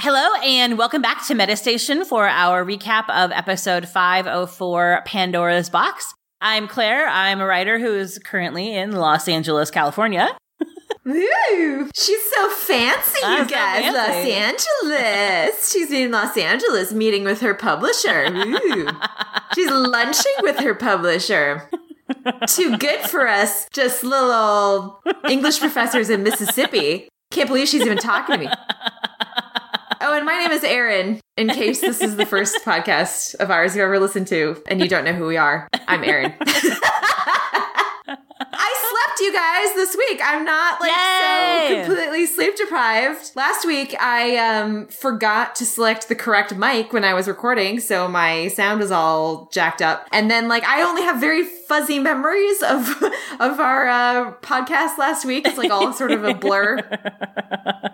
Hello and welcome back to Meta Station for our recap of episode 504 Pandora's Box. I'm Claire. I'm a writer who's currently in Los Angeles, California. Ooh, she's so fancy, ah, you I'm so guys. fancy. Los Angeles. She's in Los Angeles meeting with her publisher. Ooh. she's lunching with her publisher. Too good for us, just little English professors in Mississippi. Can't believe she's even talking to me. Oh, and my name is Erin. In case this is the first podcast of ours you ever listened to and you don't know who we are, I'm Erin. I slept, you guys, this week. I'm not like Yay! so completely sleep deprived. Last week, I um forgot to select the correct mic when I was recording, so my sound was all jacked up. And then, like, I only have very fuzzy memories of of our uh, podcast last week. It's like all sort of a blur.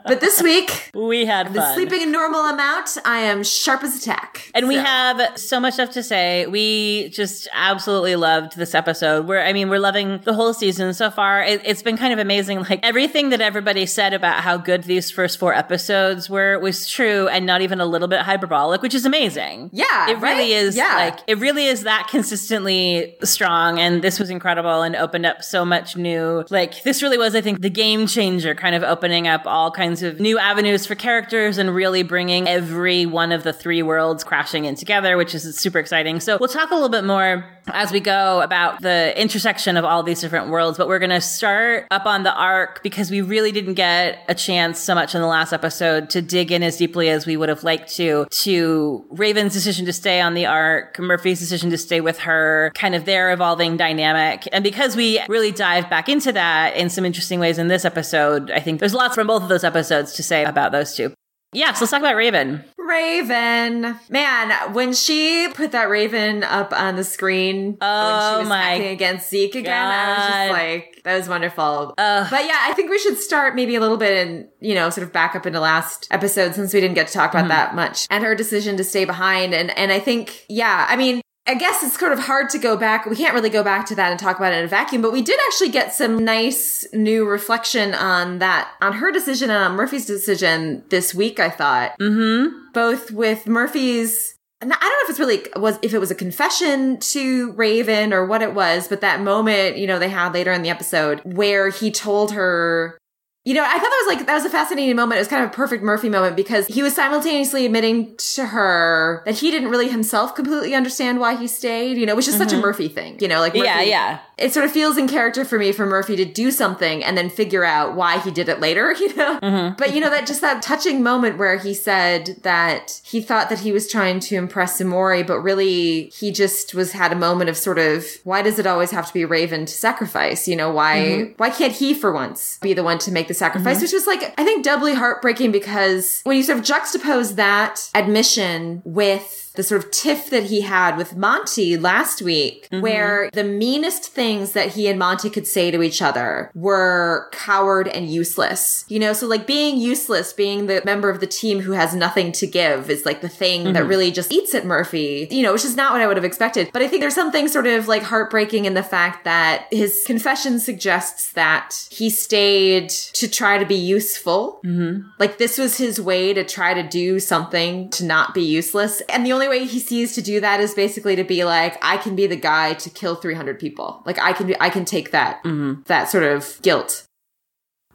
But this week, We had I've been fun. sleeping a normal amount. I am sharp as a tack. And we have so much stuff to say. We just absolutely loved this episode. We're, I mean, we're loving the whole season so far. It, it's been kind of amazing. Like everything that everybody said about how good these first four episodes were was true and not even a little bit hyperbolic, which is amazing. Yeah, It really right? is Yeah. like, it really is that consistently strong. And this was incredible and opened up so much new, like, this really was, I think, the game changer, kind of opening up all kinds of new avenues for characters and really bringing every one of the three worlds crashing in together, which is super exciting. So we'll talk a little bit more as we go about the intersection of all these different worlds, but we're going to start up on the arc because we really didn't get a chance so much in the last episode to dig in as deeply as we would have liked to, to Raven's decision to stay on the arc, Murphy's decision to stay with her, kind of their evolving dynamic. And because we really dived back into that in some interesting ways in this episode, I think there's lots from both of those episodes to say about those two. Yeah, so let's talk about Raven. Raven. Man, when she put that Raven up on the screen when Oh she was my acting against Zeke again, I was just like, that was wonderful. Ugh. but yeah, I think we should start maybe a little bit and, you know, sort of back up into last episode since we didn't get to talk Mm-hmm. about that much and her decision to stay behind. And, and I think, yeah, I mean, I guess it's sort of hard to go back. We can't really go back to that and talk about it in a vacuum, but we did actually get some nice new reflection on that, on her decision and on Murphy's decision this week, I thought. Mm-hmm. Both with Murphy's, I don't know if it's really was, if it was a confession to Raven or what it was, but that moment, you know, they had later in the episode where he told her, you know, I thought that was like, that was a fascinating moment. It was kind of a perfect Murphy moment because he was simultaneously admitting to her that he didn't really himself completely understand why he stayed, you know, which is such a mm-hmm. Murphy thing, you know, like Murphy, Yeah, yeah. It sort of feels in character for me for Murphy to do something and then figure out why he did it later, you know? Mm-hmm. But you know, that just that touching moment where he said that he thought that he was trying to impress Emori, but really he just was had a moment of sort of, why does it always have to be Raven to sacrifice? You know, why, mm-hmm. why can't he for once be the one to make the sacrifice? Mm-hmm. Which was like, I think doubly heartbreaking because when you sort of juxtapose that admission with the sort of tiff that he had with Monty last week, mm-hmm. where the meanest things that he and Monty could say to each other were coward and useless. You know, so like being useless, being the member of the team who has nothing to give is like the thing that mm-hmm. really just eats at Murphy, you know, which is not what I would have expected. But I think there's something sort of like heartbreaking in the fact that his confession suggests that he stayed to try to be useful. Mm-hmm. Like this was his way to try to do something to not be useless. And the only way he sees to do that is basically to be like, I can be the guy to kill 300 people. Like I can be, I can take that, mm-hmm. that sort of guilt.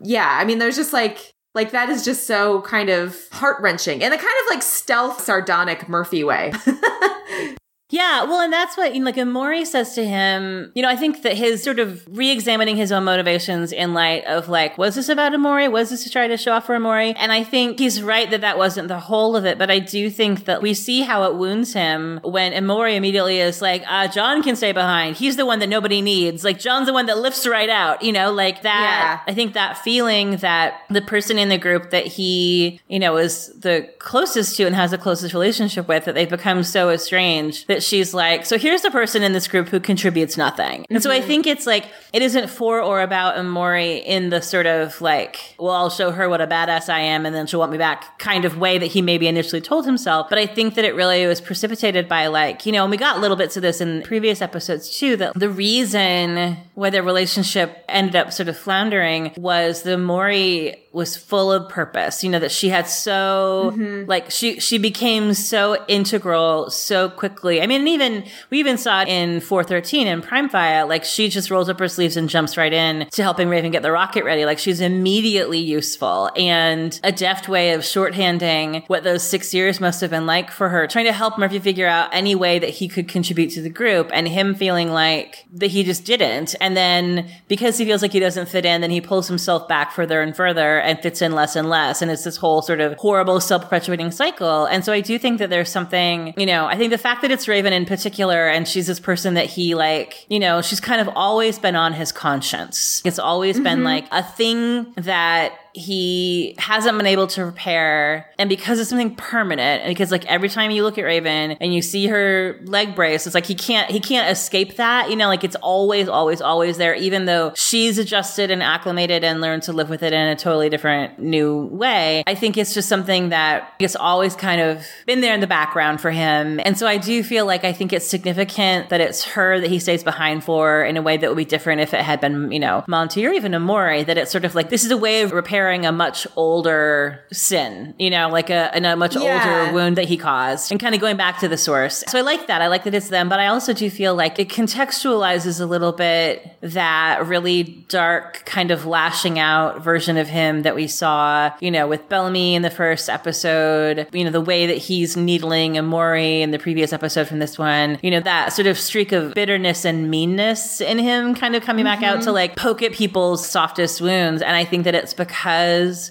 Yeah. I mean, there's just like, like that is just so kind of heart wrenching in a kind of like stealth sardonic Murphy way. Yeah, well, and that's what, you know, like, Emori says to him, you know, I think that his sort of re examining his own motivations in light of, like, was this about Emori? Was this to try to show off for Emori? And I think he's right that that wasn't the whole of it, but I do think that we see how it wounds him when Emori immediately is like, uh, John can stay behind. He's the one that nobody needs. Like, John's the one that lifts right out, you know, like that. Yeah. I think that feeling that the person in the group that he, you know, is the closest to and has the closest relationship with, that they've become so estranged that she's like, so here's the person in this group who contributes nothing. And so I mm-hmm. think it's like, it isn't for or about Emori in the sort of like, well, I'll show her what a badass I am and then she'll want me back kind of way that he maybe initially told himself. But I think that it really was precipitated by like, you know, and we got little bits of this in previous episodes too, that the reason why their relationship ended up sort of floundering was the Emori was full of purpose. You know, that she had so, Mm-hmm. like, she, she became so integral so quickly. I mean, even, we even saw it in 413 in Praimfaya. Like, she just rolls up her sleeves and jumps right in to helping Raven get the rocket ready. Like, she's immediately useful and a deft way of shorthanding what those six years must have been like for her, trying to help Murphy figure out any way that he could contribute to the group and him feeling like that he just didn't. And then because he feels like he doesn't fit in, then he pulls himself back further and further and fits in less and less. And it's this whole sort of horrible self-perpetuating cycle. And so I do think that there's something, you know, I think the fact that it's Raven in particular and she's this person that he like, you know, she's kind of always been on his conscience. It's always been mm-hmm. like a thing that he hasn't been able to repair. And because it's something permanent and because like every time you look at raven and you see her leg brace it's like he can't he can't escape that you know like it's always always always there even though she's adjusted and acclimated and learned to live with it in a totally different new way. I think it's just something that it's always kind of been there in the background for him. And so i do feel like i think it's significant that it's her that he stays behind for in a way that would be different if it had been you know monty or even emori that it's sort of like this is a way of repairing a much older sin, you know, like a, a much Yeah. older wound that he caused and kind of going back to the source. So I like that. I like that it's them, but I also do feel like it contextualizes a little bit that really dark kind of lashing out version of him that we saw, you know, with Bellamy in the first episode, you know, the way that he's needling Emori in the previous episode from this one, you know, that sort of streak of bitterness and meanness in him kind of coming back out mm-hmm. to like poke at people's softest wounds. And I think that it's because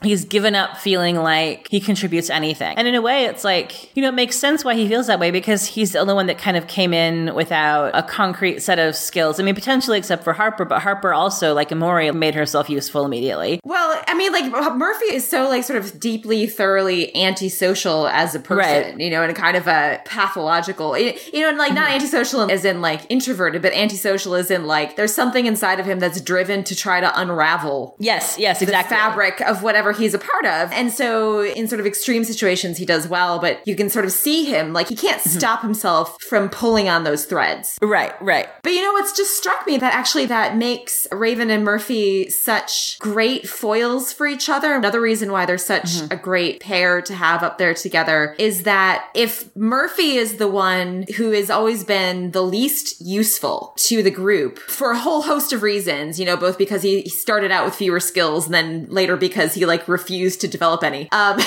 he's given up feeling like he contributes anything. And in a way, it's like, you know, it makes sense why he feels that way because he's the only one that kind of came in without a concrete set of skills. I mean, potentially except for Harper, but Harper also, like Emori, made herself useful immediately. Well, I mean, like Murphy is so like sort of deeply, thoroughly antisocial as a person, Right. you know, and kind of a pathological, you know, and like not mm-hmm. antisocial as in like introverted, but antisocial as in like there's something inside of him that's driven to try to unravel Yes, yes, the exactly. fabric of whatever he's a part of. And so in sort of extreme situations, he does well, but you can sort of see him like he can't mm-hmm. stop himself from pulling on those threads. Right, right. But you know what's just struck me that actually that makes Raven and Murphy such great foils for each other. Another reason why they're such mm-hmm. a great pair to have up there together is that if Murphy is the one who has always been the least useful to the group for a whole host of reasons, you know, both because he he started out with fewer skills and then later because he like refused to develop any, um,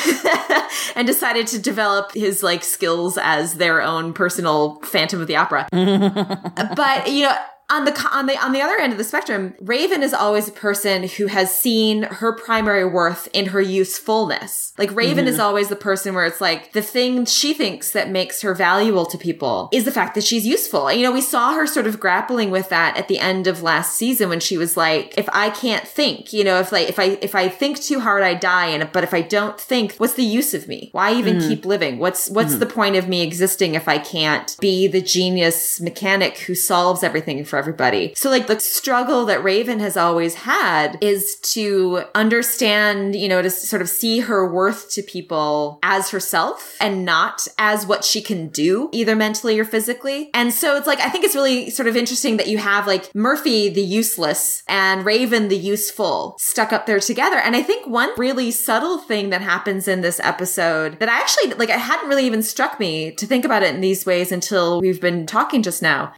and decided to develop his like skills as their own personal Phantom of the Opera. But you know on the on the on the other end of the spectrum raven is always a person who has seen her primary worth in her usefulness. Like raven is mm-hmm. always the person where it's like the thing she thinks that makes her valuable to people is the fact that she's useful. And you know we saw her sort of grappling with that at the end of last season when she was like if i can't think you know if like if i if i think too hard i die. And but if i don't think what's the use of me? Why even mm. keep living? What's what's mm. the point of me existing if i can't be the genius mechanic who solves everything for everybody. So like the struggle that raven has always had is to understand you know to sort of see her worth to people as herself and not as what she can do either mentally or physically. And so it's like i think it's really sort of interesting that you have like murphy the useless and raven the useful stuck up there together. And i think one really subtle thing that happens in this episode that i actually like it hadn't really even struck me to think about it in these ways until we've been talking just now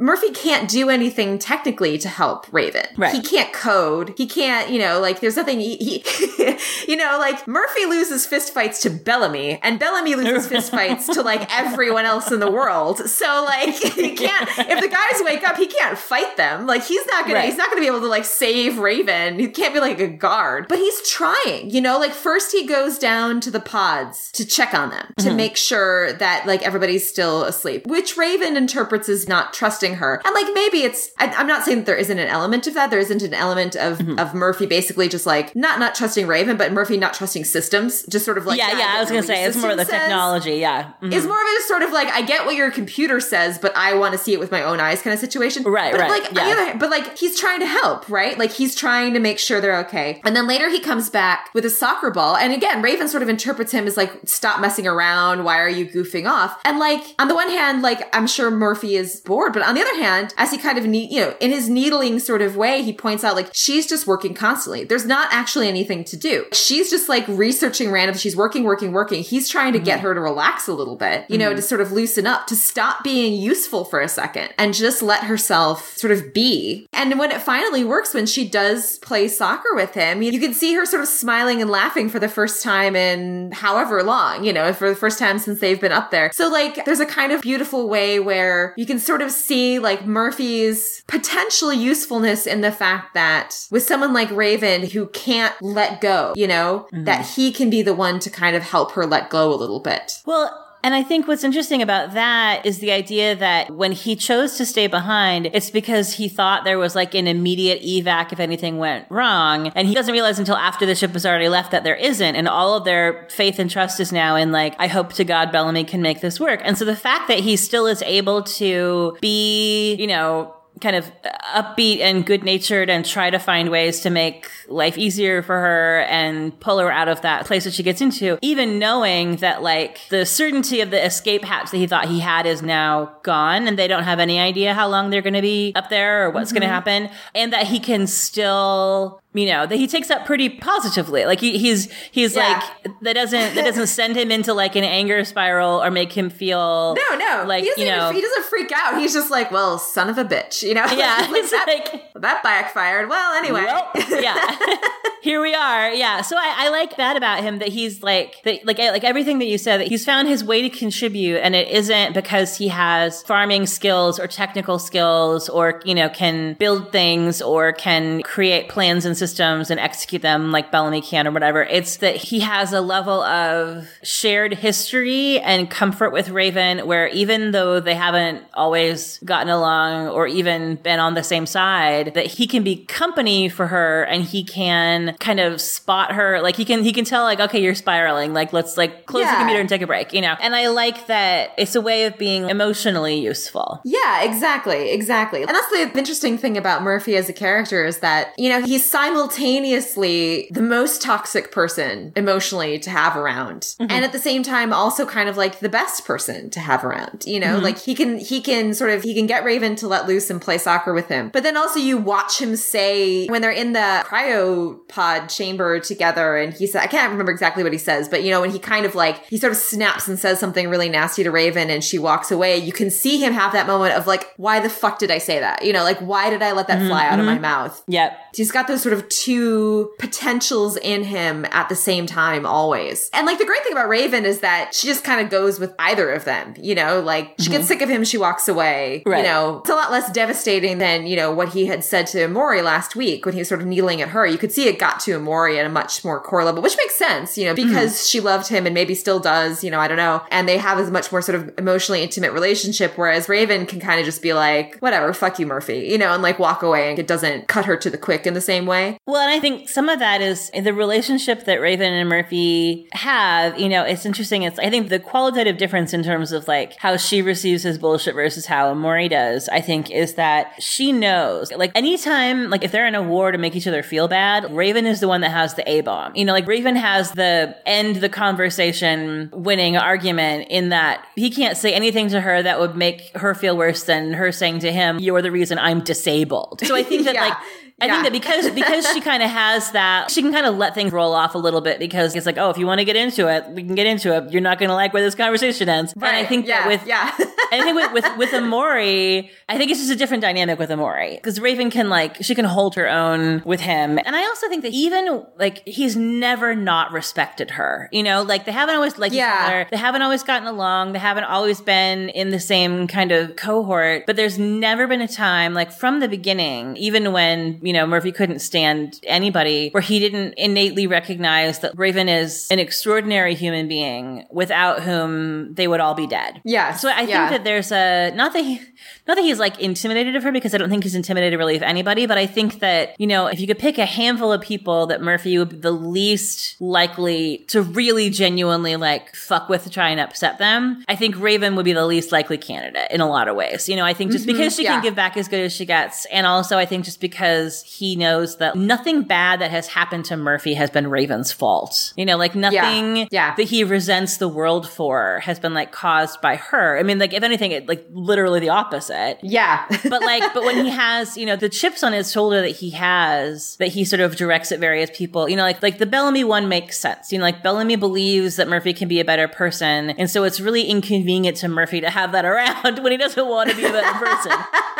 Murphy can't do anything technically to help Raven. Right. He can't code. He can't, you know, like there's nothing he, he you know, like Murphy loses fist fights to Bellamy and Bellamy loses fist fights to like everyone else in the world. So like he can't if the guys wake up, he can't fight them. Like he's not gonna he's not gonna be able to like save Raven. He can't be like a guard. But he's trying, you know, like first he goes down to the pods to check on them, to mm-hmm. make sure that like everybody's still asleep, which Raven interprets as not trusting her. And like maybe it's I, I'm not saying that there isn't an element of that. There isn't an element of of Murphy basically just like not not trusting Raven, but Murphy not trusting systems. Just sort of like yeah, "Yeah, yeah. I was gonna say it's more of the says." technology. Yeah, Mhm. It's more of a sort of like I get what your computer says, but I want to see it with my own eyes kind of situation. Right, but right, Like, yeah. hand- but like he's trying to help, right? Like he's trying to make sure they're okay. And then later he comes back with a soccer ball, and again Raven sort of interprets him as like stop messing around. Why are you goofing off? And like on the one hand, like I'm sure Murphy is bored, but on the the other hand, as he kind of, ne- you know, in his needling sort of way, he points out like she's just working constantly. There's not actually anything to do. She's just like researching random. She's working, working, working. He's trying to get mm-hmm. her to relax a little bit, you know, to mm-hmm. sort of loosen up, to stop being useful for a second and just let herself sort of be. And when it finally works, when she does play soccer with him, you can see her sort of smiling and laughing for the first time in however long, you know, for the first time since they've been up there. So like there's a kind of beautiful way where you can sort of see like Murphy's potential usefulness in the fact that with someone like Raven who can't let go, you know, that mm-hmm. he can be the one to kind of help her let go a little bit. Well, and I think what's interesting about that is the idea that when he chose to stay behind, it's because he thought there was like an immediate evac if anything went wrong. And he doesn't realize until after the ship has already left that there isn't. And all of their faith and trust is now in like, I hope to God Bellamy can make this work. And so the fact that he still is able to be, you know, kind of upbeat and good natured and try to find ways to make life easier for her and pull her out of that place that she gets into, even knowing that like the certainty of the escape hatch that he thought he had is now gone and they don't have any idea how long they're going to be up there or what's going to mm-hmm. happen and that he can still you know that he takes that pretty positively like he, he's he's Yeah. like that doesn't that doesn't send him into like an anger spiral or make him feel No, no. like he you know even, he doesn't freak out. He's just like, well, son of a bitch, you know? yeah Like, that, like that backfired. Well, anyway. Well, yeah. Here we are. Yeah. So I, I like that about him that he's like that like like everything that you said that he's found his way to contribute and it isn't because he has farming skills or technical skills or you know can build things or can create plans and systems and execute them like Bellamy can or whatever. It's that he has a level of shared history and comfort with Raven where even though they haven't always gotten along or even been on the same side, that he can be company for her and he can kind of spot her. Like he can, he can tell like, okay, you're spiraling. Like let's like close the computer and take a break, you know? And I like that it's a way of being emotionally useful. Yeah, exactly, exactly. And that's the interesting thing about Murphy as a character is that, you know, he's simultaneously the most toxic person emotionally to have around. Mm-hmm. And at the same time also kind of like the best person to have around, you know? Mm-hmm. Like he can he can sort of he can get Raven to let loose and play soccer with him. But then also you watch him say when they're in the cryopod chamber together and he said I can't remember exactly what he says, but you know, when he kind of like he sort of snaps and says something really nasty to Raven and she walks away, you can see him have that moment of like, why the fuck did I say that? You know, like why did I let that mm-hmm. fly out of my mouth? Yep. He's got those sort of two potentials in him at the same time, always. And like the great thing about Raven is that she just kind of goes with either of them, you know, like she gets mm-hmm. sick of him, she walks away. Right. You know, it's a lot less devastating than, you know, what he had said to Emori last week when he was sort of kneeling at her. You could see it got to Emori at a much more core level, which makes sense, you know, mm. because she loved him and maybe still does, you know, I don't know. And they have a much more sort of emotionally intimate relationship, whereas Raven can kind of just be like, whatever, fuck you, Murphy, you know, and like walk away and it doesn't cut her to the quick in the same way. Well, and I think some of that is the relationship that Raven and Murphy have. You know, it's interesting. It's, I think the qualitative difference in terms of like how she receives his bullshit versus how Emori does, I think, is that she knows, like, anytime, like, if they're in a war to make each other feel bad, Raven is the one that has the A bomb. You know, like, Raven has the end the conversation winning argument in that he can't say anything to her that would make her feel worse than her saying to him, You're the reason I'm disabled. So I think that, Yeah. like, I Yeah. think that because because she kind of has that, she can kind of let things roll off a little bit because it's like, oh, if you want to get into it, we can get into it. You're not going to like where this conversation ends. And I think yeah, that with yeah. I think with, with with Emori, I think it's just a different dynamic with Emori because Raven can like she can hold her own with him, and I also think that even like he's never not respected her. You know, like they haven't always liked Yeah. each other, they haven't always gotten along, they haven't always been in the same kind of cohort, but there's never been a time like from the beginning, even when you know Murphy couldn't stand anybody, where he didn't innately recognize that Raven is an extraordinary human being without whom they would all be dead. Yeah. So I think yeah. that there's a not that he not that he's like intimidated of her because I don't think he's intimidated really of anybody, but I think that, you know, if you could pick a handful of people that Murphy would be the least likely to really genuinely like fuck with to try and upset them, I think Raven would be the least likely candidate in a lot of ways. You know, I think just mm-hmm. because she yeah. can give back as good as she gets, and also I think just because because he knows that nothing bad that has happened to Murphy has been Raven's fault. You know, like nothing Yeah. Yeah. that he resents the world for has been like caused by her. I mean, like if anything, it like literally the opposite. Yeah. But like, but when he has, you know, the chips on his shoulder that he has, that he sort of directs at various people, you know, like like the Bellamy one makes sense. You know, like Bellamy believes that Murphy can be a better person, and so it's really inconvenient to Murphy to have that around when he doesn't want to be a better person.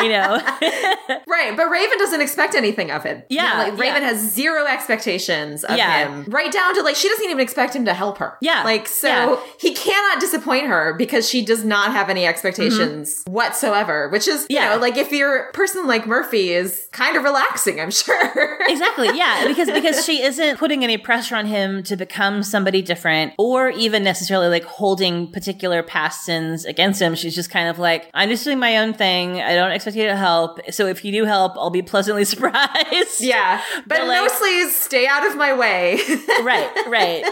You know, right. But Raven doesn't expect anything of it. You know, Yeah, like Raven yeah. has zero expectations of Yeah. him. Right down to like she doesn't even expect him to help her. Yeah, Like so yeah. he cannot disappoint her because she does not have any expectations mm-hmm. whatsoever. Which is, you. Yeah. know, like if your person like Murphy is kind of relaxing, I'm sure. exactly yeah because because she isn't putting any pressure on him to become somebody different or even necessarily like holding particular past sins against him she's just kind of like i'm just doing my own thing i don't expect you to help so if you do help i'll be pleasantly surprised yeah. But, But, like- mostly stay out of my way. right right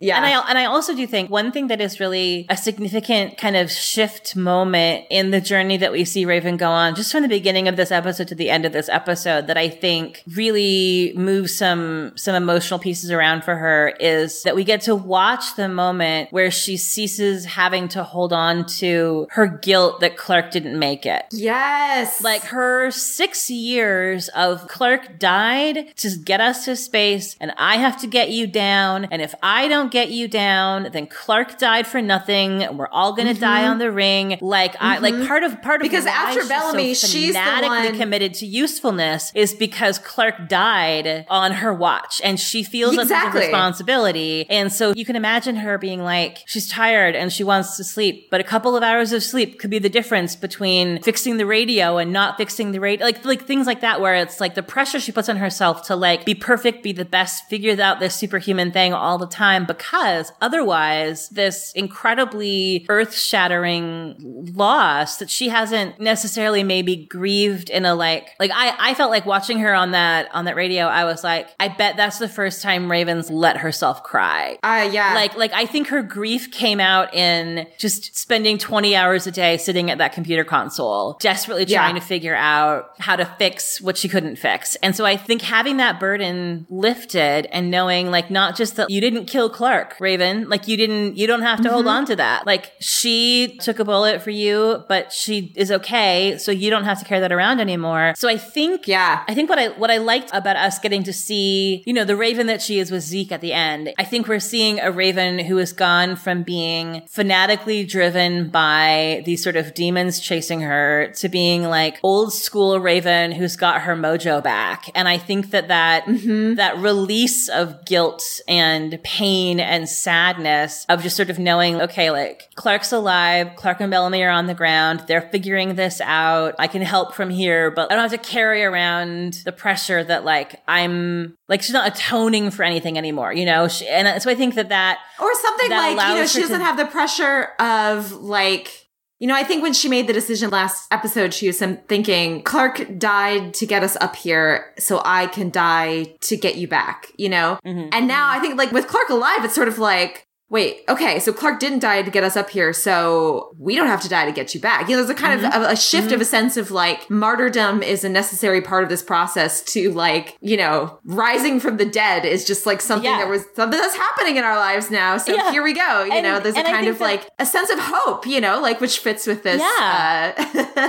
yeah. and I and I also do think one thing that is really a significant kind of shift moment in the journey that we see Raven go on, just from the beginning of this episode to the end of this episode, that I think really moves some some emotional pieces around for her is that we get to watch the moment where she ceases having to hold on to her guilt that Clarke didn't make it. yes. Like her six years of Clarke died to get us to space, and I have to get you down. And if I don't get you down, then Clarke died for nothing. and We're all gonna die mm-hmm. on the ring. Like I like mm-hmm. part of part of. Because after she's Bellamy, so she's the fanatically one- committed to usefulness is because Clarke died on her watch, and she feels a sense of Exactly. responsibility. And so you can imagine her being like, she's tired and she wants to sleep, but a couple of hours of sleep could be the difference between fixing the radio and not fixing the radio. Like, like things like that, where it's like the pressure she puts on herself to like be perfect, be the best, figure out this superhuman thing all the time, because otherwise this incredibly earth shattering loss that she hasn't necessarily maybe grieved in a like, like I, I felt like watching her on that, on that radio, I was like, I bet that's the first time Ravens let herself cry. uh, yeah. Like, like I think her grief came out in just spending 20 hours a day sitting at that computer console, desperately Yeah. trying to figure out how to fix what she couldn't fix. And so I think having that burden lifted and knowing like not just that you didn't kill Clarke, Raven, like you didn't, you don't have to hold on to that. Like she took a bullet for you, but she is okay. So you don't have to carry that around anymore. So I think, Yeah. I think what I what I liked about us getting to see, you know, the Raven that she is with Zeke at the end. I think we're seeing a Raven who has gone from being fanatically driven by these sort of demons chasing her to being like old school Raven who's got her mojo back. And I think that that mm-hmm. that release of guilt and pain and sadness of just sort of knowing, okay, like Clarke's alive, Clarke and Bellamy are on the ground, they're figuring this out. I can help from here, but I don't have to carry around the pressure that like I'm like she's not atoning for anything anymore, you know? She, and so I think that that Or something that like, you know, she doesn't have the pressure of like, you know, I think when she made the decision last episode, she was thinking Clarke died to get us up here, so I can die to get you back, you know? Mm-hmm. And now I think like with Clarke alive, it's sort of like, wait, okay, so Clarke didn't die to get us up here, so we don't have to die to get you back. You know, there's a kind Mm-hmm. of a, a shift of a sense of like martyrdom is a necessary part of this process to like, you know, rising from the dead is just like something Yeah. that was something that's happening in our lives now. So Yeah. here we go. You And- know, there's a kind of that- like a sense of hope, you know, like which fits with this, uh,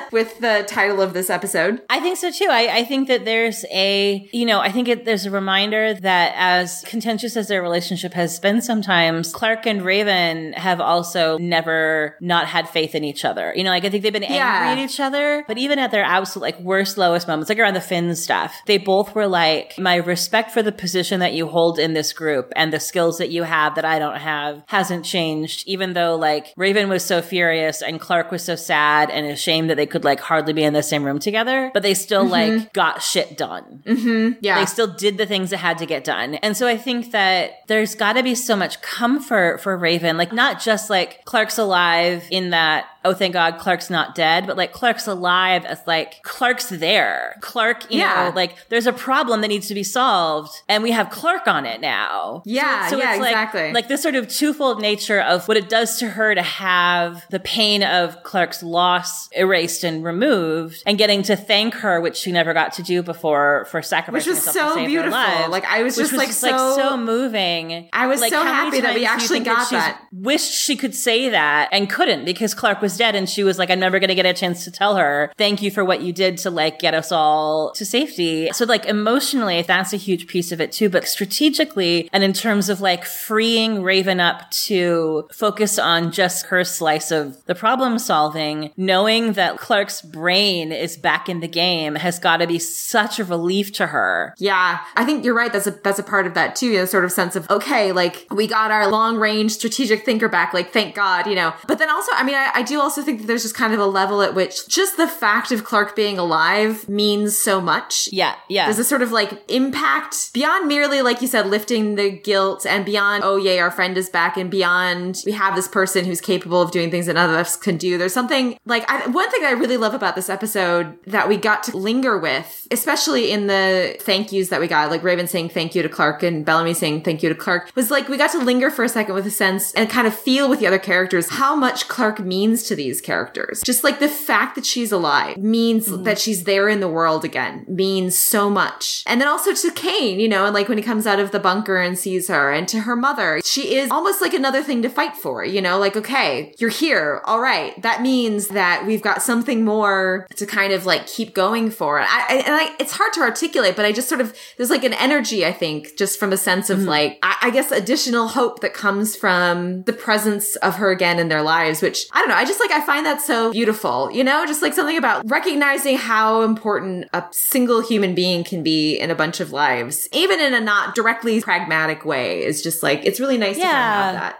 with the title of this episode. I think so too. I, I think that there's a, you know, I think it, there's a reminder that as contentious as their relationship has been sometimes, Clarke and Raven have also never not had faith in each other. You know, like I think they've been angry Yeah. at each other, but even at their absolute like worst, lowest moments, like around the Finn stuff, they both were like, my respect for the position that you hold in this group and the skills that you have that I don't have hasn't changed, even though like Raven was so furious and Clarke was so sad and ashamed that they could like hardly be in the same room together, but they still mm-hmm. like got shit done. Mm-hmm. Yeah. They still did the things that had to get done. And so I think that there's got to be so much comfort for Raven, like not just like Clarke's alive in that oh, thank God Clarke's not dead, but like Clarke's alive as like Clarke's there. Clarke, you Yeah. know, like there's a problem that needs to be solved and we have Clarke on it now. Yeah, so yeah, like, exactly. Like this sort of twofold nature of what it does to her to have the pain of Clarke's loss erased and removed and getting to thank her, which she never got to do before for sacrificing Which was herself to so beautiful. lives. Like, I was just, like, like so- so moving. I was Like, so happy that we times do you actually got that. Wished she could say that and couldn't because Clarke was dead, and she was like, "I'm never going to get a chance to tell her thank you for what you did to like get us all to safety." So like emotionally, that's a huge piece of it too. But strategically, and in terms of like freeing Raven up to focus on just her slice of the problem solving, knowing that Clarke's brain is back in the game has got to be such a relief to her. Yeah, I think you're right. That's a that's a part of that too. You know, sort of sense of okay, like we got our long range strategic thinker back. Like thank God, you know. But then also, I mean, I, I do also think that there's just kind of a level at which just the fact of Clarke being alive means so much. Yeah, yeah. There's a sort of like impact beyond merely, like you said, lifting the guilt and beyond, oh, yay, our friend is back and beyond, we have this person who's capable of doing things that none of us can do. There's something like, I, one thing I really love about this episode that we got to linger with, especially in the thank yous that we got, like Raven saying thank you to Clarke and Bellamy saying thank you to Clarke, was like we got to linger for a second with a sense and kind of feel with the other characters how much Clarke means to these characters. Just like the fact that she's alive means mm-hmm. that she's there in the world again means so much. And then also to Kane, you know, and like when he comes out of the bunker and sees her and to her mother, she is almost like another thing to fight for, you know, like, okay, you're here. All right. That means that we've got something more to kind of like keep going for. I, I, and I, it's hard to articulate, but I just sort of, there's like an energy, I think, just from a sense of mm-hmm. like, I, I guess additional hope that comes from the presence of her again in their lives, which I don't know. I just like, I find that so beautiful, you know, just like something about recognizing how important a single human being can be in a bunch of lives, even in a not directly pragmatic way is just like, it's really nice to Yeah. have that.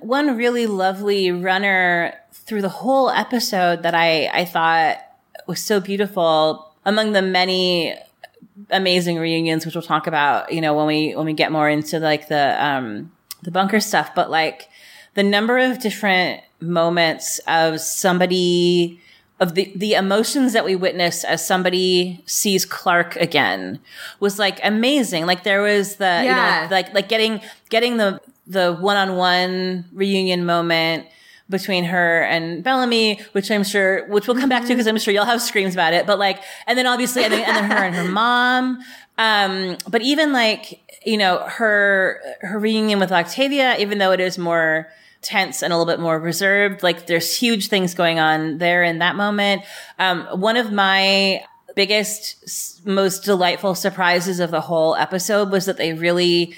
one really lovely runner through the whole episode that I, I thought was so beautiful among the many amazing reunions, which we'll talk about, you know, when we, when we get more into like the, um, the bunker stuff, but like the number of different moments of somebody, of the, the emotions that we witness as somebody sees Clarke again was like amazing. Like there was the, Yeah. you know, like, like getting, getting the, the one-on-one reunion moment between her and Bellamy, which I'm sure, which we'll come back to because I'm sure you'll have screams about it. But like, and then obviously, and then, and then her and her mom. Um, but even like, you know, her, her reunion with Octavia, even though it is more tense and a little bit more reserved, like there's huge things going on there in that moment. Um, one of my biggest, most delightful surprises of the whole episode was that they really,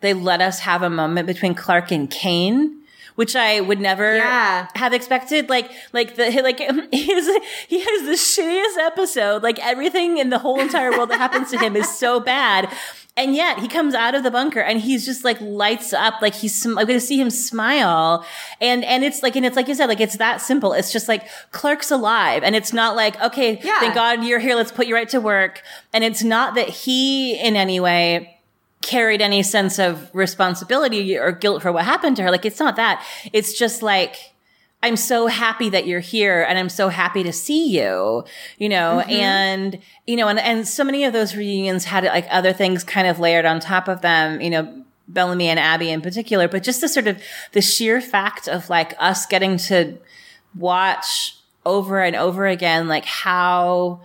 they let us have a moment between Clarke and Kane, which I would never Yeah. have expected. Like, like the like he has he has the shittiest episode. Like everything in the whole entire world that happens to him is so bad. And yet he comes out of the bunker and he's just like lights up. Like he's, sm- I'm going to see him smile. And, and it's like, and it's like you said, like it's that simple. It's just like Clarke's alive. And it's not like, okay, Yeah. thank God you're here. Let's put you right to work. And it's not that he in any way carried any sense of responsibility or guilt for what happened to her. Like, it's not that. It's just like, I'm so happy that you're here and I'm so happy to see you, you know, mm-hmm. and, you know, and, and so many of those reunions had like other things kind of layered on top of them, you know, Bellamy and Abby in particular, but just the sort of the sheer fact of like us getting to watch over and over again, like how,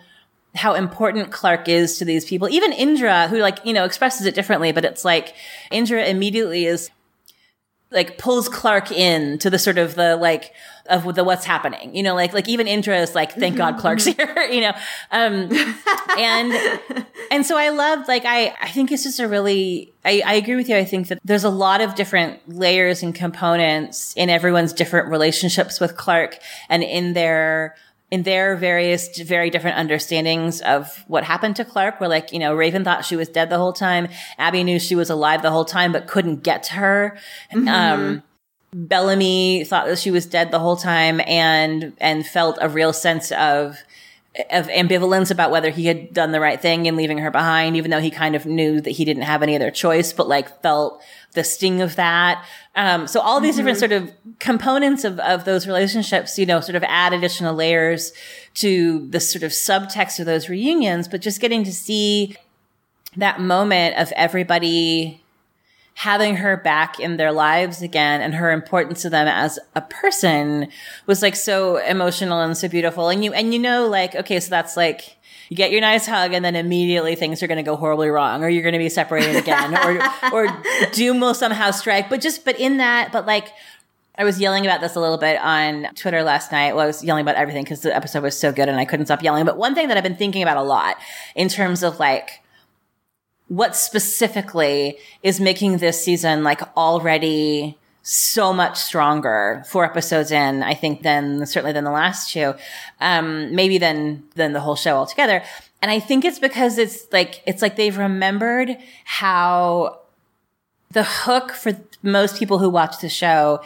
how important Clarke is to these people. Even Indra, who like, you know, expresses it differently, but it's like Indra immediately is like pulls Clarke in to the sort of the like of the what's happening. You know, like like even Indra is like, thank God Clarke's here, you know. Um and and so I loved like I I think it's just a really I, I agree with you. I think that there's a lot of different layers and components in everyone's different relationships with Clarke and in their in their various very different understandings of what happened to Clarke, where like, you know, Raven thought she was dead the whole time. Abby knew she was alive the whole time, but couldn't get to her. Um, Bellamy thought that she was dead the whole time and, and felt a real sense of, of ambivalence about whether he had done the right thing in leaving her behind, even though he kind of knew that he didn't have any other choice, but like felt the sting of that. Um, so all these mm-hmm. different sort of components of, of those relationships, you know, sort of add additional layers to the sort of subtext of those reunions, but just getting to see that moment of everybody having her back in their lives again and her importance to them as a person was like so emotional and so beautiful. And you, and you know, like, okay, so that's like, you get your nice hug and then immediately things are going to go horribly wrong or you're going to be separated again or, or doom will somehow strike. But just, but in that, but like, I was yelling about this a little bit on Twitter last night. Well, I was yelling about everything because the episode was so good and I couldn't stop yelling. But one thing that I've been thinking about a lot in terms of like, what specifically is making this season like already so much stronger four episodes in, I think, than certainly than the last two, um, maybe than than the whole show altogether. And I think it's because it's like it's like they've remembered how the hook for most people who watch the show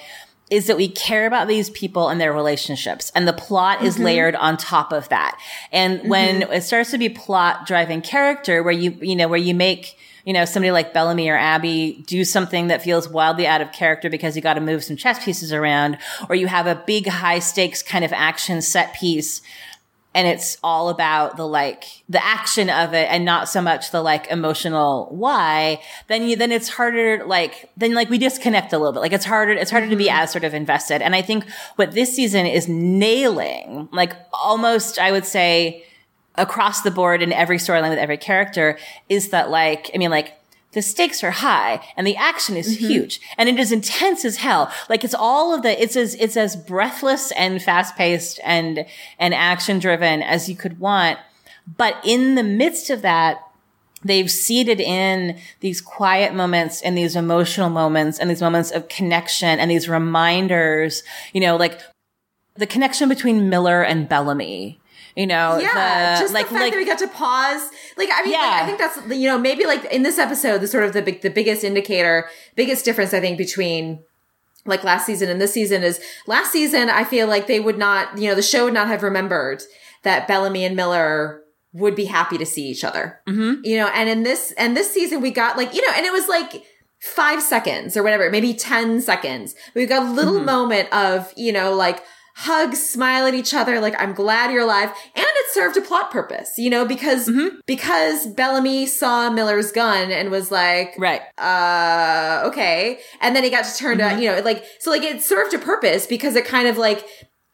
is that we care about these people and their relationships and the plot mm-hmm. is layered on top of that. And mm-hmm. when it starts to be plot driving character where you, you know, where you make, you know, somebody like Bellamy or Abby do something that feels wildly out of character because you got to move some chess pieces around or you have a big high stakes kind of action set piece and it's all about the like the action of it and not so much the like emotional why then you then it's harder like then like we disconnect a little bit like it's harder it's harder to be mm-hmm. as sort of invested and i think what this season is nailing like almost i would say across the board in every storyline with every character is that like i mean like the stakes are high and the action is mm-hmm. huge and it is intense as hell. Like it's all of the, it's as, it's as breathless and fast paced and, and action driven as you could want. But in the midst of that, they've seeded in these quiet moments and these emotional moments and these moments of connection and these reminders, you know, like the connection between Miller and Bellamy you know, yeah, the, just like, the fact like, that we got to pause. Like, I mean, yeah. like, I think that's you know maybe like in this episode, the sort of the big, the biggest indicator, biggest difference I think between like last season and this season is last season I feel like they would not, you know, the show would not have remembered that Bellamy and Miller would be happy to see each other. Mm-hmm. You know, and in this and this season we got like, you know, and it was like five seconds or whatever, maybe 10 seconds. We got a little mm-hmm. moment of, you know, like, hug, smile at each other, like, I'm glad you're alive. And it served a plot purpose, you know, because, mm-hmm. because Bellamy saw Miller's gun and was like, right. Uh, okay. And then he got to turn mm-hmm. to, you know, like, so like it served a purpose because it kind of like,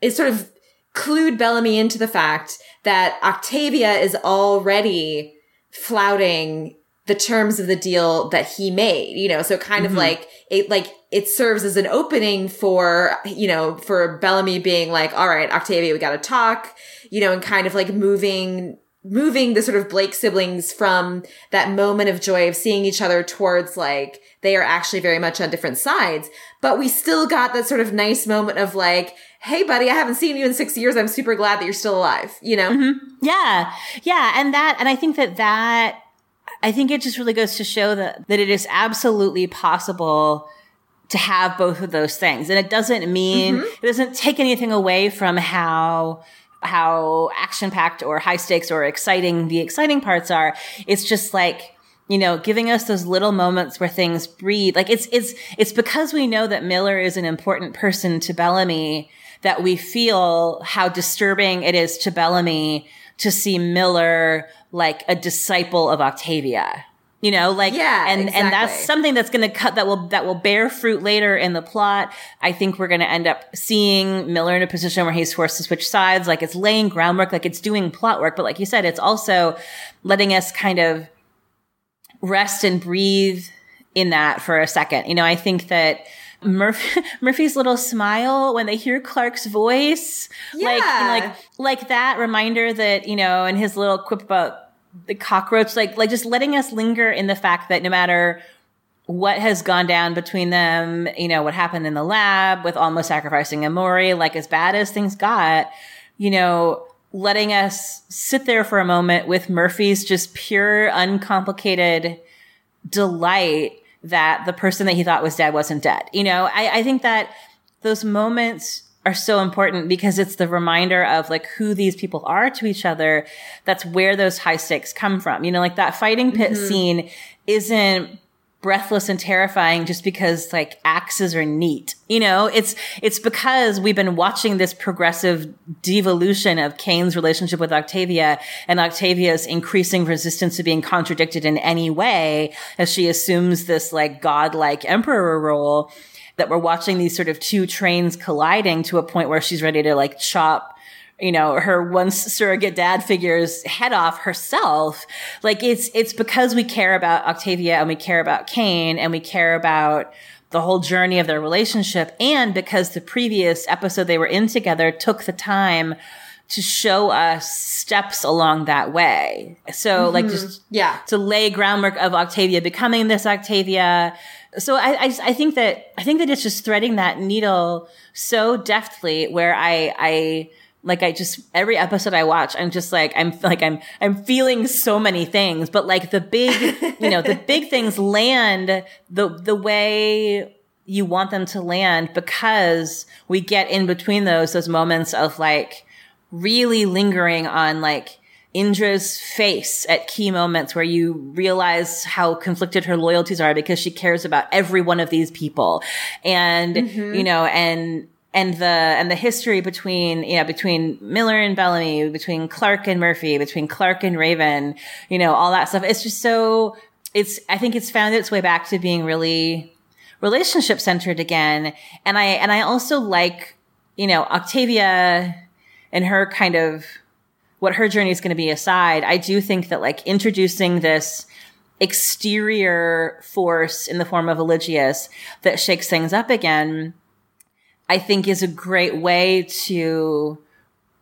it sort of clued Bellamy into the fact that Octavia is already flouting the terms of the deal that he made, you know, so kind mm-hmm. of like it, like it serves as an opening for, you know, for Bellamy being like, all right, Octavia, we got to talk, you know, and kind of like moving, moving the sort of Blake siblings from that moment of joy of seeing each other towards like, they are actually very much on different sides. But we still got that sort of nice moment of like, hey buddy, I haven't seen you in six years. I'm super glad that you're still alive, you know? Mm-hmm. Yeah. Yeah. And that, and I think that that, I think it just really goes to show that, that it is absolutely possible to have both of those things. And it doesn't mean, mm-hmm. it doesn't take anything away from how, how action packed or high stakes or exciting the exciting parts are. It's just like, you know, giving us those little moments where things breathe. Like it's, it's, it's because we know that Miller is an important person to Bellamy that we feel how disturbing it is to Bellamy to see Miller like a disciple of Octavia. You know, like yeah, and exactly. and that's something that's going to cut that will that will bear fruit later in the plot. I think we're going to end up seeing Miller in a position where he's forced to switch sides. Like it's laying groundwork, like it's doing plot work, but like you said, it's also letting us kind of rest and breathe in that for a second. You know, I think that Murphy, Murphy's little smile when they hear Clarke's voice, yeah. like like like that reminder that you know, and his little quip about the cockroach, like like just letting us linger in the fact that no matter what has gone down between them, you know, what happened in the lab with almost sacrificing Emori, like as bad as things got, you know, letting us sit there for a moment with Murphy's just pure, uncomplicated delight that the person that he thought was dead wasn't dead. You know, I, I think that those moments are so important because it's the reminder of like who these people are to each other. That's where those high stakes come from. You know, like that fighting pit mm-hmm. scene isn't breathless and terrifying just because like axes are neat. You know, it's, it's because we've been watching this progressive devolution of Kane's relationship with Octavia and Octavia's increasing resistance to being contradicted in any way as she assumes this like godlike emperor role that we're watching these sort of two trains colliding to a point where she's ready to like chop you know, her once surrogate dad figure's head off herself. Like it's, it's because we care about Octavia and we care about Kane and we care about the whole journey of their relationship. And because the previous episode they were in together took the time to show us steps along that way. So mm-hmm. like just yeah, to lay groundwork of Octavia becoming this Octavia. So I, I, I think that I think that it's just threading that needle so deftly where I I like I just every episode I watch, I'm just like I'm like I'm I'm feeling so many things, but like the big, you know, the big things land the the way you want them to land because we get in between those those moments of like really lingering on like Indra's face at key moments where you realize how conflicted her loyalties are because she cares about every one of these people. And, mm-hmm. you know, and and the and the history between you know between Miller and Bellamy, between Clarke and Murphy, between Clarke and Raven, you know all that stuff. It's just so it's I think it's found its way back to being really relationship centered again. And I and I also like you know Octavia and her kind of what her journey is going to be aside. I do think that like introducing this exterior force in the form of Eligius that shakes things up again I think is a great way to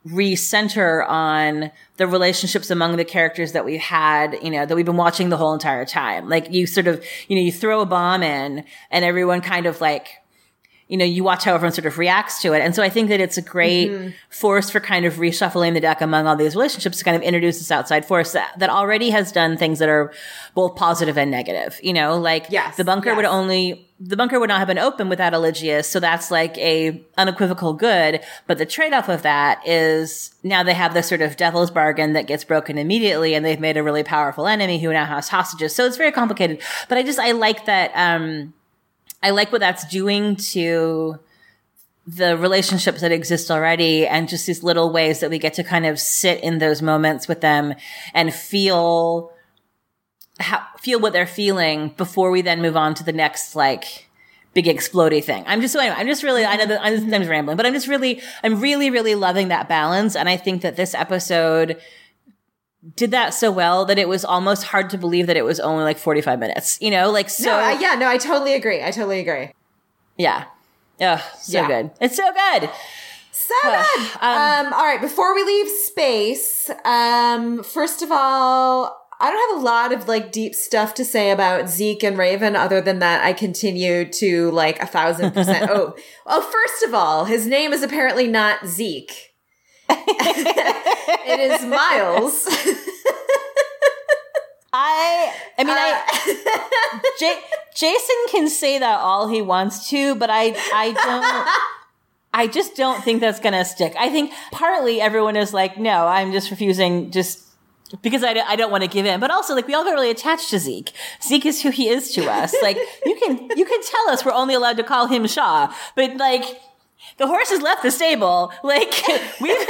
recenter on the relationships among the characters that we've had, you know, that we've been watching the whole entire time. Like you sort of, you know, you throw a bomb in and everyone kind of like you know, you watch how everyone sort of reacts to it. And so I think that it's a great mm-hmm. force for kind of reshuffling the deck among all these relationships to kind of introduce this outside force that, that already has done things that are both positive and negative. You know, like yes, the bunker yes. would only, the bunker would not have been open without Eligius. So that's like a unequivocal good. But the trade off of that is now they have this sort of devil's bargain that gets broken immediately and they've made a really powerful enemy who now has hostages. So it's very complicated. But I just, I like that, um, I like what that's doing to the relationships that exist already and just these little ways that we get to kind of sit in those moments with them and feel how, feel what they're feeling before we then move on to the next like big explody thing. I'm just so anyway, I'm just really I know that I'm sometimes rambling, but I'm just really I'm really really loving that balance and I think that this episode did that so well that it was almost hard to believe that it was only like 45 minutes, you know, like so. No, I, yeah, no, I totally agree. I totally agree. Yeah. Oh, so yeah. good. It's so good. So good. Um, um, all right. Before we leave space, um, first of all, I don't have a lot of like deep stuff to say about Zeke and Raven other than that I continue to like a thousand percent. oh, well, first of all, his name is apparently not Zeke. It is Miles. I I mean uh, I J- Jason can say that all he wants to, but I I don't I just don't think that's going to stick. I think partly everyone is like, no, I'm just refusing just because I, I don't want to give in, but also like we all got really attached to Zeke. Zeke is who he is to us. Like you can, you can tell us we're only allowed to call him Shaw, but like the horse has left the stable. Like we've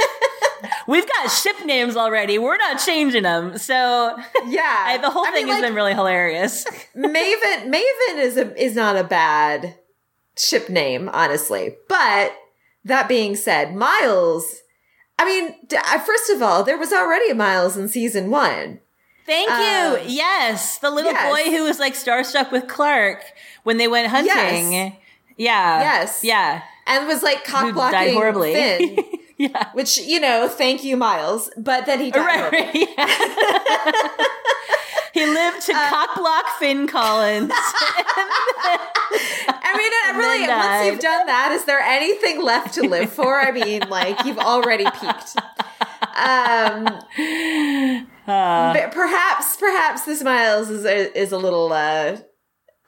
we've got ship names already. We're not changing them. So yeah, I, the whole I thing mean, has like, been really hilarious. Maven Maven is a is not a bad ship name, honestly. But that being said, Miles. I mean, first of all, there was already a Miles in season one. Thank you. Um, yes, the little yes. boy who was like starstruck with Clarke when they went hunting. Yes. Yeah. Yes. Yeah and was like cock blocking horribly. Finn. yeah. Which, you know, thank you, Miles. But then he died. Right, right, yeah. he lived to uh, cock block Finn Collins. I mean, really, once you've done that, is there anything left to live for? I mean, like, you've already peaked. Um, uh, perhaps, perhaps this Miles is is a little uh,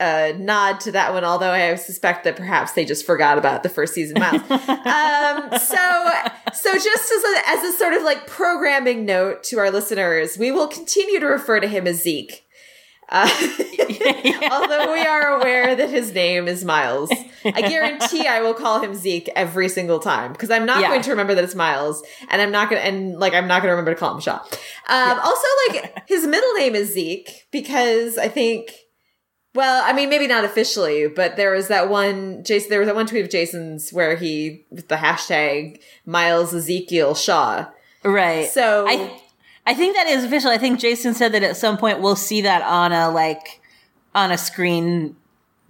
a nod to that one, although I suspect that perhaps they just forgot about the first season Miles. um, so, so just as a, as a sort of like programming note to our listeners, we will continue to refer to him as Zeke. Uh, although we are aware that his name is Miles, I guarantee I will call him Zeke every single time because I'm not Yeah. going to remember that it's Miles, and I'm not gonna and like I'm not gonna remember to call him Shaw. Um, Also, like his middle name is Zeke because I think. Well, I mean, maybe not officially, but there was that one Jason. There was that one tweet of Jason's where he with the hashtag Miles Ezekiel Shaw. Right. So I I think that is official. I think Jason said that at some point we'll see that on a like on a screen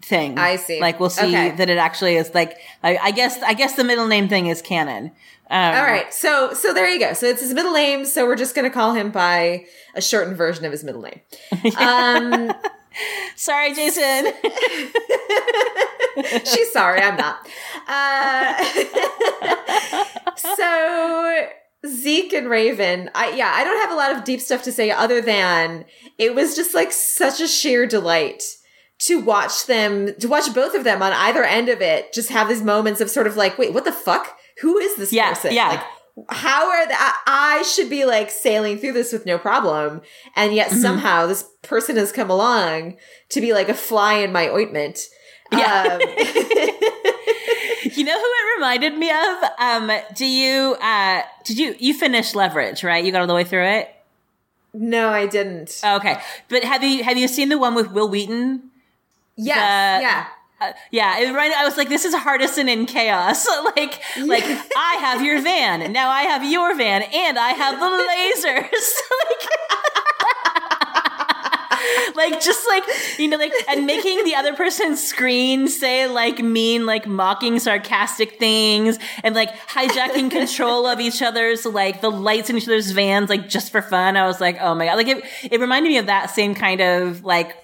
thing. I see. Like we'll see Okay. that it actually is like I, I guess I guess the middle name thing is canon. Um, All right, so so there you go. So it's his middle name. So we're just going to call him by a shortened version of his middle name. Um, Sorry, Jason. she's sorry, I'm not. Uh, so Zeke and Raven, I yeah, I don't have a lot of deep stuff to say other than it was just like such a sheer delight to watch them to watch both of them on either end of it just have these moments of sort of like wait what the fuck who is this Yeah, person yeah. like how are the, I, I should be like sailing through this with no problem and yet Mm-hmm. somehow this person has come along to be like a fly in my ointment Yeah. um, you know who it reminded me of? Um, do you uh did you you finished Leverage, right? You got all the way through it? no i didn't Okay. But have you have you seen the one with Wil Wheaton? yes the- yeah Uh, yeah, it, right. I was like, "This is Hardison in chaos." like, like I have your van, now I have your van, and I have the lasers. like, like just like you know, like and making the other person's screen say like mean, like mocking, sarcastic things, and like hijacking control of each other's like the lights in each other's vans, like just for fun. I was like, oh my god! Like it, it reminded me of that same kind of like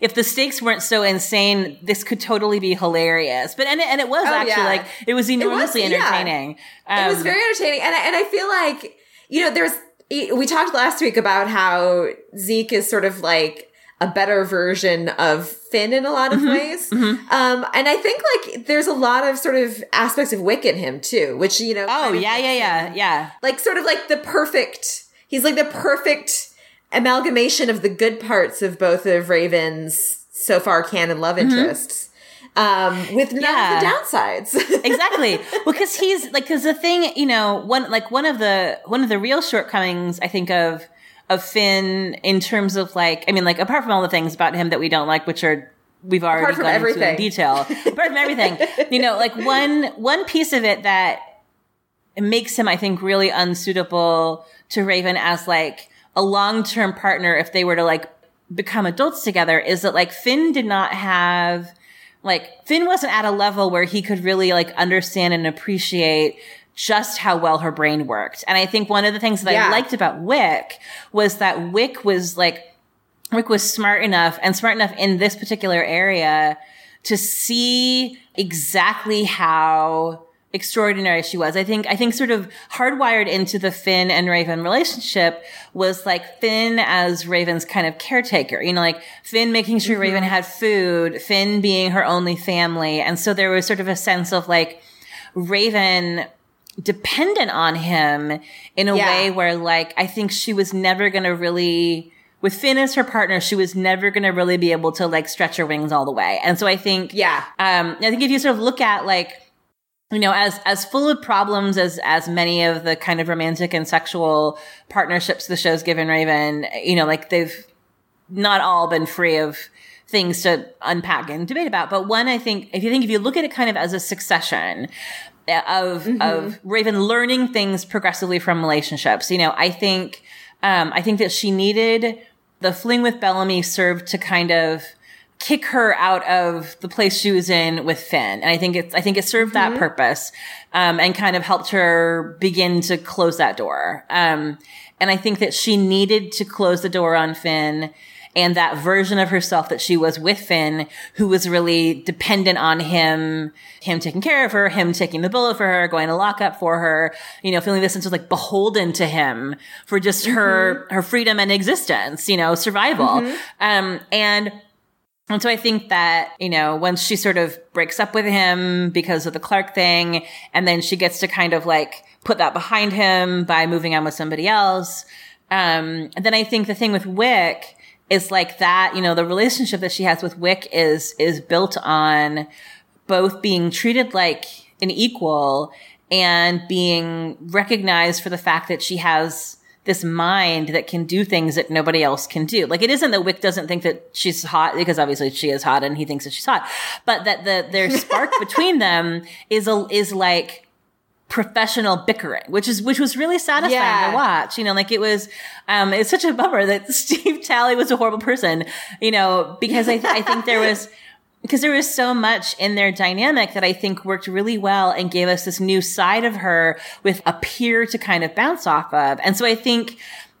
if the stakes weren't so insane, this could totally be hilarious. But and it, and it was Oh, actually yeah. like it was enormously yeah. entertaining. it was Um, very entertaining and I, and I feel like you know there's we talked last week about how zeke is sort of like a better version of finn in a lot of Mm-hmm. ways um and i think like there's a lot of sort of aspects of wick in him too which you know Oh yeah, yeah, yeah, yeah. like sort of like the perfect he's like the perfect amalgamation of the good parts of both of raven's so far canon love interests um with none Mm-hmm. Yeah. of the downsides exactly. Well, because he's like, because the thing, you know, one like one of the one of the real shortcomings I think of of Finn in terms of like, I mean, like apart from all the things about him that we don't like, which are we've already gone into in detail. apart from everything, you know, like one one piece of it that makes him, I think, really unsuitable to Raven as like a long term partner if they were to like become adults together is that like Finn did not have like Finn wasn't at a level where he could really like understand and appreciate just how well her brain worked. And I think one of the things that Yeah. I liked about Wick was that Wick was like Rick was smart enough and smart enough in this particular area to see exactly how extraordinary she was. I think, I think sort of hardwired into the Finn and Raven relationship was like Finn as Raven's kind of caretaker, you know, like Finn making sure Raven had food, Finn being her only family. And so there was sort of a sense of like Raven dependent on him in a Yeah. way where like I think she was never going to really with Finn as her partner, she was never going to really be able to like stretch her wings all the way. And so I think yeah um I think if you sort of look at like you know as as full of problems as as many of the kind of romantic and sexual partnerships the show's given Raven, you know, like they've not all been free of things to unpack and debate about. But one, I think, if you think, if you look at it kind of as a succession of, of Raven learning things progressively from relationships, you know, I think, um, I think that she needed the fling with Bellamy served to kind of kick her out of the place she was in with Finn. And I think it's, I think it served that purpose, um, and kind of helped her begin to close that door. Um, and I think that she needed to close the door on Finn and that version of herself that she was with Finn, who was really dependent on him, him taking care of her, him taking the bullet for her, going to lock up for her, you know, feeling this sense of like beholden to him for just her, her freedom and existence, you know, survival. Um, and, and so I think that, you know, once she sort of breaks up with him because of the Clarke thing, and then she gets to kind of like put that behind him by moving on with somebody else. Um, and then I think the thing with Wick is like that, you know, the relationship that she has with Wick is, is built on both being treated like an equal and being recognized for the fact that she has this mind that can do things that nobody else can do. Like it isn't that Wick doesn't think that she's hot because obviously she is hot and he thinks that she's hot, but that the their spark between them is a is like professional bickering, which is which was really satisfying yeah. to watch. You know, like it was um it's such a bummer that Steve Talley was a horrible person, you know, because I I think there was because there was so much in their dynamic that I think worked really well and gave us this new side of her with a peer to kind of bounce off of. And so I think,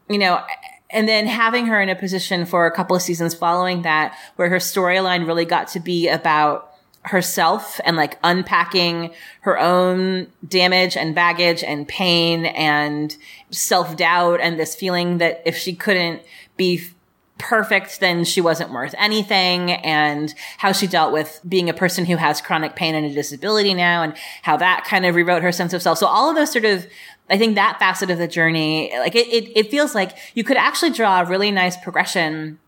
you know, and then having her in a position for a couple of seasons following that where her storyline really got to be about herself and like unpacking her own damage and baggage and pain and self doubt and this feeling that if she couldn't be perfect, then she wasn't worth anything and how she dealt with being a person who has chronic pain and a disability now and how that kind of rewrote her sense of self. So all of those sort of I think that facet of the journey, like it, it, it feels like you could actually draw a really nice progression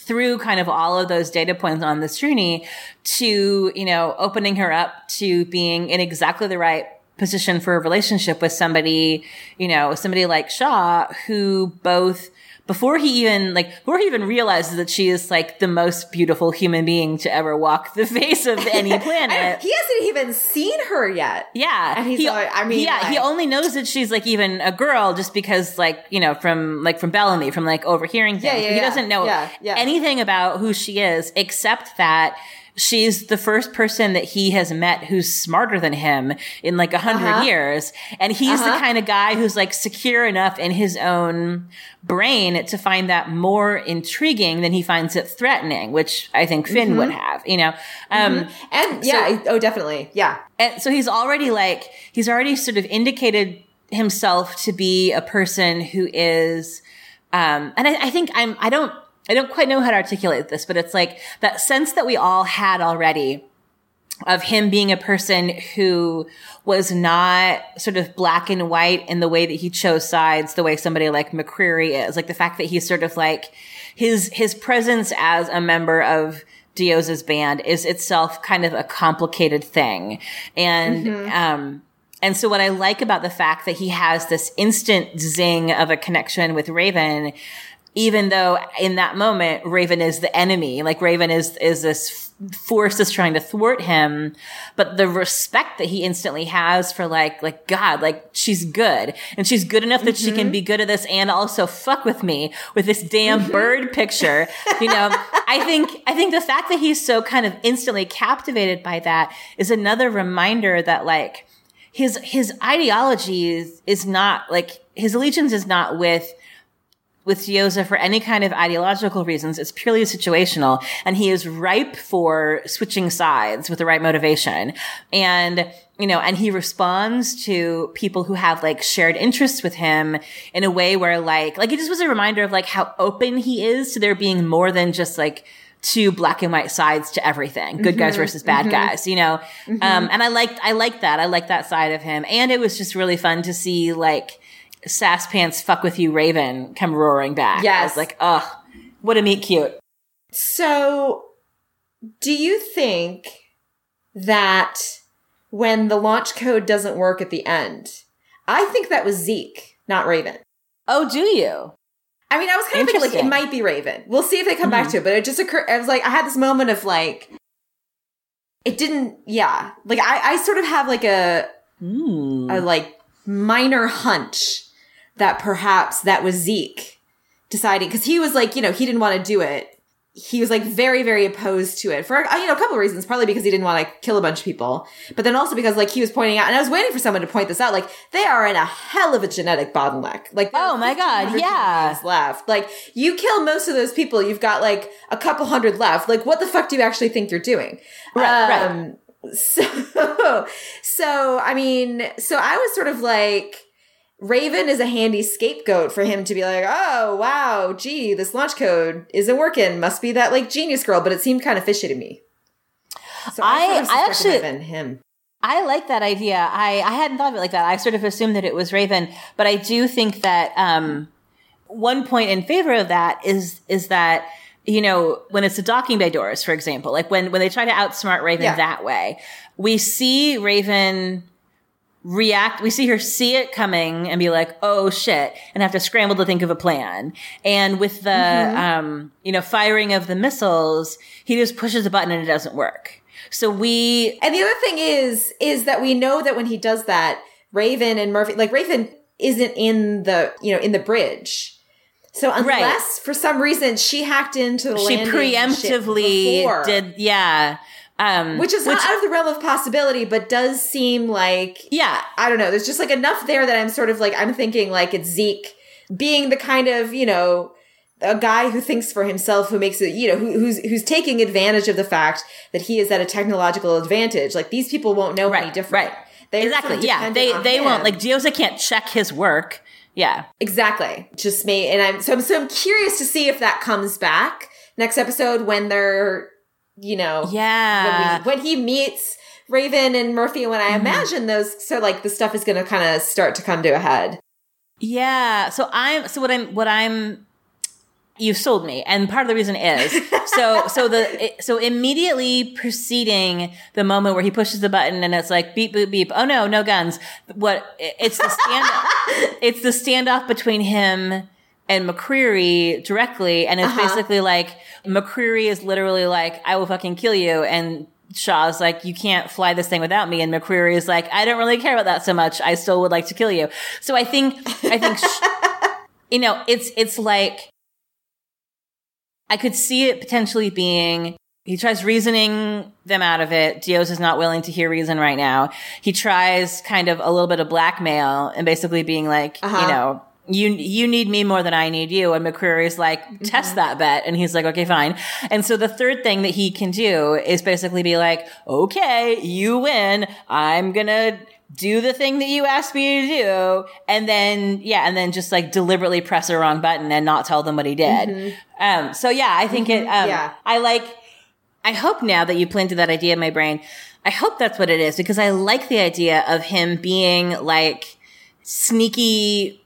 through kind of all of those data points on this journey to, you know, opening her up to being in exactly the right position for a relationship with somebody, you know, somebody like Shaw who both before he even like before he even realizes that she is like the most beautiful human being to ever walk the face of any planet. he hasn't even seen her yet. Yeah, and he's he, like, I mean, yeah, like, he only knows that she's like even a girl just because like you know from like from Bellamy from like overhearing things. Yeah, yeah, he yeah. doesn't know anything about who she is except that she's the first person that he has met who's smarter than him in like a 100 uh-huh. years. And he's uh-huh. the kind of guy who's like secure enough in his own brain to find that more intriguing than he finds it threatening, which I think Finn mm-hmm. would have, you know? Um, mm-hmm. and yeah, so, oh, definitely. Yeah. And so he's already like, he's already sort of indicated himself to be a person who is, um, and I, I think I'm, I don't, I don't quite know how to articulate this, but it's like that sense that we all had already of him being a person who was not sort of black and white in the way that he chose sides, the way somebody like McCreary is. Like the fact that he's sort of like his, his presence as a member of Diyoza's band is itself kind of a complicated thing. And, mm-hmm. um, and so what I like about the fact that he has this instant zing of a connection with Raven even though in that moment Raven is the enemy, like Raven is is this force that's trying to thwart him, but the respect that he instantly has for like like God, like she's good and she's good enough that mm-hmm. she can mm-hmm. be good at this and also fuck with me with this damn mm-hmm. bird picture. You know, I think I think the fact that he's so kind of instantly captivated by that is another reminder that like his his ideology is, is not like his allegiance is not with with Diyoza for any kind of ideological reasons. It's purely situational and he is ripe for switching sides with the right motivation. And, you know, and he responds to people who have like shared interests with him in a way where like, like it just was a reminder of like how open he is to there being more than just like, two black and white sides to everything good mm-hmm, guys versus bad mm-hmm. guys you know mm-hmm. um and i liked i liked that i liked that side of him and it was just really fun to see like sass pants fuck with you raven come roaring back. Yes I was like oh what a meet cute. So do you think that when the launch code doesn't work at the end i think that was zeke not raven. Oh do you? I mean i was kind of thinking like it might be raven. We'll see if they come mm-hmm. back to it but it just occurred i was like i had this moment of like it didn't yeah. Like i i sort of have like a mm. a like minor hunch that perhaps that was Zeke deciding because he was like, you know, he didn't want to do it. He was like very, very opposed to it for you know a couple of reasons. Probably because he didn't want to kill a bunch of people, but then also because like he was pointing out, and I was waiting for someone to point this out. Like they are in a hell of a genetic bottleneck. Like oh my god, yeah, left. Like you kill most of those people, you've got like a couple hundred left. Like what the fuck do you actually think you're doing? Right, um, right. So, so I mean, so I was sort of like Raven is a handy scapegoat for him to be like, oh, wow, gee, this launch code isn't working. Must be that like genius girl, but it seemed kind of fishy to me. So I, I, I actually, him. I like that idea. I, I hadn't thought of it like that. I sort of assumed that it was Raven, but I do think that, um, one point in favor of that is is that you know when it's the docking bay doors, for example, like when when they try to outsmart Raven Yeah. that way, we see Raven react we see her see it coming and be like oh shit and have to scramble to think of a plan. And with the um you know firing of the missiles he just pushes a button and it doesn't work. So we And the other thing is, is that we know that when he does that, Raven and Murphy, like Raven isn't in the, you know, in the bridge. So unless for some reason she hacked into the she preemptively did yeah um which is not out of the realm of possibility, but does seem like yeah I don't know. There's just like enough there that I'm sort of like I'm thinking like it's Zeke being the kind of you know a guy who thinks for himself, who makes it you know who, who's who's taking advantage of the fact that he is at a technological advantage. Like these people won't know any right different. right They're exactly sort of yeah they they won't him. like Diyoza can't check his work yeah exactly just me and I'm so I'm so I'm curious to see if that comes back next episode when they're you know yeah when, we, when he meets Raven and Murphy when Mm-hmm. I imagine those so like the stuff is going to kind of start to come to a head. Yeah. So I'm so what I'm what I'm you sold me. And part of the reason is so so the so immediately preceding the moment where he pushes the button and it's like beep boop beep. Oh no, no guns. What it's the stand it's the standoff between him and McCreary directly and it's Uh-huh. basically like McCreary is literally like I will fucking kill you and Shaw's like, you can't fly this thing without me. And McCreary is like, I don't really care about that so much. I still would like to kill you. So I think, I think, you know, it's, it's like, I could see it potentially being, he tries reasoning them out of it. Dios is not willing to hear reason right now. He tries kind of a little bit of blackmail and basically being like, Uh-huh. you know, you you need me more than I need you. And McCreary's like, test that bet. And he's like, okay, fine. And so the third thing that he can do is basically be like, okay, you win. I'm gonna do the thing that you asked me to do. And then, yeah, and then just like deliberately press a wrong button and not tell them what he did. Um, so yeah, I think it, um, Yeah. I like, I hope now that you planted that idea in my brain, I hope that's what it is because I like the idea of him being like sneaky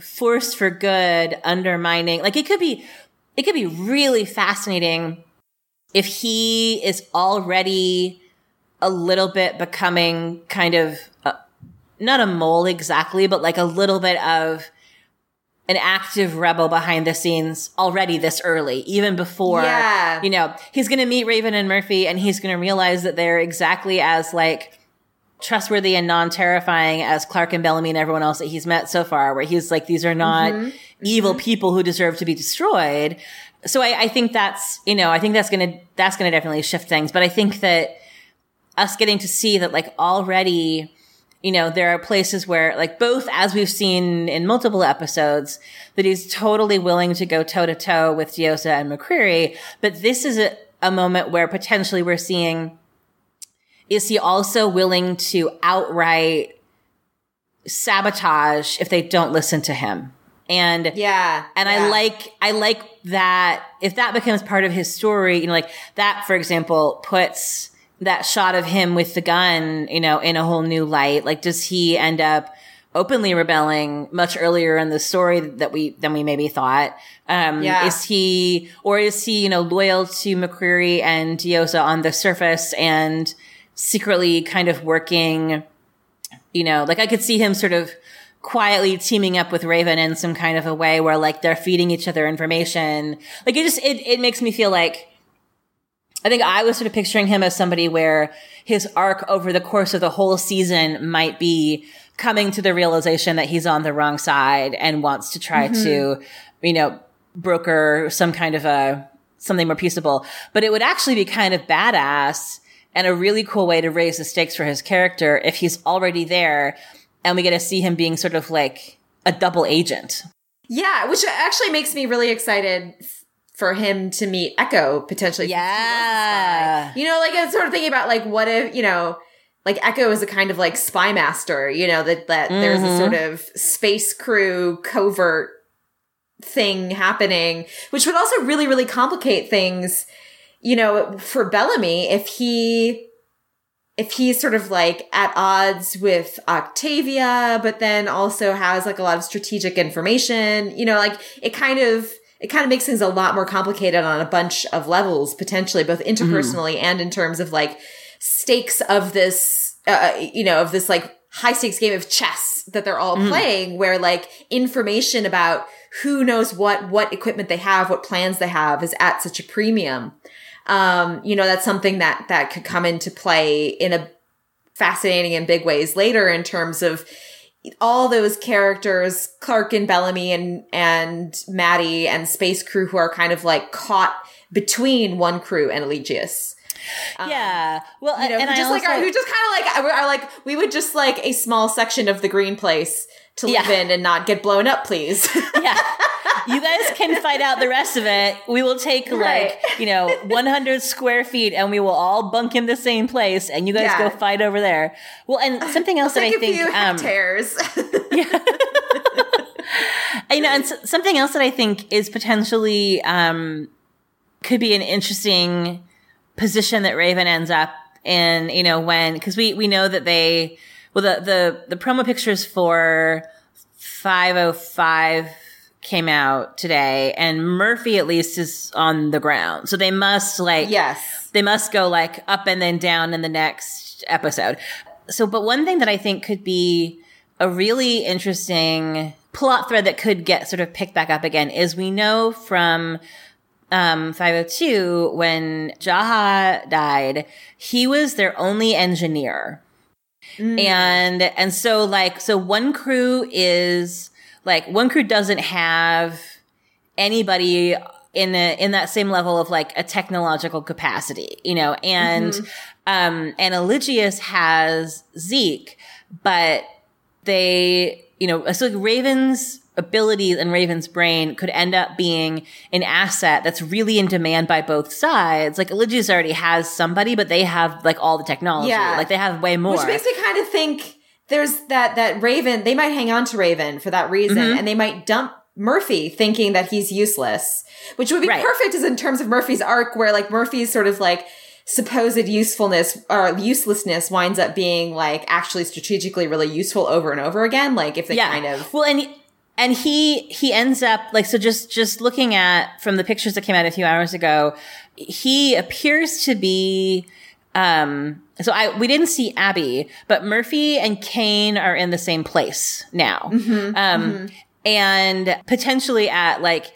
force for good, undermining. Like it could be, it could be really fascinating if he is already a little bit becoming kind of a, not a mole exactly, but like a little bit of an active rebel behind the scenes already this early, even before, Yeah. you know, he's going to meet Raven and Murphy and he's going to realize that they're exactly as like trustworthy and non-terrifying as Clarke and Bellamy and everyone else that he's met so far, where he's like, these are not mm-hmm. evil mm-hmm. people who deserve to be destroyed. So I, I think that's, you know, I think that's going to, that's going to definitely shift things. But I think that us getting to see that like already, you know, there are places where like both as we've seen in multiple episodes that he's totally willing to go toe to toe with Diyoza and McCreary. But this is a, a moment where potentially we're seeing, is he also willing to outright sabotage if they don't listen to him? And Yeah. and yeah. I like, I like that if that becomes part of his story, you know, like that, for example, puts that shot of him with the gun, you know, in a whole new light. Like, does he end up openly rebelling much earlier in the story that we, than we maybe thought? Um, Yeah. is he, or is he, you know, loyal to McCreary and Diyoza on the surface and secretly kind of working, you know, like I could see him sort of quietly teaming up with Raven in some kind of a way where like they're feeding each other information. Like it just, it, it makes me feel like, I think I was sort of picturing him as somebody where his arc over the course of the whole season might be coming to the realization that he's on the wrong side and wants to try to, mm-hmm. you know, broker some kind of a, something more peaceable. But it would actually be kind of badass and a really cool way to raise the stakes for his character if he's already there and we get to see him being sort of like a double agent. Yeah, which actually makes me really excited for him to meet Echo potentially. Yeah. You know, like I'm sort of thinking about like what if, you know, like Echo is a kind of like spy master, you know, that that there's a sort mm-hmm. of space crew covert thing happening, which would also really, really complicate things, you know, for Bellamy if he if he's sort of like at odds with Octavia, but then also has like a lot of strategic information, you know, like it kind of, it kind of makes things a lot more complicated on a bunch of levels, potentially, both interpersonally mm-hmm. and in terms of like stakes of this, uh, you know, of this like high stakes game of chess that they're all mm-hmm. playing, where like information about who knows what, what equipment they have, what plans they have is at such a premium um, you know, that's something that, that could come into play in a fascinating and big ways later in terms of all those characters, Clarke and Bellamy and, and Madi and Space Crew who are kind of like caught between one crew and Um, yeah. Well, you know, and just like are, who just kind of like are, like we would just like a small section of the green place to live yeah. in and not get blown up, please. yeah. You guys can fight out the rest of it. We will take right. like, you know, 100 square feet and we will all bunk in the same place and you guys yeah. go fight over there. Well, and something else that I think. Um, hectares. yeah. you know, and something else that I think is potentially, um, could be an interesting position that Raven ends up in, you know, when, cause we, we know that they, well, the, the, the promo pictures for 505 came out today and Murphy at least is on the ground. So they must like, yes, they must go like up and then down in the next episode. So, but one thing that I think could be a really interesting plot thread that could get sort of picked back up again is we know from um, 502 when Jaha died, he was their only engineer. Mm. And, and so like, so one crew is like, one crew doesn't have anybody in a, in that same level of like a technological capacity, you know, and, mm-hmm. um, and Eligius has Zeke, but they, you know, so like Raven's abilities and Raven's brain could end up being an asset that's really in demand by both sides. Like Eligius already has somebody, but they have like all the technology. Yeah. Like they have way more. Which makes me kind of think there's that, that Raven, they might hang on to Raven for that reason mm-hmm. and they might dump Murphy thinking that he's useless, which would be right. perfect as in terms of Murphy's arc where like Murphy's sort of like, supposed usefulness or uselessness winds up being like actually strategically really useful over and over again. Like if they yeah. kind of well, and and he he ends up like so just just looking at from the pictures that came out a few hours ago he appears to be um so i we didn't see abby but murphy and kane are in the same place now mm-hmm, um mm-hmm. and potentially at like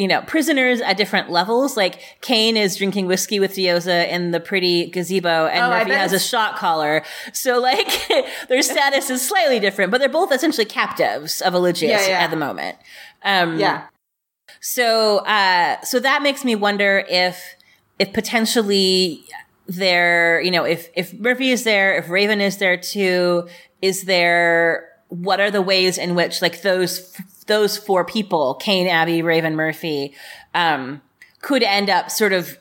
you know, prisoners at different levels. Like Kane is drinking whiskey with Diyoza in the pretty gazebo and oh, Murphy has a shot collar. So like their status is slightly different, but they're both essentially captives of Eligius yeah, yeah. at the moment. Um, yeah. So, uh, so that makes me wonder if, if potentially there, you know, if, if Murphy is there, if Raven is there too, is there, what are the ways in which like those those four people, Kane, Abby, Raven, Murphy, um, could end up sort of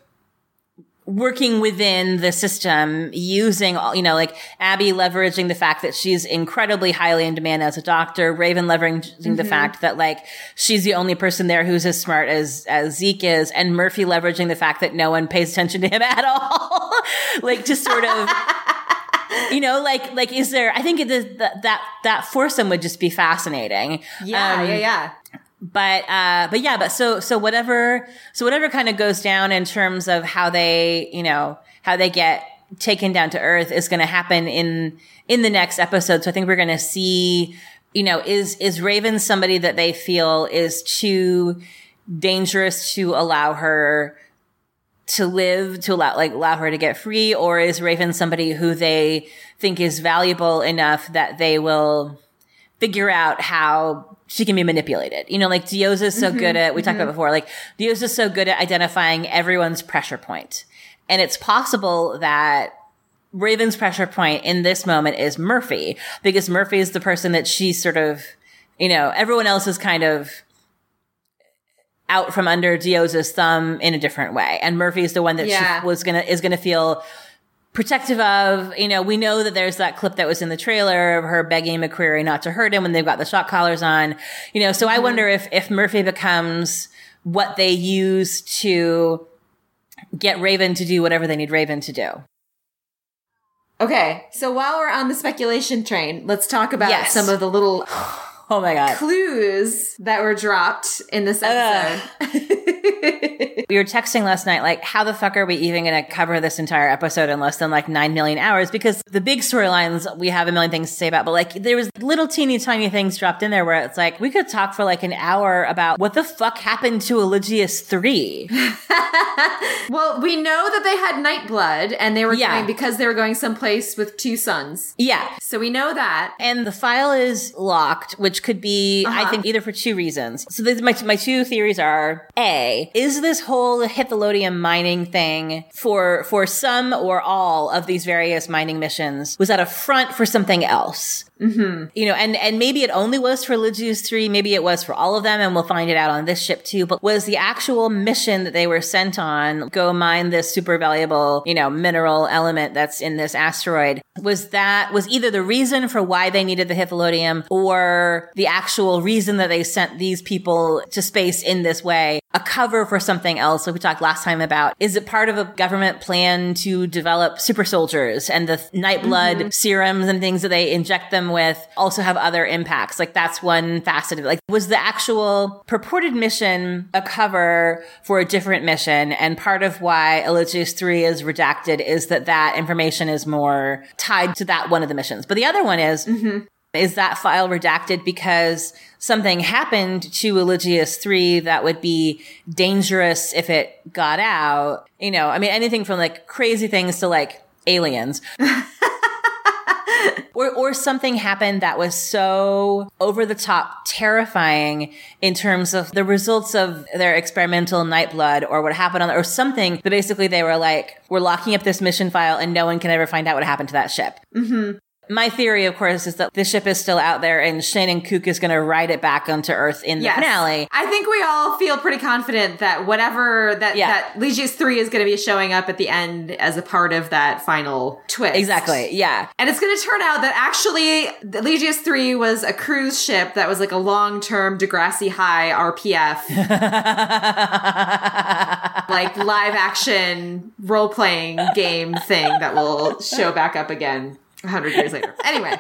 working within the system using you know like abby leveraging the fact that she's incredibly highly in demand as a doctor raven leveraging mm-hmm. the fact that like she's the only person there who's as smart as as zeke is and murphy leveraging the fact that no one pays attention to him at all like just sort of you know, like like is there? I think the, that that foursome would just be fascinating. Yeah, um, yeah, yeah. But uh, but yeah, but so so whatever so whatever kind of goes down in terms of how they you know how they get taken down to earth is going to happen in in the next episode. So I think we're going to see you know is is Raven somebody that they feel is too dangerous to allow her to live to allow like allow her to get free or is raven somebody who they think is valuable enough that they will figure out how she can be manipulated you know like Diyoza is so mm-hmm, good at we mm-hmm. talked about mm-hmm. before like Diyoza is so good at identifying everyone's pressure point and it's possible that raven's pressure point in this moment is murphy because murphy is the person that she's sort of you know everyone else is kind of out from under Diyoza's thumb in a different way. And Murphy is the one that yeah. she was gonna, is gonna feel protective of. You know, we know that there's that clip that was in the trailer of her begging McCreary not to hurt him when they've got the shot collars on. You know, so mm-hmm. I wonder if, if Murphy becomes what they use to get Raven to do whatever they need Raven to do. Okay, so while we're on the speculation train, let's talk about Yes. some of the little Oh my god. clues that were dropped in this episode. We were texting last night, like, how the fuck are we even going to cover this entire episode in less than like nine million hours? Because the big storylines, we have a million things to say about, but like, there was little teeny tiny things dropped in there where it's like, we could talk for like an hour about what the fuck happened to Eligius 3. well, we know that they had Nightblood and they were Yeah. going because they were going someplace with two sons. yeah. So we know that. And the file is locked, which could be, I Uh-huh. think, either for two reasons. So this, my, my two theories are, A, is this whole Hithilodium mining thing for, for some or all of these various mining missions, was that a front for something else? Mm-hmm. You know, and, and maybe it only was for Ligius 3, maybe it was for all of them, and we'll find it out on this ship too, but was the actual mission that they were sent on, go mine this super valuable, you know, mineral element that's in this asteroid, was that, was either the reason for why they needed the Hithilodium or the actual reason that they sent these people to space in this way, a cover for something else, like we talked last time about. Is it part of a government plan to develop super soldiers and the nightblood mm-hmm. serums and things that they inject them with also have other impacts? Like that's one facet of it. Like was the actual purported mission a cover for a different mission? And part of why Eligius 3 is redacted is that that information is more tied to that one of the missions. But the other one is, mm-hmm. Is that file redacted because something happened to Eligius 3 that would be dangerous if it got out? You know, I mean, anything from like crazy things to like aliens. or, or something happened that was so over the top terrifying in terms of the results of their experimental nightblood or what happened on, or something that basically they were like, we're locking up this mission file and no one can ever find out what happened to that ship. Mm-hmm. My theory, of course, is that the ship is still out there and Shane and Kook is going to ride it back onto Earth in the Yes. finale. I think we all feel pretty confident that whatever that Yeah. that Legius 3 is going to be showing up at the end as a part of that final twist. Exactly. Yeah. And it's going to turn out that actually the Legius 3 was a cruise ship that was like a long-term Degrassi High RPF like live action role-playing game thing that will show back up again a hundred years later. Anyway,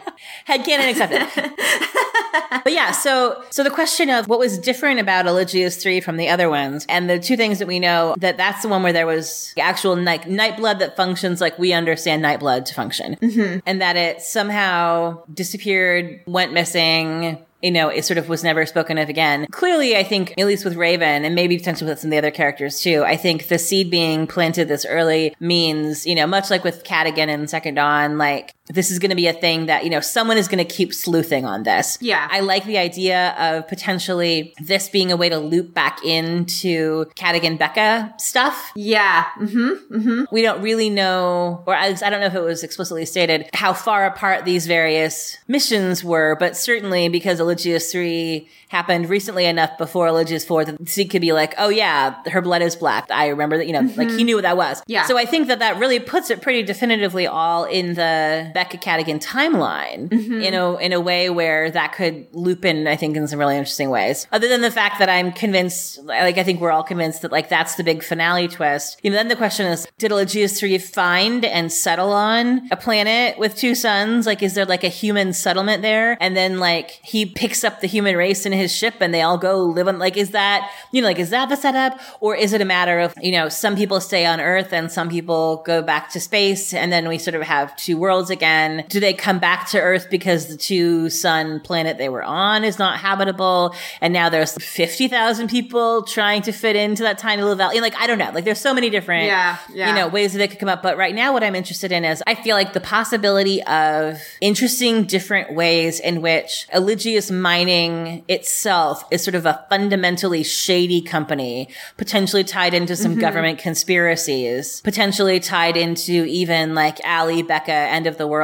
Headcanon accepted. but yeah, so so the question of what was different about Eligius 3 from the other ones, and the two things that we know that that's the one where there was actual like night blood that functions like we understand night blood to function, mm-hmm. and that it somehow disappeared, went missing. You know, it sort of was never spoken of again. Clearly, I think, at least with Raven, and maybe potentially with some of the other characters too, I think the seed being planted this early means, you know, much like with Cadogan and Second Dawn, like, this is going to be a thing that, you know, someone is going to keep sleuthing on this. Yeah. I like the idea of potentially this being a way to loop back into Cadogan Becca stuff. yeah. hmm We don't really know, or least I don't know if it was explicitly stated, how far apart these various missions were, but certainly because Eligius 3 happened recently enough before Eligius 4 that Zeke could be like, oh yeah, her blood is black. I remember that, you know, like he knew what that was. Yeah. So I think that that really puts it pretty definitively all in the Becca Cadogan timeline mm-hmm. in a, in a way where that could loop in, I think, in some really interesting ways. Other than the fact that I'm convinced, like, I think we're all convinced that, like, that's the big finale twist. You know, then the question is, did Eligius 3 find and settle on a planet with two suns? Like, is there like a human settlement there? And then, like, he picks up the human race in his ship and they all go live on, like, is that, you know, like, is that the setup? Or is it a matter of, you know, some people stay on Earth and some people go back to space and then we sort of have two worlds again? Do they come back to Earth because the two sun planet they were on is not habitable? And now there's 50,000 people trying to fit into that tiny little valley. Like, I don't know. Like, there's so many different, Yeah, yeah. you know, ways that it could come up. But right now, what I'm interested in is I feel like the possibility of interesting different ways in which Eligius mining itself is sort of a fundamentally shady company, potentially tied into some Mm-hmm. government conspiracies, potentially tied into even like Ali, Becca, end of the world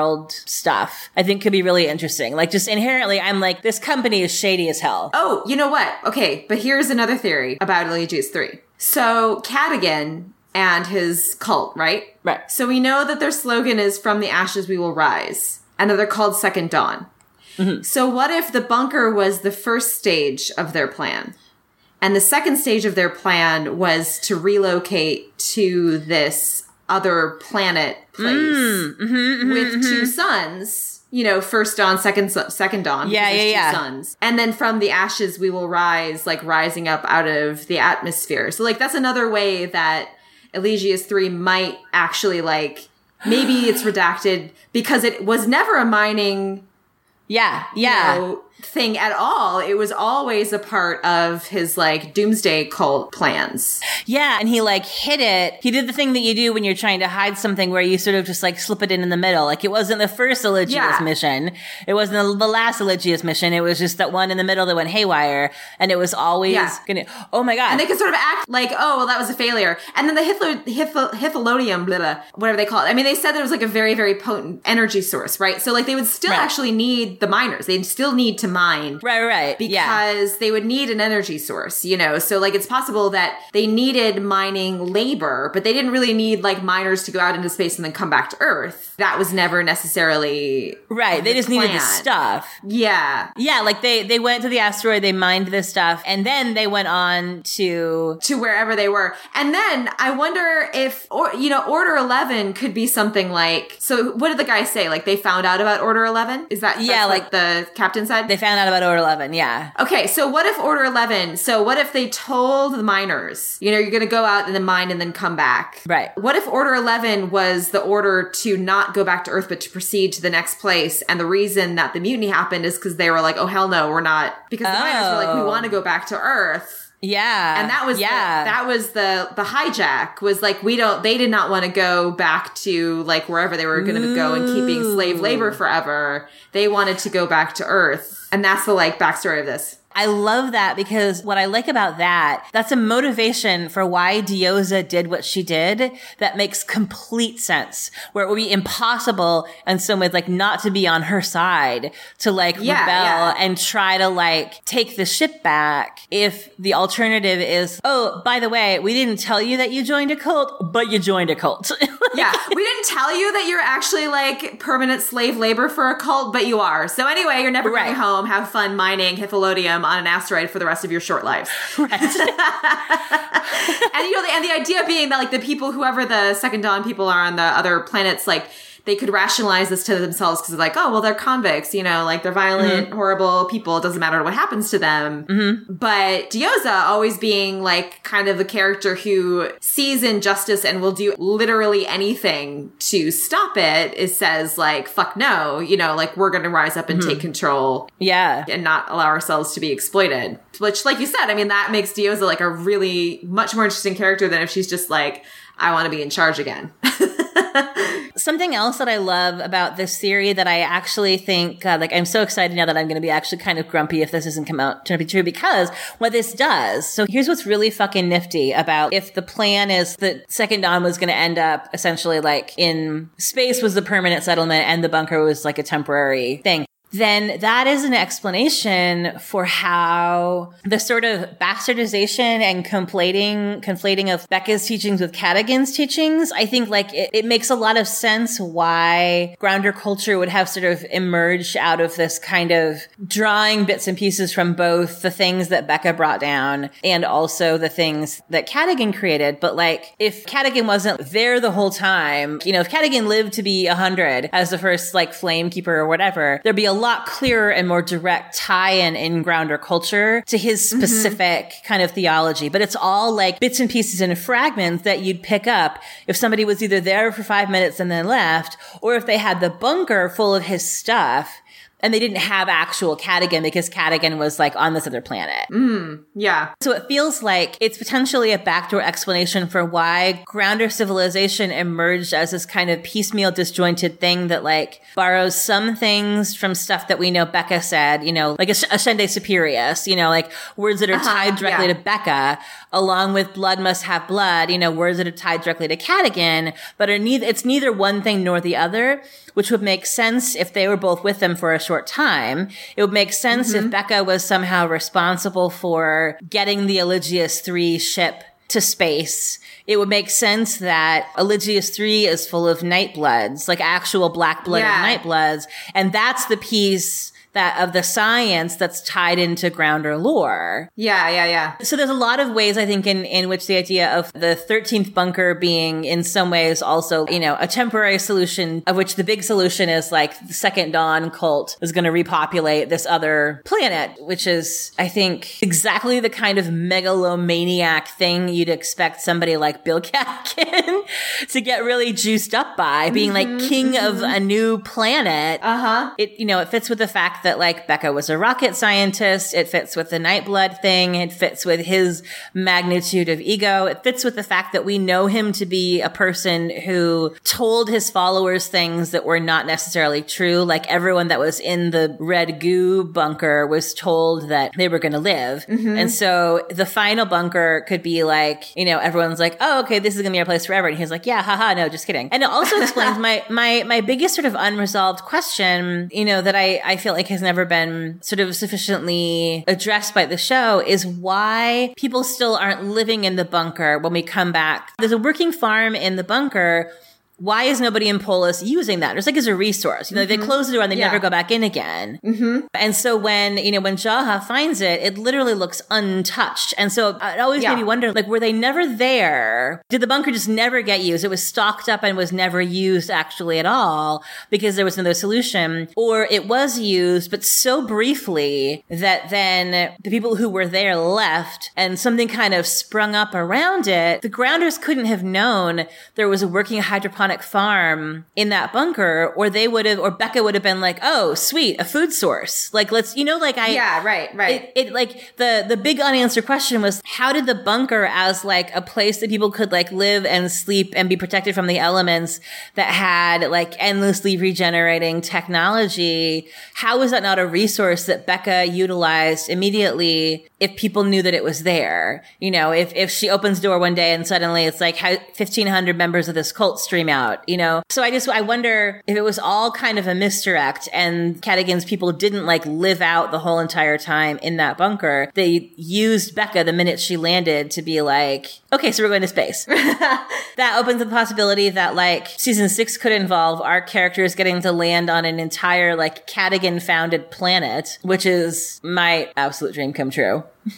stuff. I think could be really interesting. Like just inherently, I'm like, this company is shady as hell. Oh, you know what? Okay, but here's another theory about Eligius 3. So, Cadogan and his cult, right? Right. So we know that their slogan is from the ashes we will rise and that they're called Second Dawn. Mm-hmm. So what if the bunker was the first stage of their plan? And the second stage of their plan was to relocate to this other planet place Mm, mm-hmm, with two suns. You know, first dawn, second su- second dawn. Yeah, yeah, yeah. Suns, and then from the ashes we will rise, like rising up out of the atmosphere. So, like that's another way that Eligius three might actually like. Maybe it's redacted because it was never a mining Yeah, yeah. know, thing at all. It was always a part of his like doomsday cult plans. Yeah, and he like hid it. He did the thing that you do when you're trying to hide something where you sort of just like slip it in in the middle. Like it wasn't the first Eligius Yeah. mission. It wasn't the, the last Eligius mission. It was just that one in the middle that went haywire. And it was always Yeah. gonna, oh my God. And they could sort of act like, oh, well, that was a failure. And then the Hitler, Hitler, blah, blah, whatever they call it. I mean, they said that it was like a very, very potent energy source, right? So like they would still Right. actually need the miners. They'd still need to mine. right, right, right. yeah. because they would need an energy source, you know. So like it's possible that they needed mining labor, but they didn't really need like miners to go out into space and then come back to Earth. That was never necessarily Right. They the just needed the stuff. Yeah. Yeah, like they they went to the asteroid, they mined this stuff, and then they went on to To wherever they were. And then I wonder if or you know, Order eleven could be something like so what did the guy say? Like they found out about Order eleven? Is that Yeah, that's like- the captain said? they found out about Order Eleven. Yeah, Okay, so what if Order 11? So what if they told the miners, you know, you're going to go out and then mine and then come back? Right. What if Order 11 was the order to not go back to Earth but to proceed to the next place? And the reason that the mutiny happened is because they were like, oh, hell no, we're not. Because the miners were like, we Oh. want to go back to Earth. yeah, And that was yeah, the, that was the the hijack was like we don't they did not want to go back to like wherever they were going to go and keep being slave labor forever. They wanted to go back to Earth, and that's the like backstory of this. I love that because what I like about that, that's a motivation for why Diyoza did what she did that makes complete sense. Where it would be impossible in some ways, like not to be on her side, to like Yeah, rebel yeah. and try to like take the ship back if the alternative is, oh, by the way, we didn't tell you that you joined a cult, but you joined a cult. Yeah, we didn't tell you that you're actually like permanent slave labor for a cult, but you are. So anyway, you're never Right. going home. Have fun mining On an asteroid for the rest of your short lives. and you know, the, and the idea being that like the people, whoever the second dawn people are on the other planets, like they could rationalize this to themselves because they're like, oh, well, they're convicts, you know, like they're violent, mm-hmm. horrible people. It doesn't matter what happens to them. Mm-hmm. But Diyoza always being like kind of the character who sees injustice and will do literally anything to stop it, is says like, fuck no, you know, like we're going to rise up and take mm-hmm. control yeah. and not allow ourselves to be exploited. Which, like you said, I mean, that makes Diyoza like a really much more interesting character than if she's just like, I want to be in charge again. Something else that I love about this theory that I actually think, uh, like, I'm so excited now that I'm going to be actually kind of grumpy if this doesn't come out to be true because what this does. So here's what's really fucking nifty about if the plan is that Second Dawn was going to end up essentially like in space was the permanent settlement and the bunker was like a temporary thing then that is an explanation for how the sort of bastardization and conflating conflating of Becca's teachings with Cadogan's teachings. I think like it, it makes a lot of sense why grounder culture would have sort of emerged out of this kind of drawing bits and pieces from both the things that Becca brought down and also the things that Cadogan created. But like if Cadogan wasn't there the whole time, you know, if Cadogan lived to be a hundred as the first like flame keeper or whatever, there'd be a lot clearer and more direct tie-in in grounder culture to his mm-hmm. specific kind of theology. But it's all like bits and pieces and fragments that you'd pick up if somebody was either there for five minutes and then left, or if they had the bunker full of his stuff and they didn't have actual Cadogan because Cadogan was like on this other planet. Mm, yeah. So it feels like it's potentially a backdoor explanation for why grounder civilization emerged as this kind of piecemeal, disjointed thing that like borrows some things from stuff that we know Becca said, you know, like Ascende Superius, you know, like words that are uh-huh, tied directly yeah. to Becca, along with blood must have blood, you know, words that are tied directly to Cadogan, but are neither, it's neither one thing nor the other, which would make sense if they were both with them for a short time. It would make sense if mm-hmm. Becca was somehow responsible for getting the Eligius 3 ship to space. It would make sense that Eligius 3 is full of nightbloods, like actual black blooded Yeah. night bloods. And that's the piece that of the science that's tied into grounder lore. Yeah, yeah, yeah. So there's a lot of ways I think in, in which the idea of the 13th bunker being in some ways also, you know, a temporary solution of which the big solution is like the second dawn cult is going to repopulate this other planet, which is, I think, exactly the kind of megalomaniac thing you'd expect somebody like Bill Cadogan to get really juiced up by being like king of a new planet. Uh huh. It, you know, it fits with the fact that like Becca was a rocket scientist. It fits with the Nightblood thing. It fits with his magnitude of ego. It fits with the fact that we know him to be a person who told his followers things that were not necessarily true. Like everyone that was in the red goo bunker was told that they were going to live. Mm-hmm. And so the final bunker could be like, you know, everyone's like, oh, okay, this is going to be our place forever. And he's like, yeah, haha, no, just kidding. And it also explains my, my, my biggest sort of unresolved question, you know, that I, I feel like has never been sort of sufficiently addressed by the show is why people still aren't living in the bunker when we come back. There's a working farm in the bunker. Why is nobody in Polis using that? It's like as a resource. You know, they mm-hmm. close the door and they Yeah. never go back in again. Mm-hmm. And so when, you know, when Jaha finds it, it literally looks untouched. And so it always Yeah. made me wonder, like, were they never there? Did the bunker just never get used? It was stocked up and was never used actually at all because there was no solution. Or it was used, but so briefly that then the people who were there left and something kind of sprung up around it. The grounders couldn't have known there was a working hydroponic farm in that bunker or they would have, or Becca would have been like, oh, sweet, a food source. Like, let's, you know, like I, Yeah, right, right. it, it like the the big unanswered question was how did the bunker as like a place that people could like live and sleep and be protected from the elements that had like endlessly regenerating technology how was that not a resource that becca utilized immediately if people knew that it was there you know if if she opens the door one day and suddenly it's like how 1500 members of this cult stream out you know? So i just i wonder if it was all kind of a misdirect and cadogan's people didn't like live out the whole entire time in that bunker. They used becca the minute she landed to be like okay so we're going to space. That opens the possibility that like season six could involve our characters getting to land on an entire like cadogan founded planet which is my absolute dream come true.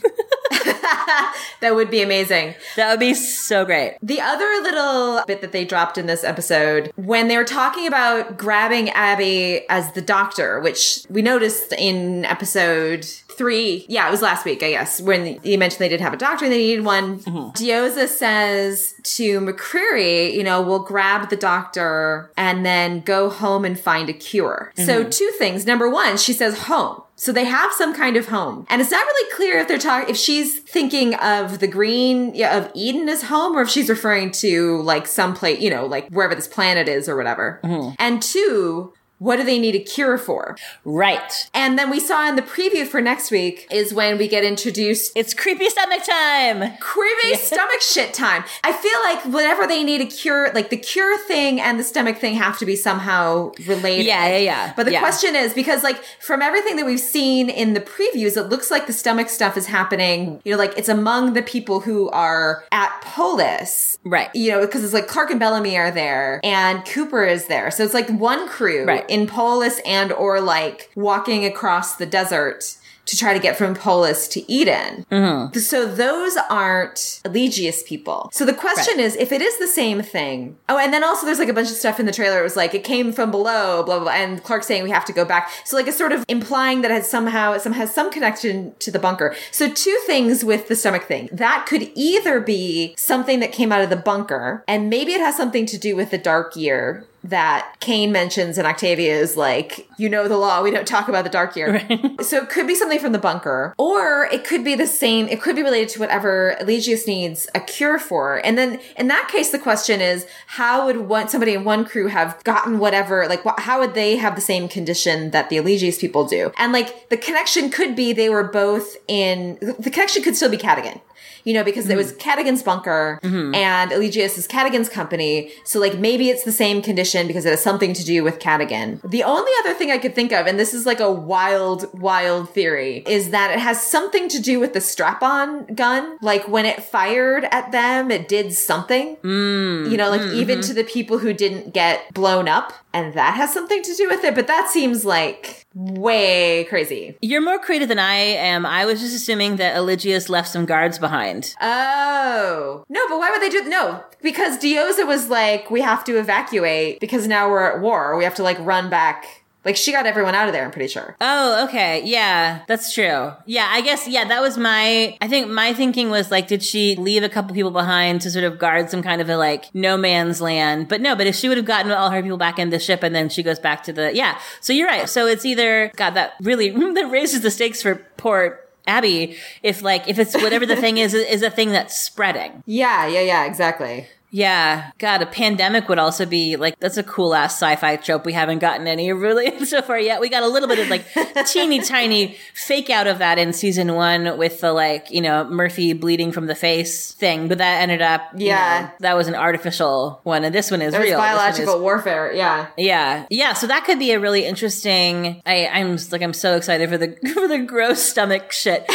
That would be amazing. that would be so great. The other little bit that they dropped in this episode, when they were talking about grabbing Abby as the doctor, which we noticed in episode three. Yeah, it was last week, I guess, when you mentioned they did have a doctor and they needed one. Mm-hmm. Diyoza says to McCreary, you know, we'll grab the doctor and then go home and find a cure. So mm-hmm. two things. Number one, she says home. So they have some kind of home. And it's not really clear if they're talking, if she's thinking of the green, yeah, of Eden as home or if she's referring to like some place, you know, like wherever this planet is or whatever. Mm-hmm. And two, what do they need a cure for? right And then we saw in the preview for next week is when we get introduced it's creepy stomach time creepy stomach shit time. I feel like whenever they need a cure, like the cure thing and the stomach thing have to be somehow related. Yeah, yeah, yeah. But the Yeah. question is because like from everything that we've seen in the previews, it looks like the stomach stuff is happening, you know, like it's among the people who are at Polis. right You know, because it's like Clarke and Bellamy are there and Cooper is there. So it's like Wonkru Right. In Polis and or like walking across the desert to try to get from Polis to Eden. Mm-hmm. So those aren't Eligius people. So the question is, if it is the same thing. Oh, and then also there's like a bunch of stuff in the trailer. It was like it came from below, blah blah, blah and Clarke saying we have to go back. So like it's sort of implying that it has somehow some has some connection to the bunker. So two things with the stomach thing. That could either be something that came out of the bunker, and maybe it has something to do with the dark year that Kane mentions and Octavia is like, you know the law, we don't talk about the dark year. So it could be something from the bunker, or it could be the same, it could be related to whatever Eligius needs a cure for. And then in that case, the question is, how would one, somebody in Wonkru have gotten whatever, like, wh- how would they have the same condition that the Eligius people do? And like, the connection could be they were both in, the connection could still be Cadogan. You know, because it was mm-hmm. Cadogan's bunker mm-hmm. and Eligius is Cadogan's company. So like maybe it's the same condition because it has something to do with Cadogan. The only other thing I could think of, and this is like a wild, wild theory, is that it has something to do with the strap-on gun. Like when it fired at them, it did something. Mm. you know, like mm-hmm. even to the people who didn't get blown up. And that has something to do with it. But that seems like way crazy. You're more creative than I am. I was just assuming that Eligius left some guards behind. Oh. No, but why would they do no? Because Diyoza was like, we have to evacuate because now we're at war. We have to like run back like she got everyone out of there, I'm pretty sure. Oh, okay. Yeah, that's true. Yeah, I guess, yeah, that was my, I think my thinking was like, did she leave a couple people behind to sort of guard some kind of a like no man's land? But no, but if she would have gotten all her people back in the ship and then she goes back to the, yeah. So you're right. So it's either, God, that really, that raises the stakes for poor Abby if like if it's whatever the thing is is a thing that's spreading. Yeah, yeah, yeah, exactly. Yeah, God, a pandemic would also be like that's a cool ass sci-fi trope. We haven't gotten any really so far yet. We got a little bit of like teeny tiny fake out of that in season one with the like you know Murphy bleeding from the face thing, but that ended up yeah know, that was an artificial one, and this one is There's real. Biological is, warfare, yeah, yeah, yeah. So that could be a really interesting. I I'm like I'm so excited for the for the gross stomach shit.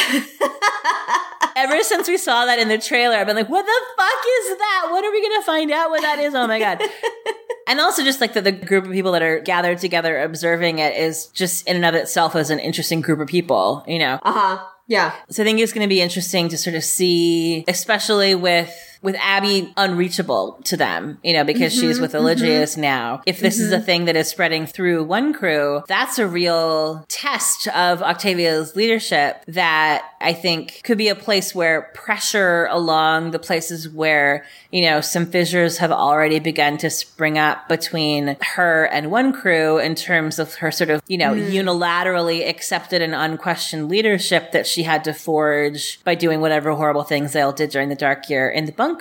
Ever since we saw that in the trailer, I've been like, what the fuck is that? What are we going to find out what that is? Oh my God. and also just like the, the group of people that are gathered together observing it is just in and of itself as an interesting group of people, you know? Uh huh. Yeah. So I think it's going to be interesting to sort of see, especially with with Abby unreachable to them, you know, because mm-hmm, she's with Eligius mm-hmm. now. If this mm-hmm. is a mm-hmm. thing that is spreading through Wonkru, that's a real test of Octavia's leadership that I think could be a place where pressure along the places where, you know, some fissures have already begun to spring up between her and Wonkru in terms of her sort of, you know, mm. unilaterally accepted and unquestioned leadership that she had to forge by doing whatever horrible things they all did during the dark year in the bunker.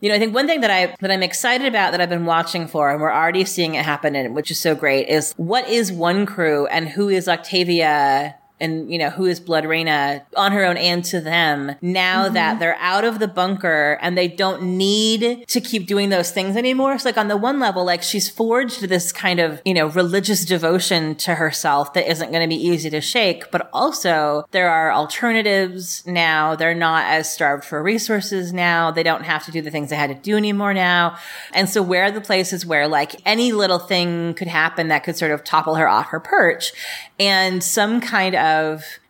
You know, I think one thing that I, that I'm excited about that I've been watching for and we're already seeing it happen and which is so great is what is Wonkru and who is Octavia and you know who is Blodreina on her own and to them now mm-hmm. that they're out of the bunker and they don't need to keep doing those things anymore. It's like on the one level like she's forged this kind of you know religious devotion to herself that isn't going to be easy to shake but also there are alternatives now. They're not as starved for resources now. They don't have to do the things they had to do anymore now. And so where are the places where like any little thing could happen that could sort of topple her off her perch? And some kind of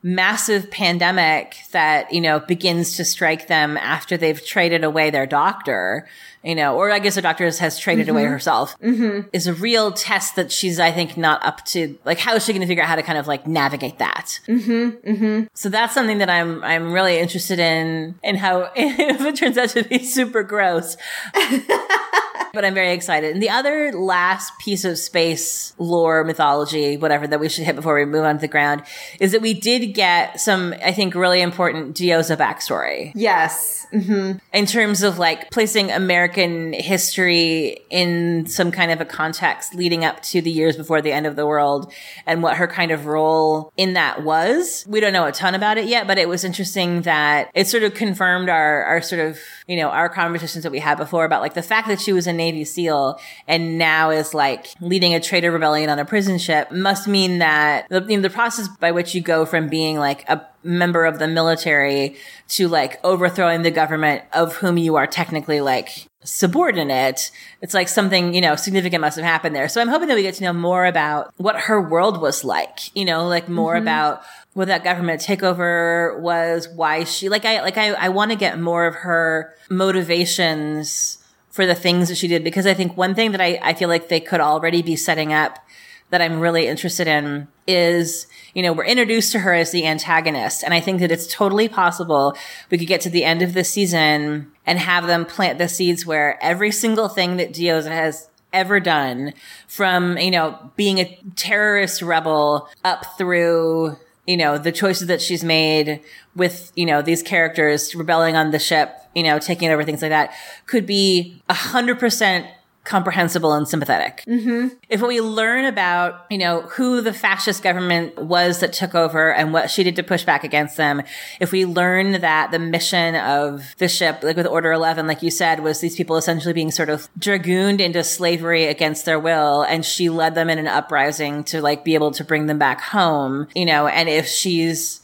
massive pandemic that, you know, begins to strike them after they've traded away their doctor, you know, or I guess the doctor has traded mm-hmm. away herself mm-hmm. is a real test that she's, I think, not up to, like, how is she going to figure out how to kind of like navigate that? Mm-hmm. mm-hmm. So that's something that I'm, I'm really interested in, in how, if it turns out to be super gross. but I'm very excited. And the other last piece of space lore, mythology, whatever that we should hit before we move on to the ground is that we did get some, I think, really important Diyoza backstory. Yes. Mm-hmm. In terms of like placing American history in some kind of a context leading up to the years before the end of the world and what her kind of role in that was. We don't know a ton about it yet, but it was interesting that it sort of confirmed our, our sort of, you know, our conversations that we had before about like the fact that she was a Navy SEAL and now is like leading a traitor rebellion on a prison ship must mean that the, you know, the process by which you go from being like a member of the military to like overthrowing the government of whom you are technically like subordinate. It's like something, you know, significant must have happened there. So I'm hoping that we get to know more about what her world was like, you know, like more mm-hmm. about what that government takeover was, why she, like I, like I, I want to get more of her motivations for the things that she did because I think one thing that I, I feel like they could already be setting up that I'm really interested in is, you know, we're introduced to her as the antagonist. And I think that it's totally possible we could get to the end of the season and have them plant the seeds where every single thing that Diyoza has ever done from, you know, being a terrorist rebel up through, you know, the choices that she's made with, you know, these characters rebelling on the ship, you know, taking over things like that could be a hundred percent comprehensible and sympathetic. Mm-hmm. If we learn about, you know, who the fascist government was that took over and what she did to push back against them, if we learn that the mission of the ship, like with Order 11, like you said, was these people essentially being sort of dragooned into slavery against their will, and she led them in an uprising to like be able to bring them back home, you know, and if she's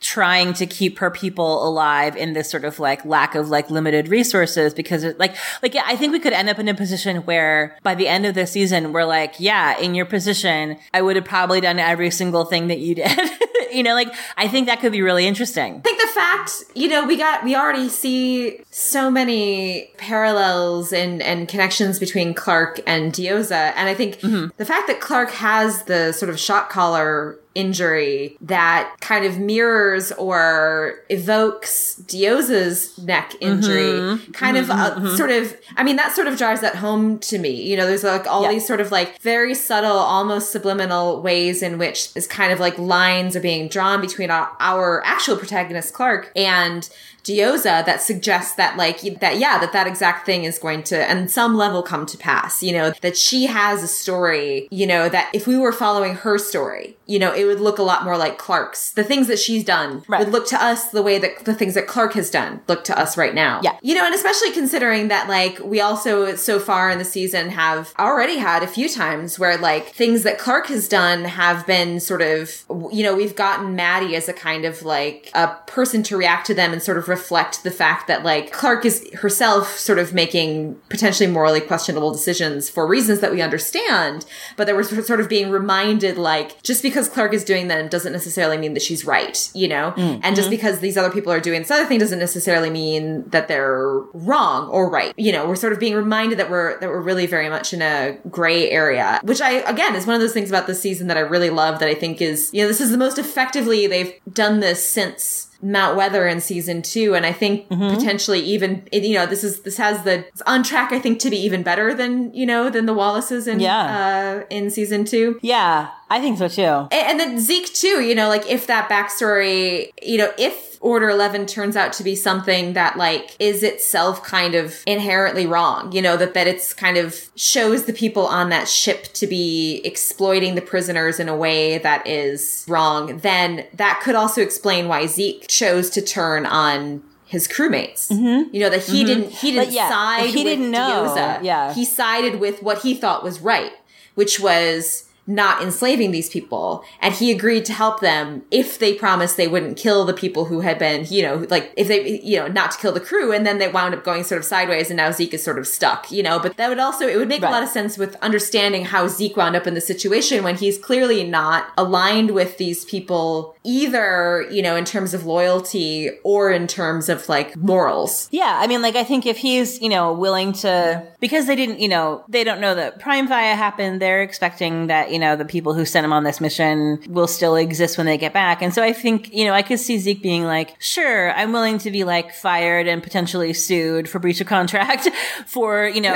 trying to keep her people alive in this sort of like lack of like limited resources because it, like like I think we could end up in a position where by the end of the season we're like, yeah, in your position, I would have probably done every single thing that you did. you know, like I think that could be really interesting. I think the fact, you know, we got we already see so many parallels and and connections between Clarke and Diyoza, and I think mm-hmm. the fact that Clarke has the sort of shock collar injury that kind of mirrors or evokes Diyoza's neck injury. Mm-hmm. Kind mm-hmm. of uh, mm-hmm. sort of, I mean, that sort of drives that home to me. You know, there's like all yeah. these sort of like very subtle, almost subliminal ways in which is kind of like lines are being drawn between our, our actual protagonist, Clarke, and Diyoza that suggests that like that yeah that that exact thing is going to and some level come to pass you know that she has a story you know that if we were following her story you know it would look a lot more like Clarke's. The things that she's done right. would look to us the way that the things that Clarke has done look to us right now. Yeah. You know and especially considering that like we also so far in the season have already had a few times where like things that Clarke has done have been sort of you know we've gotten Madi as a kind of like a person to react to them and sort of reflect the fact that like Clarke is herself sort of making potentially morally questionable decisions for reasons that we understand, but that we're sort of being reminded like just because Clarke is doing them doesn't necessarily mean that she's right, you know? Mm-hmm. And just because these other people are doing this other thing doesn't necessarily mean that they're wrong or right. You know, we're sort of being reminded that we're that we're really very much in a gray area, which I again is one of those things about this season that I really love that I think is, you know, this is the most effectively they've done this since Mount Weather in season two, and I think mm-hmm. potentially even you know this is this has the it's on track I think to be even better than you know than the Wallaces in yeah. uh, in season two. Yeah, I think so too. And, and then Zeke too. You know, like if that backstory, you know, if Order 11 turns out to be something that like is itself kind of inherently wrong, you know, that, that it's kind of shows the people on that ship to be exploiting the prisoners in a way that is wrong, then that could also explain why Zeke chose to turn on his crewmates. Mm-hmm. You know that he mm-hmm. didn't he didn't yeah, side he didn't know. Yeah, he sided with what he thought was right, which was not enslaving these people. And he agreed to help them if they promised they wouldn't kill the people who had been, you know, like if they, you know, not to kill the crew. And then they wound up going sort of sideways and now Zeke is sort of stuck, you know, but that would also, it would make right. a lot of sense with understanding how Zeke wound up in the situation when he's clearly not aligned with these people either, you know, in terms of loyalty or in terms of like morals. Yeah. I mean, like, I think if he's, you know, willing to, because they didn't, you know, they don't know that Praimfaya happened, they're expecting that, you you know, the people who sent him on this mission will still exist when they get back. And so I think, you know, I could see Zeke being like, sure, I'm willing to be like fired and potentially sued for breach of contract for, you know,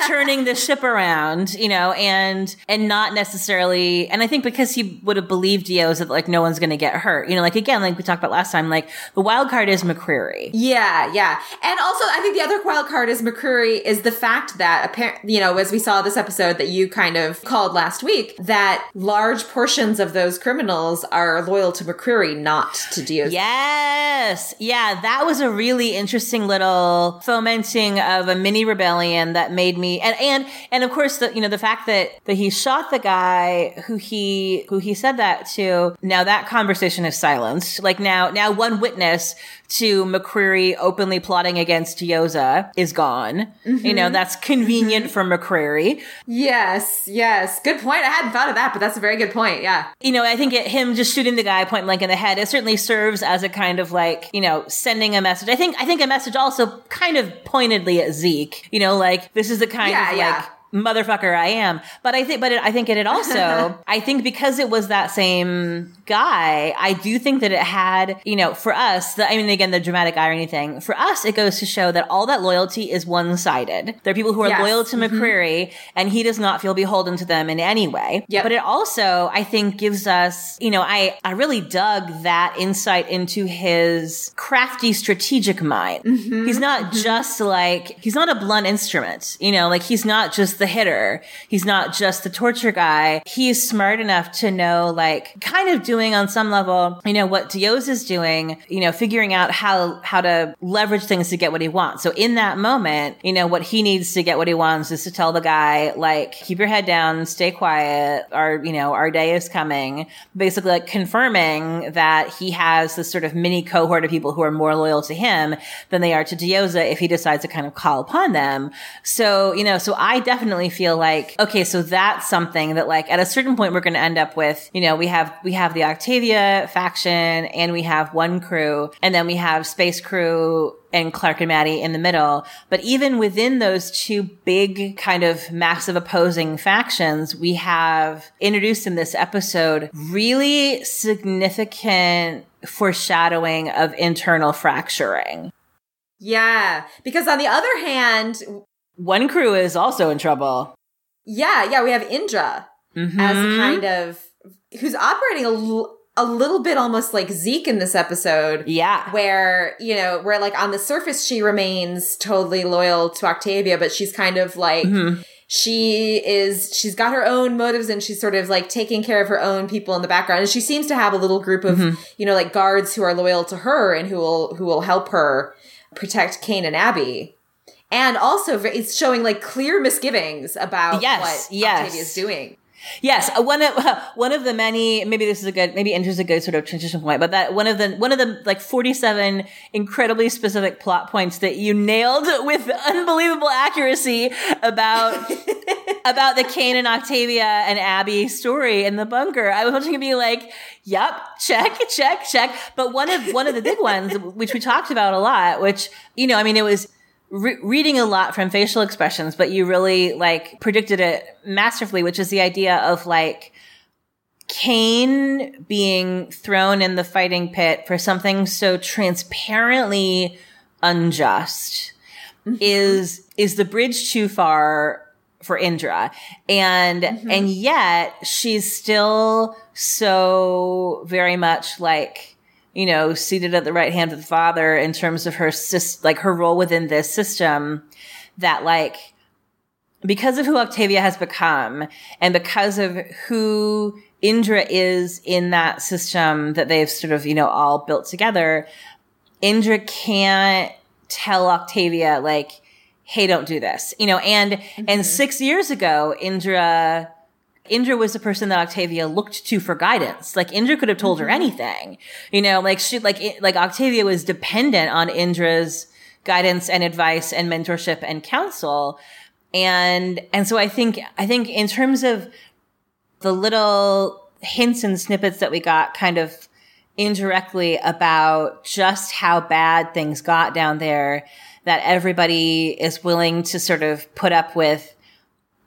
turning the ship around, you know, and, and not necessarily, and I think because he would have believed Diyoza that like no one's going to get hurt, you know, like again, like we talked about last time, like the wild card is McCreary. Yeah, yeah. And also I think the other wild card is McCreary is the fact that apparently, you know, as we saw this episode that you kind of called last week, that large portions of those criminals are loyal to McCreary, not to Diyoza. Yes. Yeah, that was a really interesting little fomenting of a mini rebellion that made me and and and of course the you know the fact that that he shot the guy who he who he said that to. Now that conversation is silenced. Like now now one witness to McCreary openly plotting against Diyoza is gone. Mm-hmm. You know, that's convenient mm-hmm. for McCreary. Yes, yes. Good point. I hadn't thought of that, but that's a very good point. Yeah. You know, I think it, him just shooting the guy point blank in the head, it certainly serves as a kind of like, you know, sending a message. I think, I think a message also kind of pointedly at Zeke, you know, like this is the kind yeah, of like, yeah motherfucker I am. But I think, but it, I think it, it also, I think because it was that same guy, I do think that it had, you know, for us, the, I mean, again, the dramatic irony thing, for us, it goes to show that all that loyalty is one sided. There are people who are yes. loyal to mm-hmm. McCreary mm-hmm. and he does not feel beholden to them in any way. Yep. But it also, I think, gives us, you know, I, I really dug that insight into his crafty strategic mind. Mm-hmm. He's not mm-hmm. just like, he's not a blunt instrument, you know, like he's not just the hitter. He's not just the torture guy. He's smart enough to know, like, kind of doing on some level, you know, what Diyoza is doing, you know, figuring out how, how to leverage things to get what he wants. So in that moment, you know, what he needs to get what he wants is to tell the guy, like, keep your head down, stay quiet. Our, you know, our day is coming. Basically, like confirming that he has this sort of mini cohort of people who are more loyal to him than they are to Diyoza if he decides to kind of call upon them. So, you know, so I definitely feel like, okay, so that's something that like at a certain point we're going to end up with, you know, we have, we have the Octavia faction and we have Wonkru and then we have space crew and Clarke and Madi in the middle. But even within those two big kind of massive opposing factions, we have introduced in this episode really significant foreshadowing of internal fracturing. Yeah. Because on the other hand, Wonkru is also in trouble. Yeah. Yeah. We have Indra mm-hmm. as kind of who's operating a l- a little bit almost like Zeke in this episode. Yeah. Where, you know, where like on the surface she remains totally loyal to Octavia, but she's kind of like, mm-hmm. she is, she's got her own motives and she's sort of like taking care of her own people in the background. And she seems to have a little group of, mm-hmm. you know, like guards who are loyal to her and who will, who will help her protect Kane and Abby. And also it's showing like clear misgivings about yes, what yes. is doing. Yes, uh, one of one of the many. Maybe this is a good. Maybe enters a good sort of transition point. But that one of the one of the like forty seven incredibly specific plot points that you nailed with unbelievable accuracy about about the Kane and Octavia and Abby story in the bunker. I was hoping to be like, "Yep, check, check, check." But one of one of the big ones, which we talked about a lot, which you know, I mean, it was re- reading a lot from facial expressions, but you really like predicted it masterfully, which is the idea of like Kane being thrown in the fighting pit for something so transparently unjust mm-hmm. is is the bridge too far for Indra. And mm-hmm. and yet she's still so very much like you know, seated at the right hand of the Father in terms of her sis, like her role within this system that like, because of who Octavia has become and because of who Indra is in that system that they've sort of, you know, all built together, Indra can't tell Octavia like, hey, don't do this, you know, and, mm-hmm. and six years ago, Indra, Indra was the person that Octavia looked to for guidance. Like Indra could have told mm-hmm. her anything, you know, like she, like, like Octavia was dependent on Indra's guidance and advice and mentorship and counsel. And, and so I think, I think in terms of the little hints and snippets that we got kind of indirectly about just how bad things got down there, that everybody is willing to sort of put up with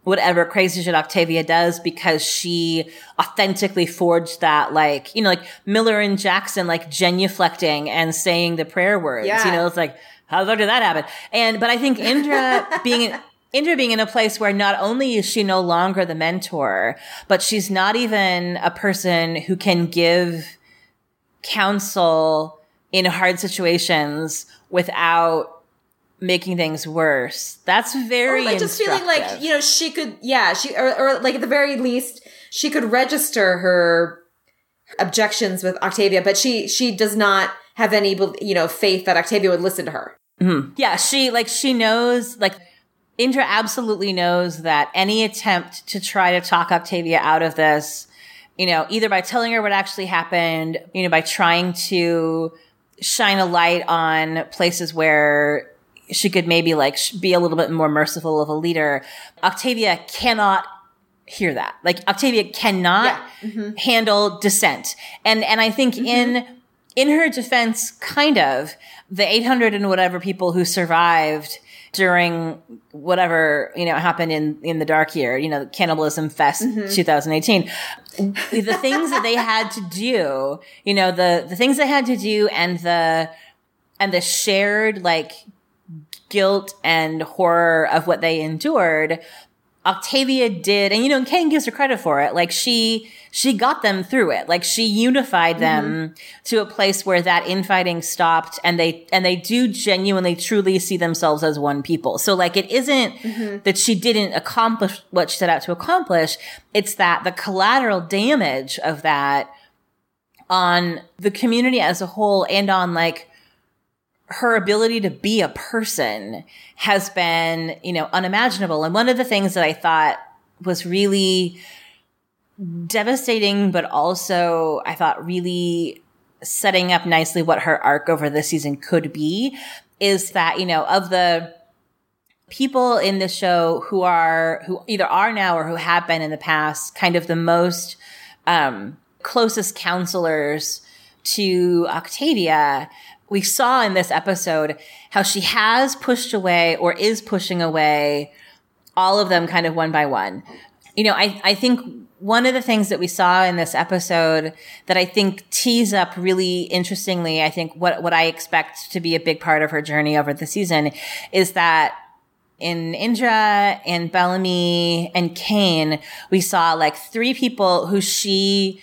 whatever crazy shit Octavia does because she authentically forged that, like, you know, like Miller and Jackson, like genuflecting and saying the prayer words. Yeah. You know, it's like, how the fuck did that happen? And, but I think Indra being, Indra being in a place where not only is she no longer the mentor, but she's not even a person who can give counsel in hard situations without making things worse. That's very or like just feeling like you know she could yeah she or, or like at the very least she could register her objections with Octavia, but she she does not have any you know faith that Octavia would listen to her. Mm-hmm. Yeah, she like she knows like Indra absolutely knows that any attempt to try to talk Octavia out of this, you know, either by telling her what actually happened, you know, by trying to shine a light on places where she could maybe like be a little bit more merciful of a leader. Octavia cannot hear that. Like Octavia cannot yeah. mm-hmm. handle dissent. And and I think mm-hmm. in in her defense kind of the 800 and whatever people who survived during whatever you know happened in in the dark year you know cannibalism fest mm-hmm. 2018 the things that they had to do you know the the things they had to do and the and the shared like guilt and horror of what they endured, Octavia did, and you know, and Kane gives her credit for it. Like she, she got them through it. Like she unified them mm-hmm. to a place where that infighting stopped and they, and they do genuinely truly see themselves as one people. So like it isn't mm-hmm. that she didn't accomplish what she set out to accomplish. It's that the collateral damage of that on the community as a whole and on like her ability to be a person has been, you know, unimaginable. And one of the things that I thought was really devastating, but also I thought really setting up nicely what her arc over the season could be is that, you know, of the people in the show who are, who either are now or who have been in the past, kind of the most, um, closest counselors to Octavia, we saw in this episode how she has pushed away or is pushing away all of them kind of one by one. You know, I, I think one of the things that we saw in this episode that I think tees up really interestingly, I think what, what I expect to be a big part of her journey over the season is that in Indra and Bellamy and Kane, we saw like three people who she,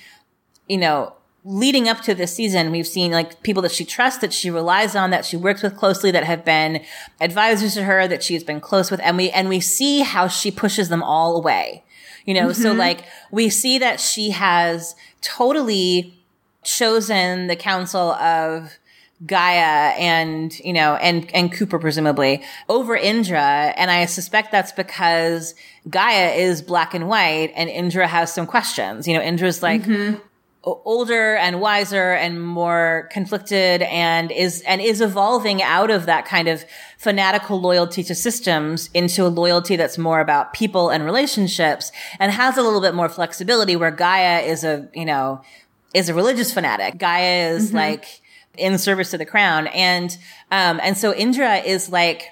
you know, leading up to this season, we've seen like people that she trusts, that she relies on, that she works with closely, that have been advisors to her, that she's been close with. And we, and we see how she pushes them all away. You know, mm-hmm. so like we see that she has totally chosen the council of Gaia and, you know, and, and Cooper presumably over Indra. And I suspect that's because Gaia is black and white and Indra has some questions. You know, Indra's like, mm-hmm older and wiser and more conflicted and is and is evolving out of that kind of fanatical loyalty to systems into a loyalty that's more about people and relationships and has a little bit more flexibility where Gaia is a you know is a religious fanatic Gaia is mm-hmm. like in service to the crown and um and so Indra is like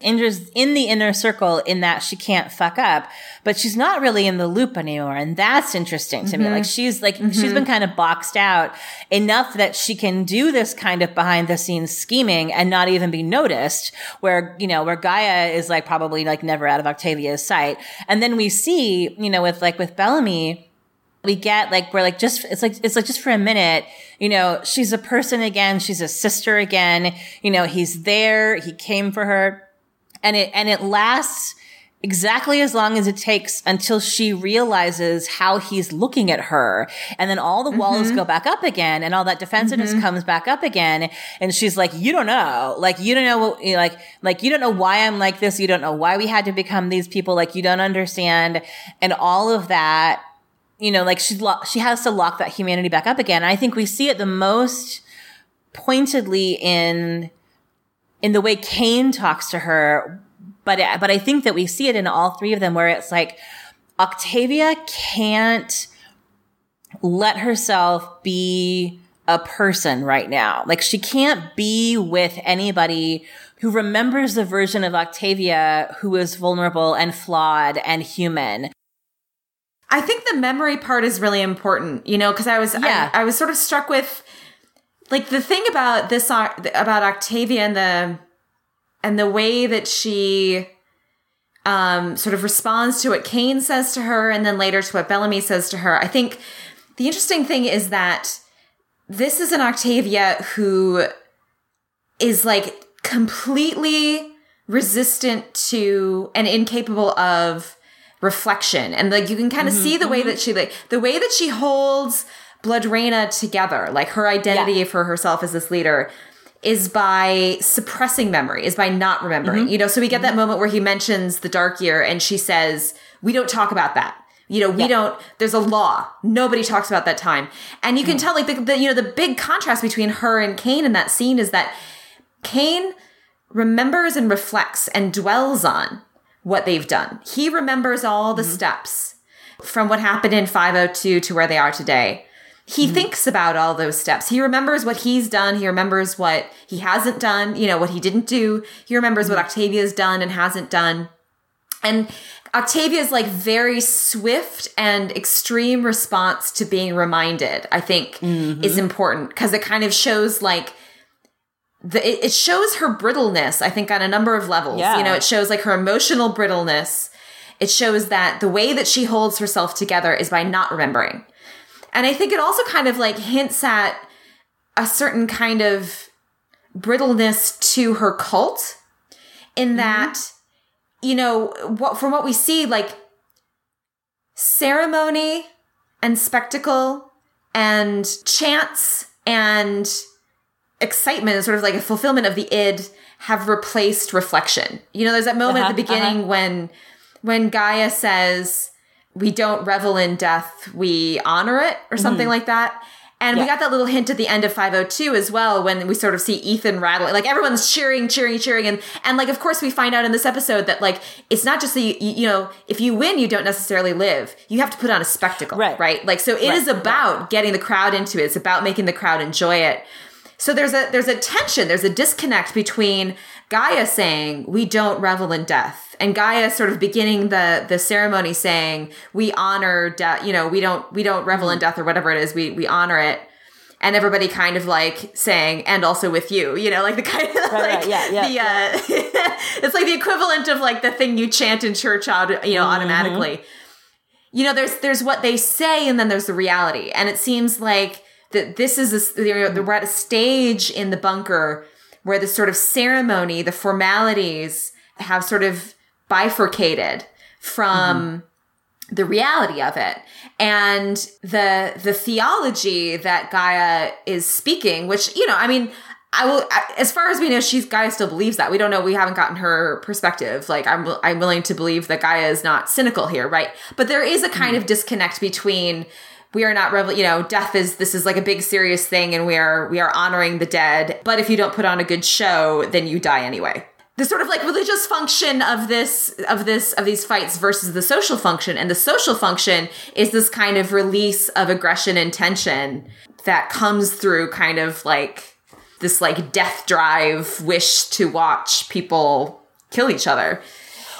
Indra's in the inner circle in that she can't fuck up, but she's not really in the loop anymore. And that's interesting to mm-hmm. me. Like she's like, mm-hmm. she's been kind of boxed out enough that she can do this kind of behind the scenes scheming and not even be noticed where, you know, where Gaia is like probably like never out of Octavia's sight. And then we see, you know, with like with Bellamy, we get like we're like just it's like it's like just for a minute you know she's a person again she's a sister again you know he's there he came for her and it and it lasts exactly as long as it takes until she realizes how he's looking at her. And then all the walls mm-hmm. go back up again and all that defensiveness mm-hmm. comes back up again. And she's like, you don't know, like, you don't know what, like, like, you don't know why I'm like this. You don't know why we had to become these people. Like, you don't understand. And all of that, you know, like she's, lo- she has to lock that humanity back up again. And I think we see it the most pointedly in in the way Kane talks to her. But, but I think that we see it in all three of them where it's like Octavia can't let herself be a person right now. Like she can't be with anybody who remembers the version of Octavia who is vulnerable and flawed and human. I think the memory part is really important, you know, because I was yeah. I, I was sort of struck with like the thing about this about Octavia and the and the way that she um, sort of responds to what Kane says to her, and then later to what Bellamy says to her. I think the interesting thing is that this is an Octavia who is like completely resistant to and incapable of reflection and like you can kind of mm-hmm, see the way mm-hmm. that she like the way that she holds Blodreina together, like her identity yeah. for herself as this leader, is by suppressing memory, is by not remembering. Mm-hmm. You know, so we get that mm-hmm. moment where he mentions the dark year and she says, We don't talk about that. You know, we yeah. don't, there's a law. Nobody talks about that time. And you can mm. tell, like, the, the, you know, the big contrast between her and Kane in that scene is that Kane remembers and reflects and dwells on what they've done. He remembers all the mm-hmm. steps from what happened in 502 to where they are today he mm-hmm. thinks about all those steps. He remembers what he's done. He remembers what he hasn't done, you know, what he didn't do. He remembers mm-hmm. what Octavia's done and hasn't done. And Octavia's like very swift and extreme response to being reminded, I think mm-hmm. is important because it kind of shows like the, it, it, shows her brittleness, I think on a number of levels. Yeah. You know, it shows like her emotional brittleness. It shows that the way that she holds herself together is by not remembering And I think it also kind of like hints at a certain kind of brittleness to her cult in that, you know, what from what we see, like ceremony and spectacle and chants and excitement and sort of like a fulfillment of the id have replaced reflection. You know, there's that moment Uh-huh, at the beginning uh-huh. when when Gaia says, "We don't revel in death, we honor it," or something like that. And we Mm-hmm. Got that little hint at the end of 502 as well when we sort of see Ethan rattling. Like everyone's cheering, cheering, cheering. And, and like, of course, we find out in this episode that like, it's not just that you, you, know, if you win, you don't necessarily live. You have to put on a spectacle. Right. Right. Like, so it is Right, about getting the crowd into it. It's about making the crowd enjoy it. So there's a there's a tension, there's a disconnect between Gaia saying we don't revel in death. And Gaia sort of beginning the the ceremony saying we honor death, you know, we don't we don't revel in death or whatever it is, we we honor it. And everybody kind of like saying, and also with you, you know, like the kind of like right, yeah, yeah, the uh it's like the equivalent of like the thing you chant in church out, you know, automatically. You know there's there's what they say and then there's the reality. And it seems like that this is a, we're at a stage in the bunker where the sort of ceremony the formalities have sort of bifurcated from mm-hmm. the reality of it. And the the theology that Gaia is speaking which you know I mean I will as far as we know she's Gaia still believes that. We don't know. We haven't gotten her perspective. Like I'm I'm willing to believe that Gaia is not cynical here right? But there is a kind mm-hmm. of disconnect between we are not revel you know death is this is like a big serious thing and we are we are honoring the dead. But if you don't put on a good show then you die anyway. The sort of like religious function of this of this of these fights versus the social function. And the social function is this kind of release of aggression and tension that comes through kind of like this like death drive wish to watch people kill each other.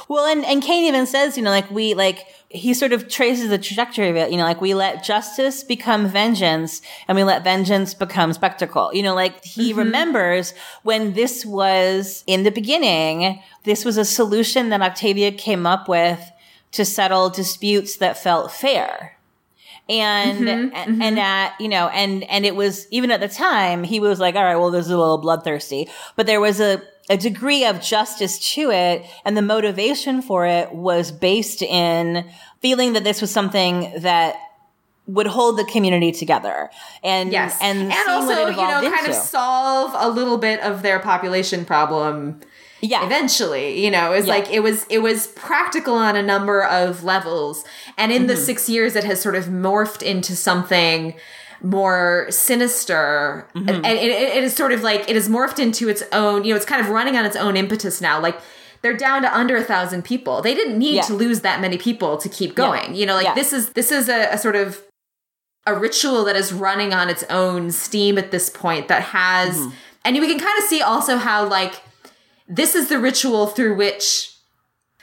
Well, and, and Kane even says, you know, like we, like, he sort of traces the trajectory of it, you know, like we let justice become vengeance and we let vengeance become spectacle. You know, like he mm-hmm. remembers when this was in the beginning, this was a solution that Octavia came up with to settle disputes that felt fair. And, mm-hmm. and, and at, you know, and, and it was, even at the time, he was like, all right, well, this is a little bloodthirsty, but there was a, a degree of justice to it. And the motivation for it was based in feeling that this was something that would hold the community together. And, yes and, and also you know evolved kind into. of solve a little bit of their population problem yeah. eventually you know it was Yeah. like it was it was practical on a number of levels and in the Mm-hmm. six years it has sort of morphed into something more sinister Mm-hmm. and it, it it is sort of like it has morphed into its own you know it's kind of running on its own impetus now like they're down to under a thousand people they didn't need Yeah. to lose that many people to keep going you know like Yeah. this is this is a, a sort of a ritual that is running on its own steam at this point that has Mm-hmm. and we can kind of see also how like this is the ritual through which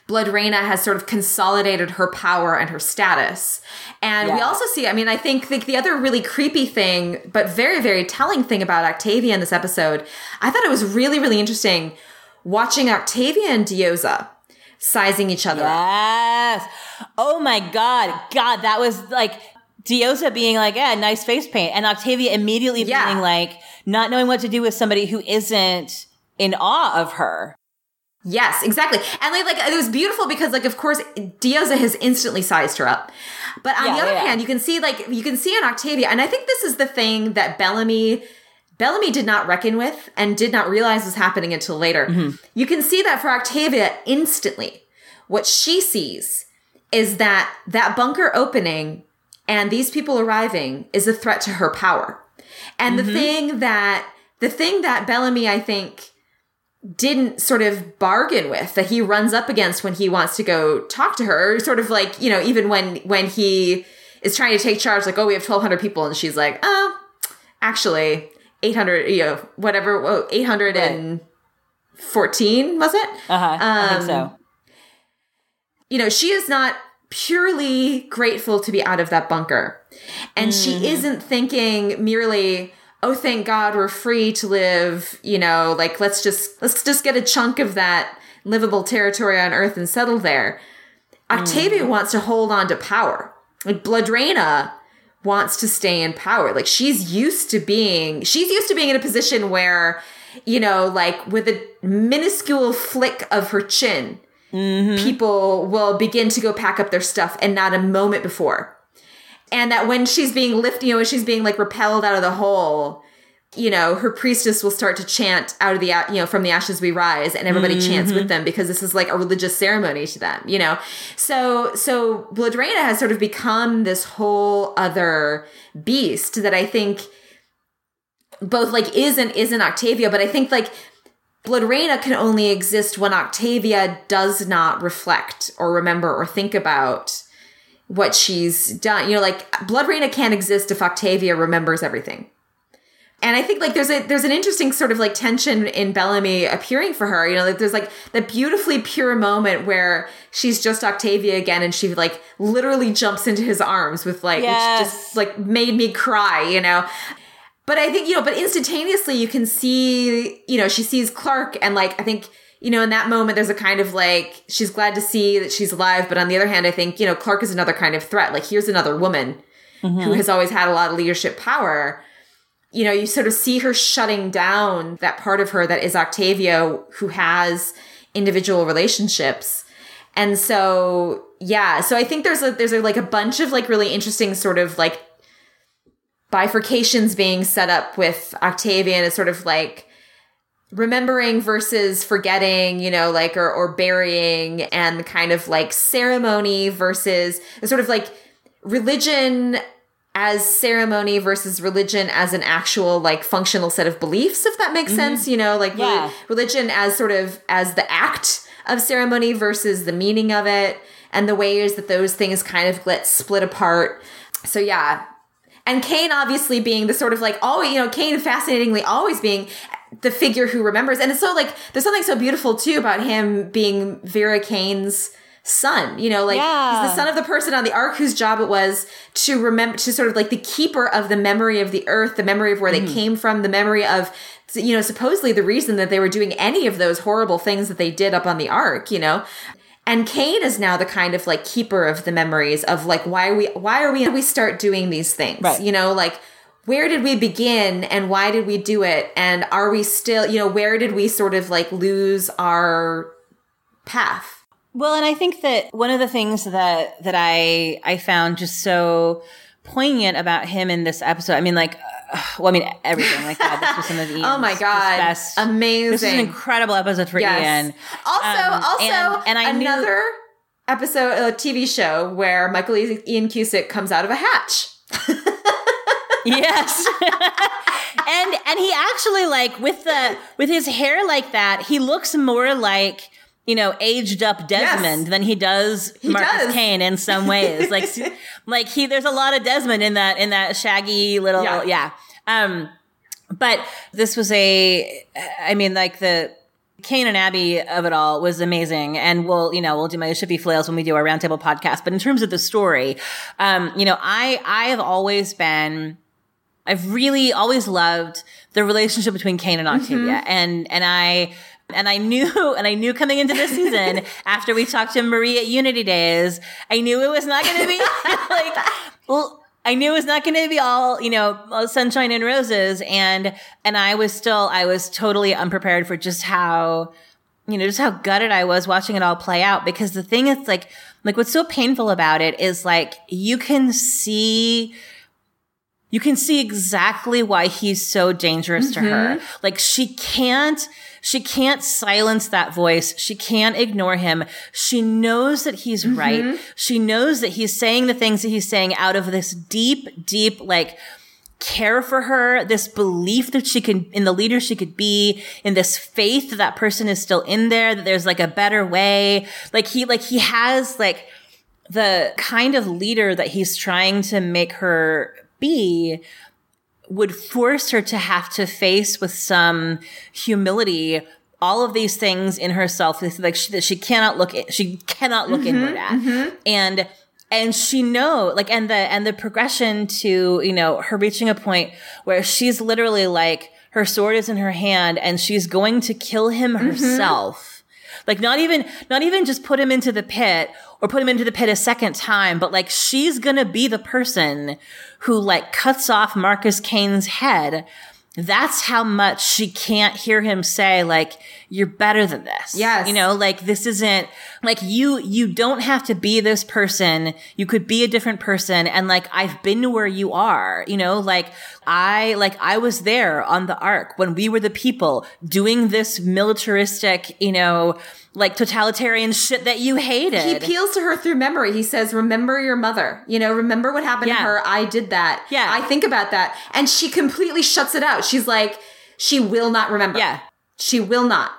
Blodreina has sort of consolidated her power and her status. And we also see, I mean, I think the, the other really creepy thing, but very, very telling thing about Octavia in this episode, I thought it was really, really interesting watching Octavia and Diyoza sizing each other. Yes. Oh my God. God, that was like Diyoza being like, yeah, nice face paint. And Octavia immediately Yeah. being like, not knowing what to do with somebody who isn't in awe of her. Yes, exactly. And like, like it was beautiful because like of course Diyoza has instantly sized her up. But on Yeah, the other yeah. hand, you can see like you can see in Octavia, and I think this is the thing that Bellamy Bellamy did not reckon with and did not realize was happening until later. Mm-hmm. You can see that for Octavia instantly. What she sees is that that bunker opening and these people arriving is a threat to her power. And Mm-hmm. the thing that the thing that Bellamy I think didn't sort of bargain with that he runs up against when he wants to go talk to her sort of like you know even when when he is trying to take charge like oh we have 1200 people and she's like oh actually 800 you know whatever whoa, 814 was it Uh huh. I think Um, so. you know, she is not purely grateful to be out of that bunker. And she isn't thinking merely, oh, thank God we're free to live, you know, like let's just, let's just get a chunk of that livable territory on earth and settle there. Octavia wants to hold on to power. Like Blodreina wants to stay in power. Like she's used to being, she's used to being in a position where, you know, like with a minuscule flick of her chin, mm-hmm. people will begin to go pack up their stuff and not a moment before. And that when she's being lifted, you know, when she's being like repelled out of the hole, you know, her priestess will start to chant out of the, you know, from the ashes we rise, and everybody mm-hmm. chants with them because this is like a religious ceremony to them, you know? So, so Blodreina has sort of become this whole other beast that I think both like is and isn't Octavia, but I think like Blodreina can only exist when Octavia does not reflect or remember or think about what she's done. You know, like Blood Blodreina can't exist if Octavia remembers everything and I think like there's a there's an interesting sort of like tension in Bellamy appearing for her. You know, like there's like that beautifully pure moment where she's just Octavia again, and she like literally jumps into his arms with like yes. which just like made me cry. You know. But I think, you know, but instantaneously you can see, you know, she sees Clarke and like, I think, you know, in that moment, there's a kind of like, she's glad to see that she's alive. But on the other hand, I think, you know, Clarke is another kind of threat. Like, here's another woman mm-hmm. who has always had a lot of leadership power you know, you sort of see her shutting down that part of her that is Octavia who has individual relationships. And so, yeah, so I think there's a, there's a, like a bunch of like really interesting sort of like bifurcations being set up with Octavia and it's sort of like remembering versus forgetting, you know, like, or, or burying and kind of like ceremony versus sort of like religion as ceremony versus religion as an actual like functional set of beliefs if that makes mm-hmm. sense you know like yeah. religion as sort of as the act of ceremony versus the meaning of it and the ways that those things kind of get split apart so yeah and Kane obviously being the sort of like always you know Kane fascinatingly always being the figure who remembers and it's so like there's something so beautiful too about him being Vera Kane's son. You know, like yeah. he's the son of the person on the ark whose job it was to remember, to sort of like the keeper of the memory of the earth, the memory of where mm. they came from, the memory of, you know, supposedly the reason that they were doing any of those horrible things that they did up on the ark, you know. And Kane is now the kind of like keeper of the memories of like why we why are we we start doing these things? Right. You know, like where did we begin and why did we do it? And are we still, you know, where did we sort of like lose our path? Well, and I think that one of the things that that I I found just so poignant about him in this episode. I mean, like, uh, well, I mean, everything. Like, God, this was some of the oh my god, best, amazing. This is an incredible episode for yes. Ian. Also, um, also, and, and I another knew- episode, a TV show where Michael Ian Cusick comes out of a hatch. yes. and and he actually like with the with his hair like that, he looks more like you know, aged up Desmond yes. than he does he Marcus does. Kane in some ways. like, like he, there's a lot of Desmond in that, in that shaggy little, yeah. yeah. Um, but this was a, I mean, like the, Kane and Abby of it all was amazing. And we'll, you know, we'll do my Shippy Flails when we do our roundtable podcast. But in terms of the story, um, you know, I, I have always been, I've really always loved the relationship between Kane and Octavia. Mm-hmm. And, and I, and I knew, and I knew coming into this season, after we talked to Marie at Unity Days, I knew it was not going to be like, well, I knew it was not going to be all, you know, sunshine and roses. And, and I was still, I was totally unprepared for just how, you know, just how gutted I was watching it all play out. Because the thing is like, like what's so painful about it is like, you can see, you can see exactly why he's so dangerous mm-hmm. to her. Mm-hmm. Like she can't, she can't silence that voice. She can't ignore him. She knows that he's mm-hmm. right. She knows that he's saying the things that he's saying out of this deep, deep, like, care for her, this belief that she can, in the leader she could be, in this faith that that person is still in there, that there's like a better way. Like he, like he has like the kind of leader that he's trying to make her be would force her to have to face with some humility all of these things in herself like she, that she cannot look in, she cannot look mm-hmm, inward at mm-hmm. and and she know like and the and the progression to you know her reaching a point where she's literally like her sword is in her hand and she's going to kill him mm-hmm. Like not even, not even just put him into the pit or put him into the pit a second time, but like she's gonna be the person who like cuts off Marcus Kane's head that's how much she can't hear him say like you're better than this. Yes. You know like this isn't like you you don't have to be this person. You could be a different person. And like i've been to where you are. You know like i like i was there on the ark when we were the people doing this militaristic you know like totalitarian shit that you hated. He appeals to her through memory. He says, "Remember your mother. You know, remember what happened yeah. to her. I did that. Yeah, I think about that." And she completely shuts it out. She's like, she will not remember. Yeah, she will not.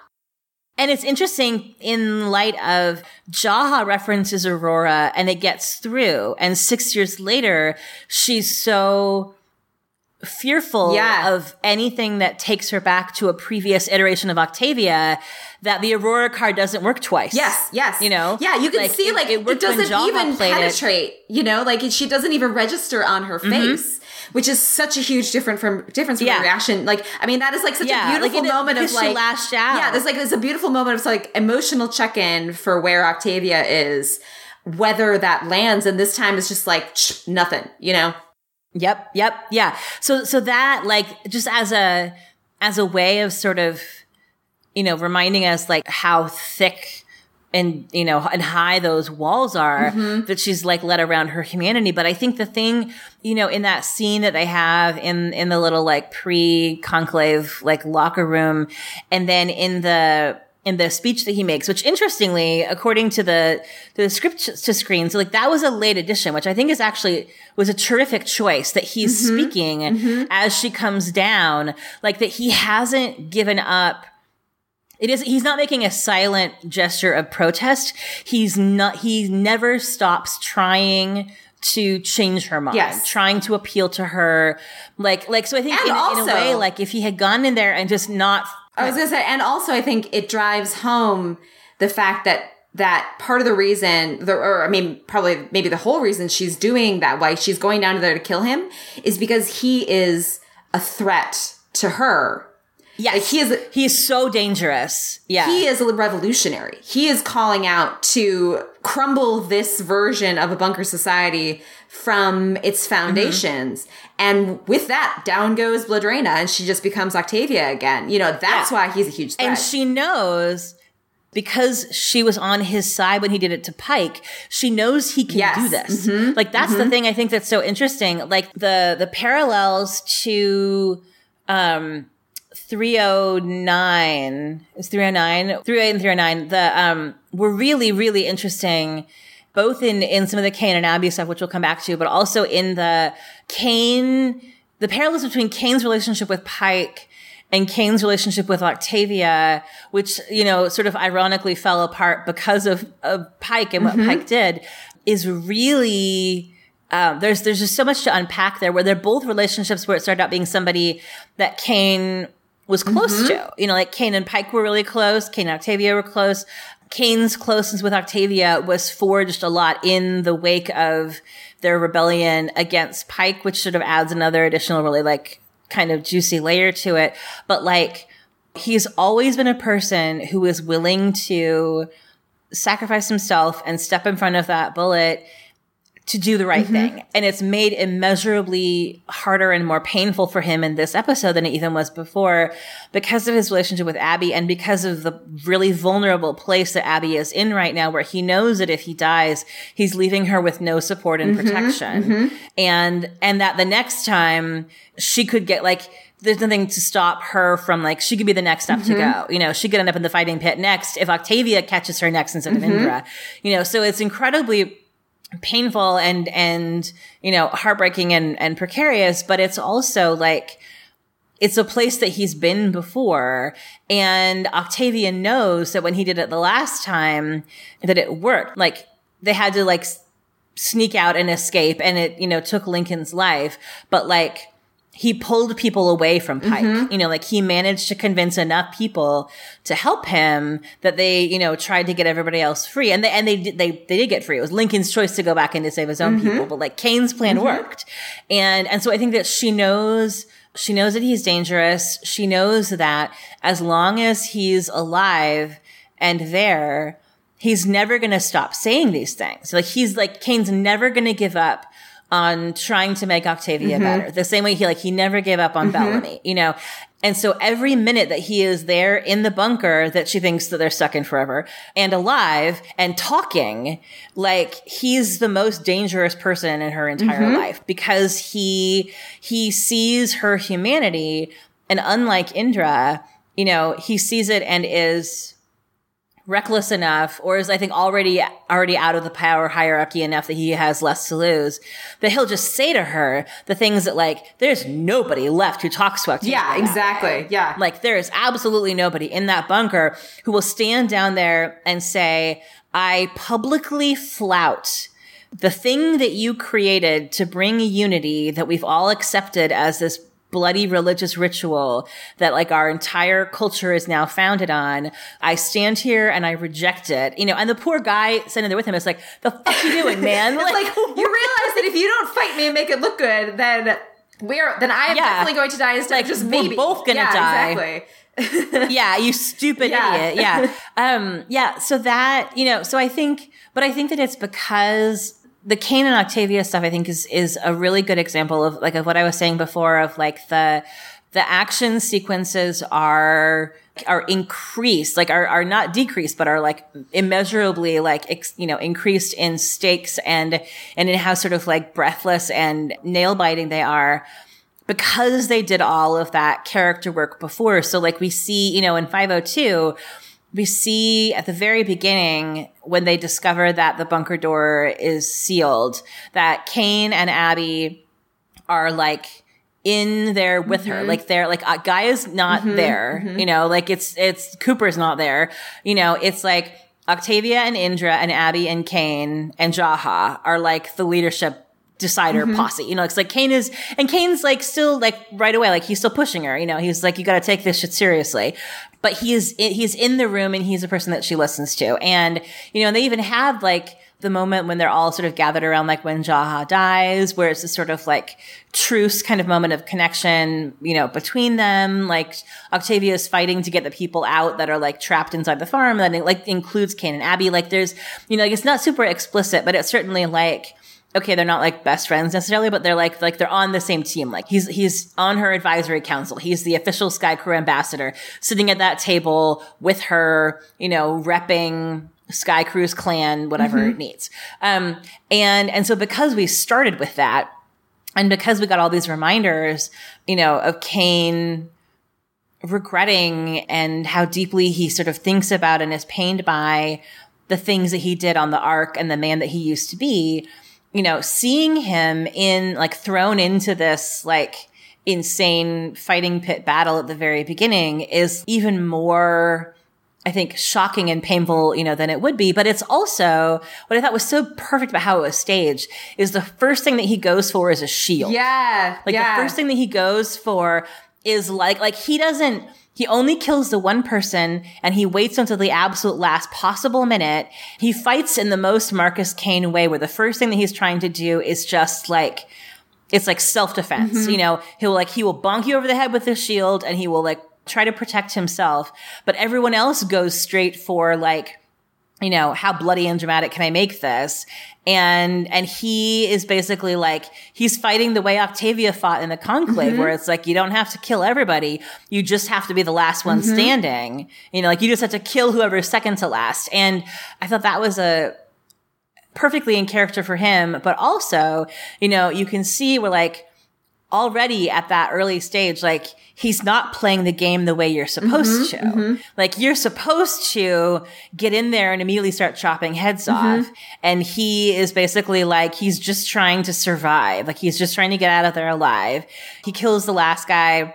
And it's interesting in light of Jaha references Aurora and it gets through. And six years later, she's so fearful yeah. of anything that takes her back to a previous iteration of Octavia that the Aurora card doesn't work twice. Yes, yes. You know? Yeah, you can like, see like it, it, it doesn't even penetrate, it. you know, like she doesn't even register on her mm-hmm. face. Which is such a huge difference from difference from yeah. reaction. Like, I mean, that is like such yeah, a beautiful like moment of like lashed out. Yeah, there's like there's a beautiful moment of like emotional check in for where Octavia is, whether that lands, and this time it's just like nothing, you know. Yep, yep, yeah. So so that like just as a as a way of sort of you know reminding us like how thick and you know and high those walls are mm-hmm. that she's like led around her humanity but i think the thing you know in that scene that they have in in the little like pre conclave like locker room and then in the in the speech that he makes, which interestingly, according to the the script to screen, so like that was a late addition, which I think is actually was a terrific choice that he's mm-hmm. speaking mm-hmm. as she comes down, like that he hasn't given up. It is he's not making a silent gesture of protest. He's not he never stops trying to change her mind, yes. trying to appeal to her. Like, like, so I think in, also, in, a way, like if he had gone in there and just not I was gonna say, and also I think it drives home the fact that that part of the reason, the, or I mean, probably maybe the whole reason she's doing that, why she's going down there to kill him, is because he is a threat to her. Yeah, like he is. He is so dangerous. Yeah, he is a revolutionary. He is calling out to crumble this version of a bunker society from its foundations. Mm-hmm. And with that, down goes Blodreina and she just becomes Octavia again. You know, that's yeah. why he's a huge threat. And she knows because she was on his side when he did it to Pike, she knows he can yes. do this. Mm-hmm. Like that's mm-hmm. the thing I think that's so interesting. Like the the parallels to um 309 is 309 308 and 309 the um were really really interesting both in, in some of the Kane and Abby stuff, which we'll come back to, but also in the Kane, the parallels between Kane's relationship with Pike and Kane's relationship with Octavia, which, you know, sort of ironically fell apart because of, of Pike and what mm-hmm. Pike did, is really, um, there's, there's just so much to unpack there where they're both relationships where it started out being somebody that Kane was close mm-hmm. to. You know, like Kane and Pike were really close. Kane and Octavia were close. Kane's closeness with Octavia was forged a lot in the wake of their rebellion against Pike, which sort of adds another additional really like kind of juicy layer to it. But like, he's always been a person who is willing to sacrifice himself and step in front of that bullet to do the right mm-hmm. thing. And it's made immeasurably harder and more painful for him in this episode than it even was before because of his relationship with Abby and because of the really vulnerable place that Abby is in right now, where he knows that if he dies, he's leaving her with no support and mm-hmm. protection. Mm-hmm. And, and that the next time she could get like, there's nothing to stop her from like she could be the next step mm-hmm. to go. You know, she could end up in the fighting pit next if Octavia catches her next instead of mm-hmm. Indra. You know, so it's incredibly painful and and you know heartbreaking and and precarious but it's also like it's a place that he's been before. And Octavian knows that when he did it the last time that it worked. Like they had to like sneak out and escape and it you know took Lincoln's life. But like he pulled people away from Pike. Mm-hmm. You know, like he managed to convince enough people to help him that they, you know, tried to get everybody else free. And they, and they, they, they did get free. It was Lincoln's choice to go back and to save his own mm-hmm. people, but like Kane's plan mm-hmm. worked. And, and so I think that she knows, she knows that he's dangerous. She knows that as long as he's alive, and there, he's never going to stop saying these things. Like he's like, Kane's never going to give up on trying to make Octavia mm-hmm. better. The same way he like, he never gave up on mm-hmm. Bellamy, you know? And so every minute that he is there in the bunker that she thinks that they're stuck in forever and alive and talking, like he's the most dangerous person in her entire mm-hmm. life because he, he sees her humanity. And unlike Indra, you know, he sees it and is reckless enough or is I think already already out of the power hierarchy enough that he has less to lose that he'll just say to her the things that like there's nobody left who talks to Octavia. Yeah, exactly. Yeah. Like there is absolutely nobody in that bunker who will stand down there and say, I publicly flout the thing that you created to bring unity that we've all accepted as this bloody religious ritual that like our entire culture is now founded on. I stand here and I reject it. You know, and the poor guy sitting there with him is like, the fuck you doing, man? like, like you realize that if you don't fight me and make it look good, then we're then I am yeah. definitely going to die instead like, of just maybe. We're both gonna yeah, die. Exactly. yeah, you stupid yeah. idiot. Yeah. Um, yeah. So that, you know, so I think, but I think that it's because the Kane and Octavia stuff, I think, is is a really good example of like of what I was saying before of like the the action sequences are are increased, like are are not decreased, but are like immeasurably like ex, you know increased in stakes and and in how sort of like breathless and nail biting they are because they did all of that character work before. So like we see, you know, in 502 we see at the very beginning when they discover that the bunker door is sealed that Kane and Abby are like in there with mm-hmm. her like they're like uh, guy is not mm-hmm, there mm-hmm. you know like it's it's Cooper's not there you know it's like Octavia and Indra and Abby and Kane and Jaha are like the leadership decider mm-hmm. posse. You know, it's like Kane is, and Kane's like still like right away, like he's still pushing her. You know, he's like, you got to take this shit seriously. But he is, he's in the room and he's a person that she listens to. And, you know, they even have like, the moment when they're all sort of gathered around, like when Jaha dies, where it's this sort of like truce kind of moment of connection, you know, between them. Like Octavia is fighting to get the people out that are like trapped inside the farm. That like includes Kane and Abby. Like there's, you know, like it's not super explicit, but it's certainly like, okay, they're not like best friends necessarily, but they're like like they're on the same team. Like he's he's on her advisory council. He's the official Skaikru ambassador, sitting at that table with her, you know, repping Skaikru's clan, whatever mm-hmm. it needs. Um, and and so because we started with that, and because we got all these reminders, you know, of Kane regretting and how deeply he sort of thinks about and is pained by the things that he did on the ark and the man that he used to be you know, seeing him in like thrown into this like insane fighting pit battle at the very beginning is even more I think shocking and painful, you know, than it would be. But it's also what I thought was so perfect about how it was staged is the first thing that he goes for is a shield. Yeah. Like yeah. the first thing that he goes for is like, like he doesn't, he only kills the one person and he waits until the absolute last possible minute. He fights in the most Marcus Kane way where the first thing that he's trying to do is just like, it's like self-defense. Mm-hmm. You know, he'll like, he will bonk you over the head with his shield and he will like try to protect himself. But everyone else goes straight for like, you know, how bloody and dramatic can I make this? And, and he is basically like, he's fighting the way Octavia fought in the conclave, mm-hmm. where it's like, you don't have to kill everybody. You just have to be the last one mm-hmm. standing. You know, like you just have to kill whoever's second to last. And I thought that was a, perfectly in character for him, but also, you know, you can see where like already at that early stage, like he's not playing the game the way you're supposed mm-hmm, to. Mm-hmm. Like you're supposed to get in there and immediately start chopping heads mm-hmm. off. And he is basically like, he's just trying to survive. Like he's just trying to get out of there alive. He kills the last guy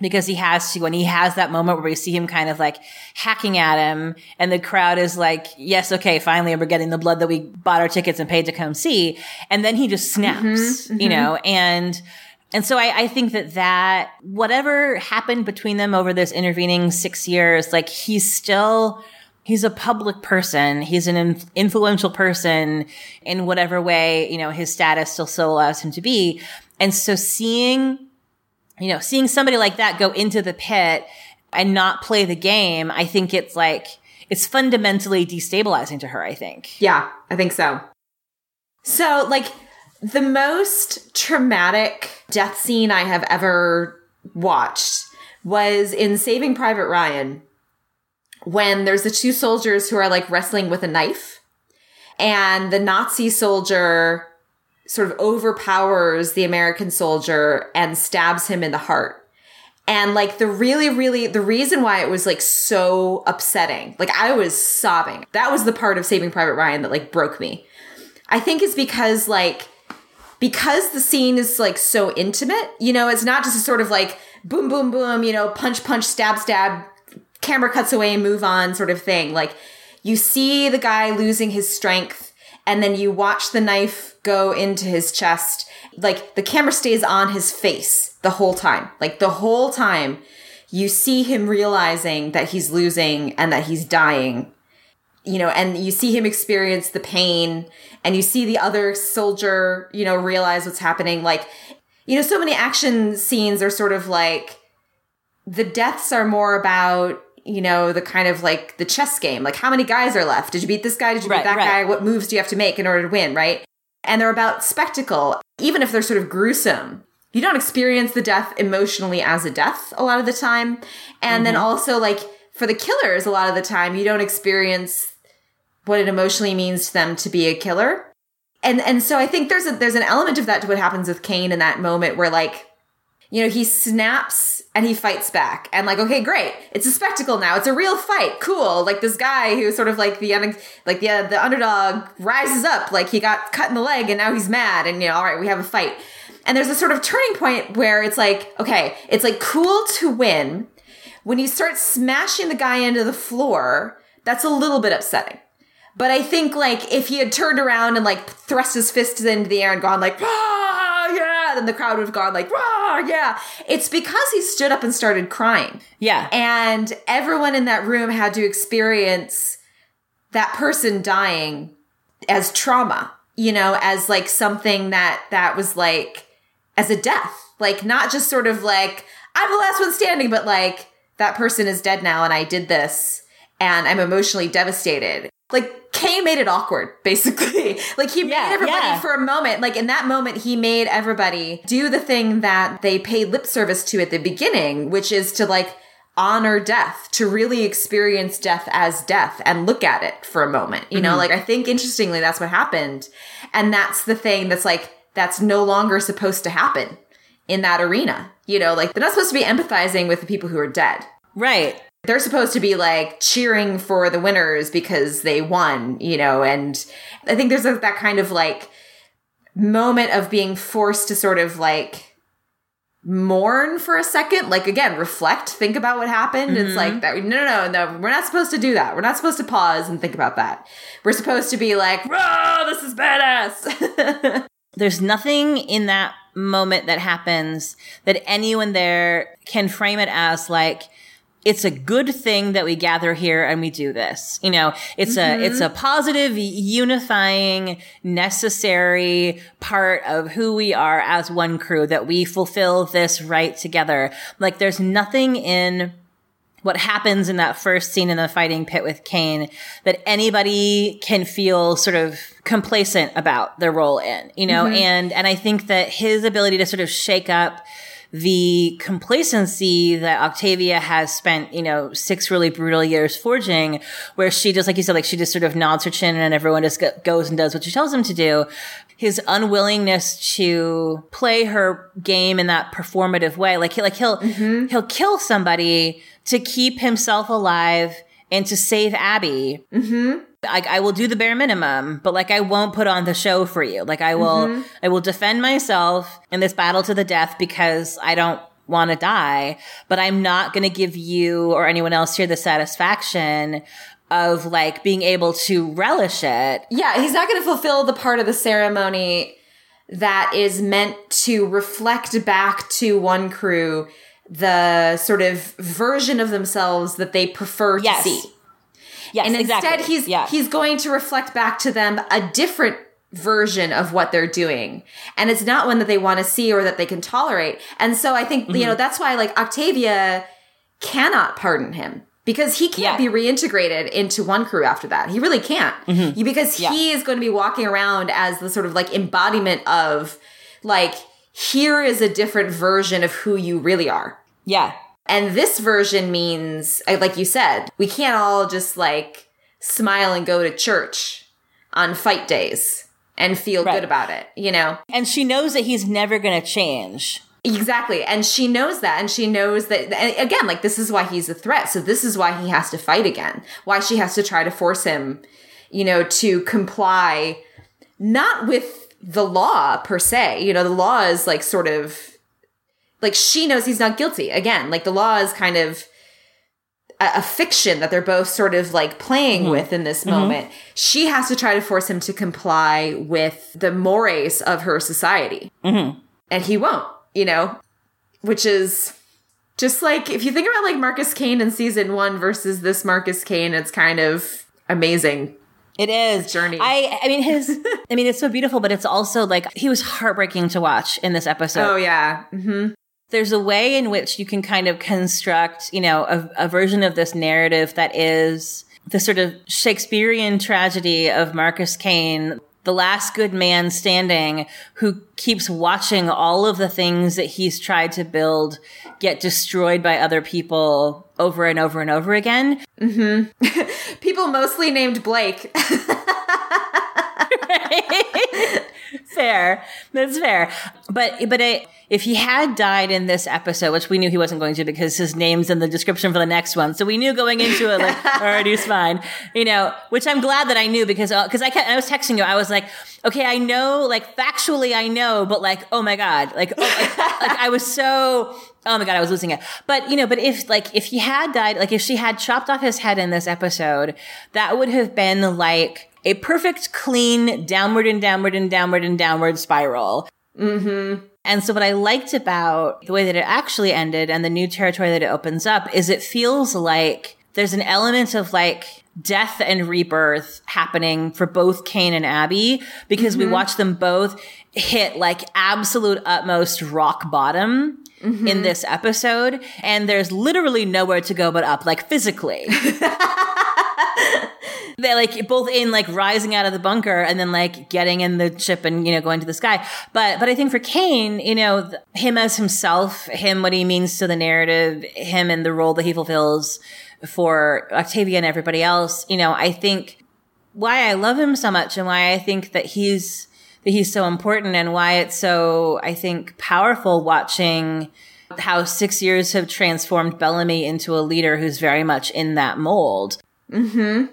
because he has to and he has that moment where we see him kind of like hacking at him and the crowd is like yes okay finally we're getting the blood that we bought our tickets and paid to come see and then he just snaps mm-hmm, mm-hmm. you know and and so I, I, think that that whatever happened between them over this intervening six years, like he's still, he's a public person. He's an influential person in whatever way, you know, his status still so allows him to be. And so seeing, you know, seeing somebody like that go into the pit and not play the game, I think it's like, it's fundamentally destabilizing to her, I think. Yeah, I think so. So, like, the most traumatic death scene I have ever watched was in Saving Private Ryan when there's the two soldiers who are like wrestling with a knife and the Nazi soldier sort of overpowers the American soldier and stabs him in the heart. And like the really, really, the reason why it was like so upsetting, like I was sobbing. That was the part of Saving Private Ryan that like broke me. I think it's because like, because the scene is like so intimate, you know, it's not just a sort of like boom, boom, boom, you know, punch, punch, stab, stab, camera cuts away and move on sort of thing. Like you see the guy losing his strength and then you watch the knife go into his chest. Like the camera stays on his face the whole time. Like the whole time you see him realizing that he's losing and that he's dying. You know, and you see him experience the pain and you see the other soldier, you know, realize what's happening. Like, you know, so many action scenes are sort of like the deaths are more about you know, the kind of like the chess game. Like, how many guys are left? Did you beat this guy? Did you beat that right. guy? What moves do you have to make in order to win, right? And they're about spectacle, even if they're sort of gruesome. You don't experience the death emotionally as a death a lot of the time. And mm-hmm. then also, like, for the killers, a lot of the time, you don't experience what it emotionally means to them to be a killer. And and so I think there's a there's an element of that to what happens with Kane in that moment where like you know, he snaps and he fights back. And like, okay, great. It's a spectacle now. It's a real fight. Cool. Like this guy who's sort of like the like the uh, the underdog rises up like he got cut in the leg and now he's mad and you know, all right, we have a fight. And there's a sort of turning point where it's like, okay, it's like cool to win. When you start smashing the guy into the floor, that's a little bit upsetting. But I think like if he had turned around and like thrust his fists into the air and gone like, ah, yeah, then the crowd would have gone like, ah, yeah. It's because he stood up and started crying. Yeah. And everyone in that room had to experience that person dying as trauma, you know, as like something that that was like as a death. Like not just sort of like I'm the last one standing, but like that person is dead now and I did this and I'm emotionally devastated. Like Kane made it awkward, basically. like he yeah, made everybody yeah. for a moment. Like in that moment, he made everybody do the thing that they paid lip service to at the beginning, which is to like honor death, to really experience death as death and look at it for a moment. You mm-hmm. know, like I think interestingly, that's what happened. And that's the thing that's like, that's no longer supposed to happen in that arena. You know, like they're not supposed to be empathizing with the people who are dead. Right they're supposed to be like cheering for the winners because they won, you know, and I think there's a, that kind of like moment of being forced to sort of like mourn for a second, like again, reflect, think about what happened. Mm-hmm. It's like that. No, no, no, no. We're not supposed to do that. We're not supposed to pause and think about that. We're supposed to be like, "Whoa, this is badass." There's nothing in that moment that happens that anyone there can frame it as like it's a good thing that we gather here and we do this. You know, it's mm-hmm. a, it's a positive, unifying, necessary part of who we are as Wonkru that we fulfill this right together. Like there's nothing in what happens in that first scene in the fighting pit with Kane that anybody can feel sort of complacent about their role in, you know, mm-hmm. and, and I think that his ability to sort of shake up the complacency that Octavia has spent, you know, six really brutal years forging, where she just, like you said, like she just sort of nods her chin and everyone just goes and does what she tells them to do. His unwillingness to play her game in that performative way, like he, like he'll mm-hmm. he'll kill somebody to keep himself alive and to save Abby. Mm-hmm. I, I will do the bare minimum, but like I won't put on the show for you. Like I will, mm-hmm. I will defend myself in this battle to the death because I don't want to die, but I'm not going to give you or anyone else here the satisfaction of like being able to relish it. Yeah, he's not going to fulfill the part of the ceremony that is meant to reflect back to Wonkru the sort of version of themselves that they prefer yes. to see. Yes, and instead exactly. he's yeah. he's going to reflect back to them a different version of what they're doing and it's not one that they want to see or that they can tolerate and so i think mm-hmm. you know mm-hmm. that's why like octavia cannot pardon him because he can't Yeah. be reintegrated into Wonkru after that. He really can't. Because Mm-hmm. Yeah. he is going to be walking around as the sort of like embodiment of like, here is a different version of who you really are. Yeah. And this version means, like you said, we can't all just like smile and go to church on fight days and feel Right. good about it, you know? And she knows that he's never going to change. Exactly. And she knows that. And she knows that, again, like this is why he's a threat. So this is why he has to fight again. Why she has to try to force him, you know, to comply, not with the law per se. You know, the law is like sort of, like she knows he's not guilty. Again, like the law is kind of a, a fiction that they're both sort of like playing mm-hmm. with in this mm-hmm. moment. She has to try to force him to comply with the mores of her society mm-hmm. and he won't, you know, which is just like if you think about like Marcus Kane in season one versus this Marcus Kane, it's kind of amazing. It is Journey. I I mean his I mean it's so beautiful, but it's also like he was heartbreaking to watch in this episode. Oh yeah, hmm There's a way in which you can kind of construct, you know, a, a version of this narrative that is the sort of Shakespearean tragedy of Marcus Kane, the last good man standing, who keeps watching all of the things that he's tried to build get destroyed by other people over and over and over again. Mm-hmm. people mostly named Blake. fair. That's fair. But but it, if he had died in this episode, which we knew he wasn't going to because his name's in the description for the next one, so we knew going into it like, all right, he's fine. You know, which I'm glad that I knew because uh, because I kept, I was texting you, I was like, okay, I know, like factually, I know, but like, oh my god, like, oh, like, like I was so. Oh my god, I was losing it. But you know, but if like if he had died, like if she had chopped off his head in this episode, that would have been like a perfect clean downward and downward and downward and downward spiral. Mm-hmm. And so what I liked about the way that it actually ended and the new territory that it opens up is it feels like there's an element of like death and rebirth happening for both Kane and Abby because we mm-hmm. watch them both hit like absolute utmost rock bottom in mm-hmm. this episode. And there's literally nowhere to go but up like physically they like both in like rising out of the bunker and then like getting in the ship and you know going to the sky. But but i think for kane you know th- him as himself him what he means to the narrative him and the role that he fulfills for octavia and everybody else you know i think why i love him so much and why i think that he's that he's so important and why it's so i think powerful watching how six years have transformed bellamy into a leader who's very much in that mold mm-hmm.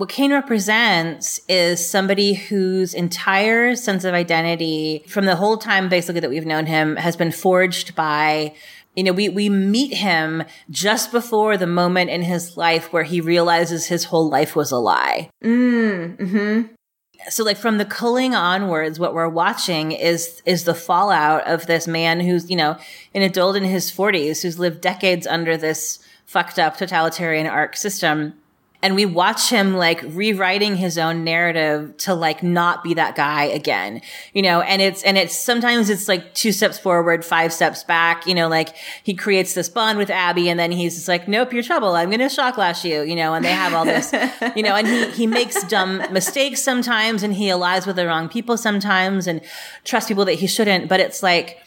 What Kane represents is somebody whose entire sense of identity from the whole time basically that we've known him has been forged by you know, we, we meet him just before the moment in his life where he realizes his whole life was a lie. Mm, hmm So like from the culling onwards, what we're watching is, is the fallout of this man who's, you know, an adult in his forties who's lived decades under this fucked up totalitarian arc system. And we watch him like rewriting his own narrative to like not be that guy again, you know, and it's, and it's sometimes it's like two steps forward, five steps back, you know, like he creates this bond with Abby and then he's just like, nope, you're trouble. I'm going to shock lash you, you know, and they have all this, you know, and he, he makes dumb mistakes sometimes and he allies with the wrong people sometimes and trusts people that he shouldn't. But it's like,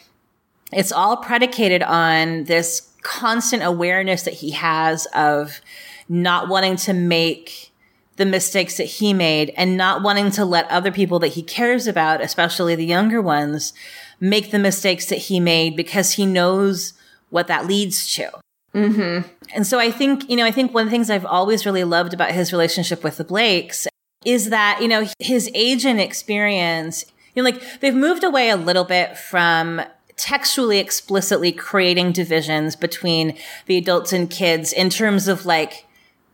it's all predicated on this constant awareness that he has of not wanting to make the mistakes that he made and not wanting to let other people that he cares about, especially the younger ones, make the mistakes that he made because he knows what that leads to. Mm-hmm. And so I think, you know, I think one of the things I've always really loved about his relationship with the Blakes is that, you know, his age and experience, you know, like they've moved away a little bit from textually explicitly creating divisions between the adults and kids in terms of like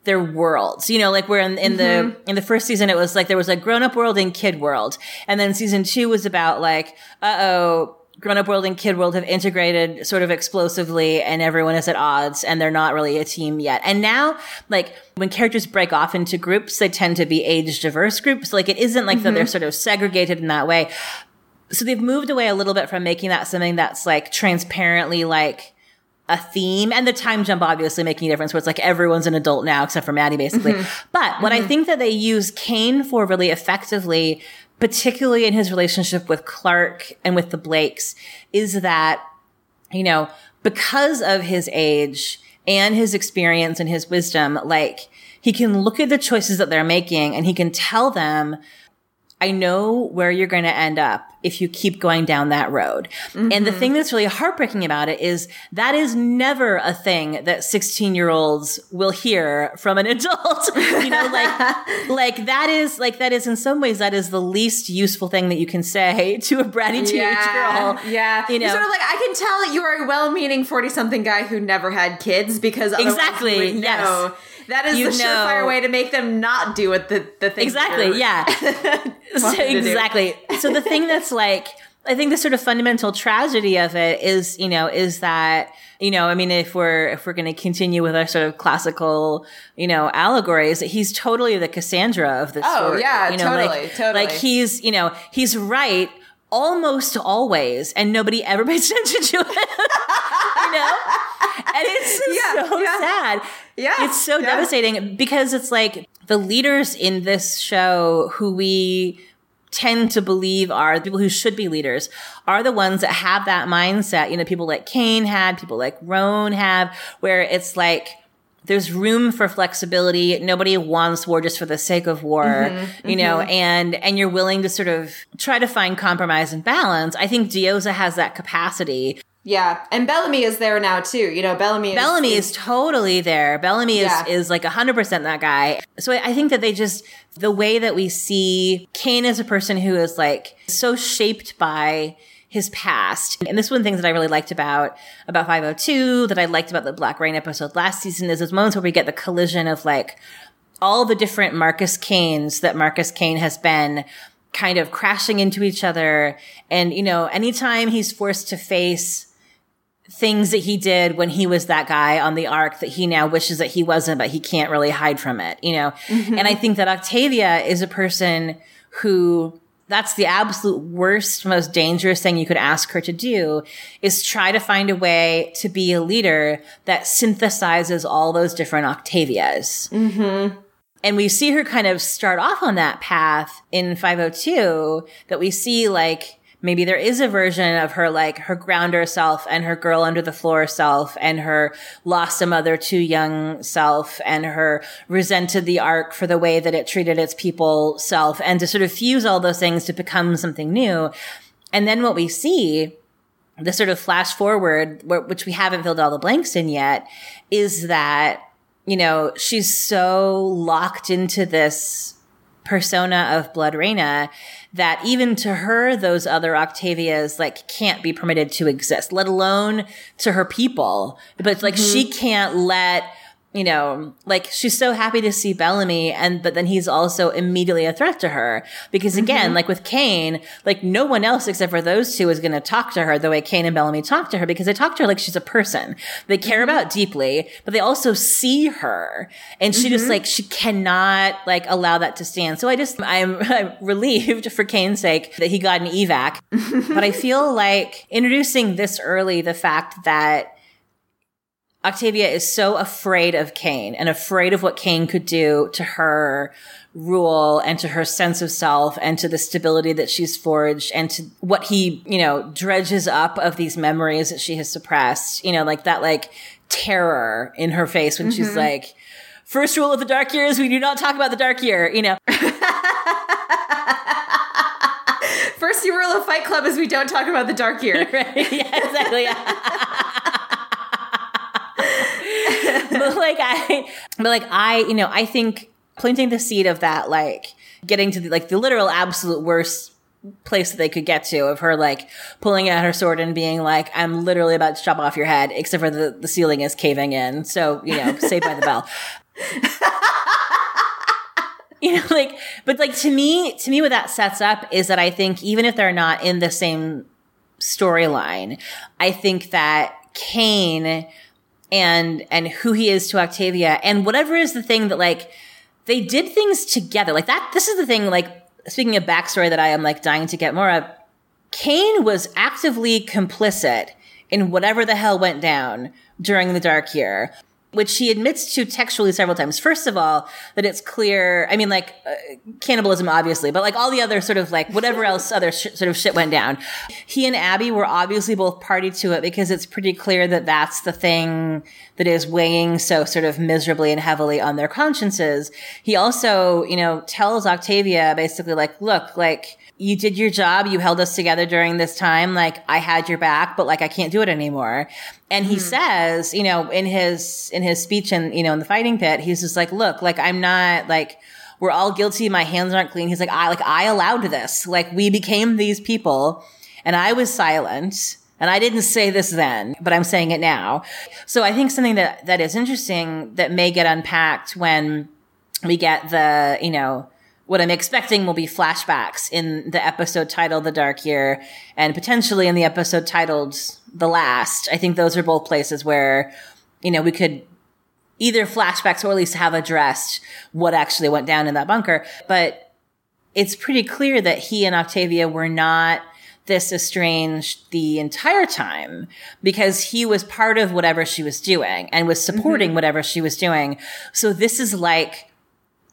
their worlds. You know, like where in, in the in the first season it was like there was a grown up world and kid world. And then season two was about like, uh oh, grown up world and kid world have integrated sort of explosively and everyone is at odds and they're not really a team yet. And now, like when characters break off into groups, they tend to be age diverse groups. Like it isn't like that they're sort of segregated in that way so they've moved away a little bit from making that something that's like transparently like a theme and the time jump obviously making a difference where it's like everyone's an adult now except for Madi basically. Mm-hmm. But what mm-hmm. I think that they use Kane for really effectively, particularly in his relationship with Clarke and with the Blakes, is that, you know, because of his age and his experience and his wisdom, like he can look at the choices that they're making and he can tell them, I know where you're going to end up if you keep going down that road. Mm-hmm. And the mm-hmm. thing that's really heartbreaking about it is that is never a thing that 16 year olds will hear from an adult. you know, like, like that is, like, that is in some ways, that is the least useful thing that you can say to a bratty teenage yeah, girl. Yeah. You know, You're sort of like, I can tell that you are a well meaning 40 something guy who never had kids because exactly. Yes. That is you the know. surefire way to make them not do what the, the thing. Exactly. Yeah. so, exactly. so the thing that's like, I think the sort of fundamental tragedy of it is, you know, is that, you know, I mean, if we're, if we're going to continue with our sort of classical, you know, allegories, he's totally the Cassandra of this oh, story. yeah, you know, totally, like, totally. Like he's, you know, he's right almost always and nobody ever pays attention to it. you know? And it's yeah, so yeah. sad. Yeah. It's so yeah. devastating because it's like the leaders in this show who we tend to believe are the people who should be leaders are the ones that have that mindset. You know, people like Kane had, people like Roan have, where it's like, there's room for flexibility. Nobody wants war just for the sake of war, mm-hmm, you mm-hmm. know, and, and you're willing to sort of try to find compromise and balance. I think Diyoza has that capacity. Yeah, and Bellamy is there now too. You know, Bellamy. Is, Bellamy is, is totally there. Bellamy is yeah. is like hundred percent that guy. So I think that they just the way that we see Kane as a person who is like so shaped by his past. And this is one things that I really liked about, about 502, that I liked about the Black Rain episode last season is those moments where we get the collision of like all the different Marcus Kanes that Marcus Kane has been kind of crashing into each other. And, you know, anytime he's forced to face things that he did when he was that guy on the ark that he now wishes that he wasn't, but he can't really hide from it, you know? Mm-hmm. And I think that Octavia is a person who that's the absolute worst, most dangerous thing you could ask her to do is try to find a way to be a leader that synthesizes all those different Octavias. Mm-hmm. And we see her kind of start off on that path in 502 that we see like, maybe there is a version of her like her grounder self and her girl under the floor self and her lost a mother too young self and her resented the Ark for the way that it treated its people self and to sort of fuse all those things to become something new. And then what we see, the sort of flash forward, which we haven't filled all the blanks in yet, is that, you know, she's so locked into this persona of Blodreina that even to her, those other Octavias like can't be permitted to exist, let alone to her people. But it's like mm-hmm. she can't let you know, like she's so happy to see Bellamy and, but then he's also immediately a threat to her because again, mm-hmm. like with Kane, like no one else except for those two is going to talk to her the way Kane and Bellamy talk to her because they talk to her like she's a person they care mm-hmm. about deeply, but they also see her and she mm-hmm. just like, she cannot like allow that to stand. So I just, I'm, I'm relieved for Kane's sake that he got an evac, but I feel like introducing this early, the fact that Octavia is so afraid of Kane and afraid of what Kane could do to her rule and to her sense of self and to the stability that she's forged and to what he, you know, dredges up of these memories that she has suppressed, you know, like that, like terror in her face when mm-hmm. she's like, first rule of the dark year is we do not talk about the dark year, you know. first rule of Fight Club is we don't talk about the dark year. right. Yeah, exactly. Yeah. But like I, but like I, you know, I think planting the seed of that, like getting to the, like the literal absolute worst place that they could get to of her like pulling out her sword and being like, I'm literally about to chop off your head, except for the, the ceiling is caving in. So, you know, saved by the bell. you know, like, but like to me, to me, what that sets up is that I think even if they're not in the same storyline, I think that Kane and and who he is to Octavia and whatever is the thing that like they did things together. Like that this is the thing like speaking of backstory that I am like dying to get more of Kane was actively complicit in whatever the hell went down during the dark year which she admits to textually several times. First of all, that it's clear. I mean, like uh, cannibalism, obviously, but like all the other sort of like whatever else other sh- sort of shit went down. He and Abby were obviously both party to it because it's pretty clear that that's the thing that is weighing so sort of miserably and heavily on their consciences. He also, you know, tells Octavia basically like, look, like you did your job. You held us together during this time. Like I had your back, but like I can't do it anymore. And he mm-hmm. says, you know, in his, in his speech and, you know, in the fighting pit, he's just like, look, like I'm not like, we're all guilty. My hands aren't clean. He's like, I, like, I allowed this. Like we became these people and I was silent. And I didn't say this then, but I'm saying it now. So I think something that, that is interesting that may get unpacked when we get the, you know, what I'm expecting will be flashbacks in the episode titled The Dark Year and potentially in the episode titled The Last. I think those are both places where, you know, we could either flashbacks or at least have addressed what actually went down in that bunker. But it's pretty clear that he and Octavia were not this estranged the entire time because he was part of whatever she was doing and was supporting mm-hmm. whatever she was doing. So this is like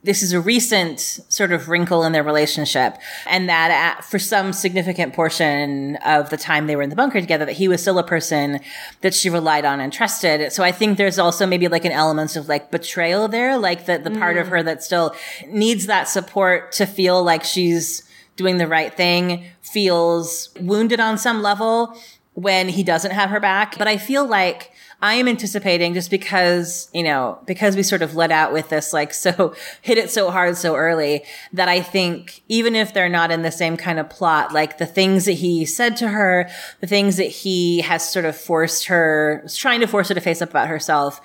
this is a recent sort of wrinkle in their relationship and that at, for some significant portion of the time they were in the bunker together that he was still a person that she relied on and trusted so i think there's also maybe like an element of like betrayal there like the, the mm. part of mm. her that still needs that support to feel like she's doing the right thing feels wounded on some level when he doesn't have her back but i feel like I am anticipating just because, you know, because we sort of let out with this, like, so hit it so hard so early that I think even if they're not in the same kind of plot, like the things that he said to her, the things that he has sort of forced her, trying to force her to face up about herself,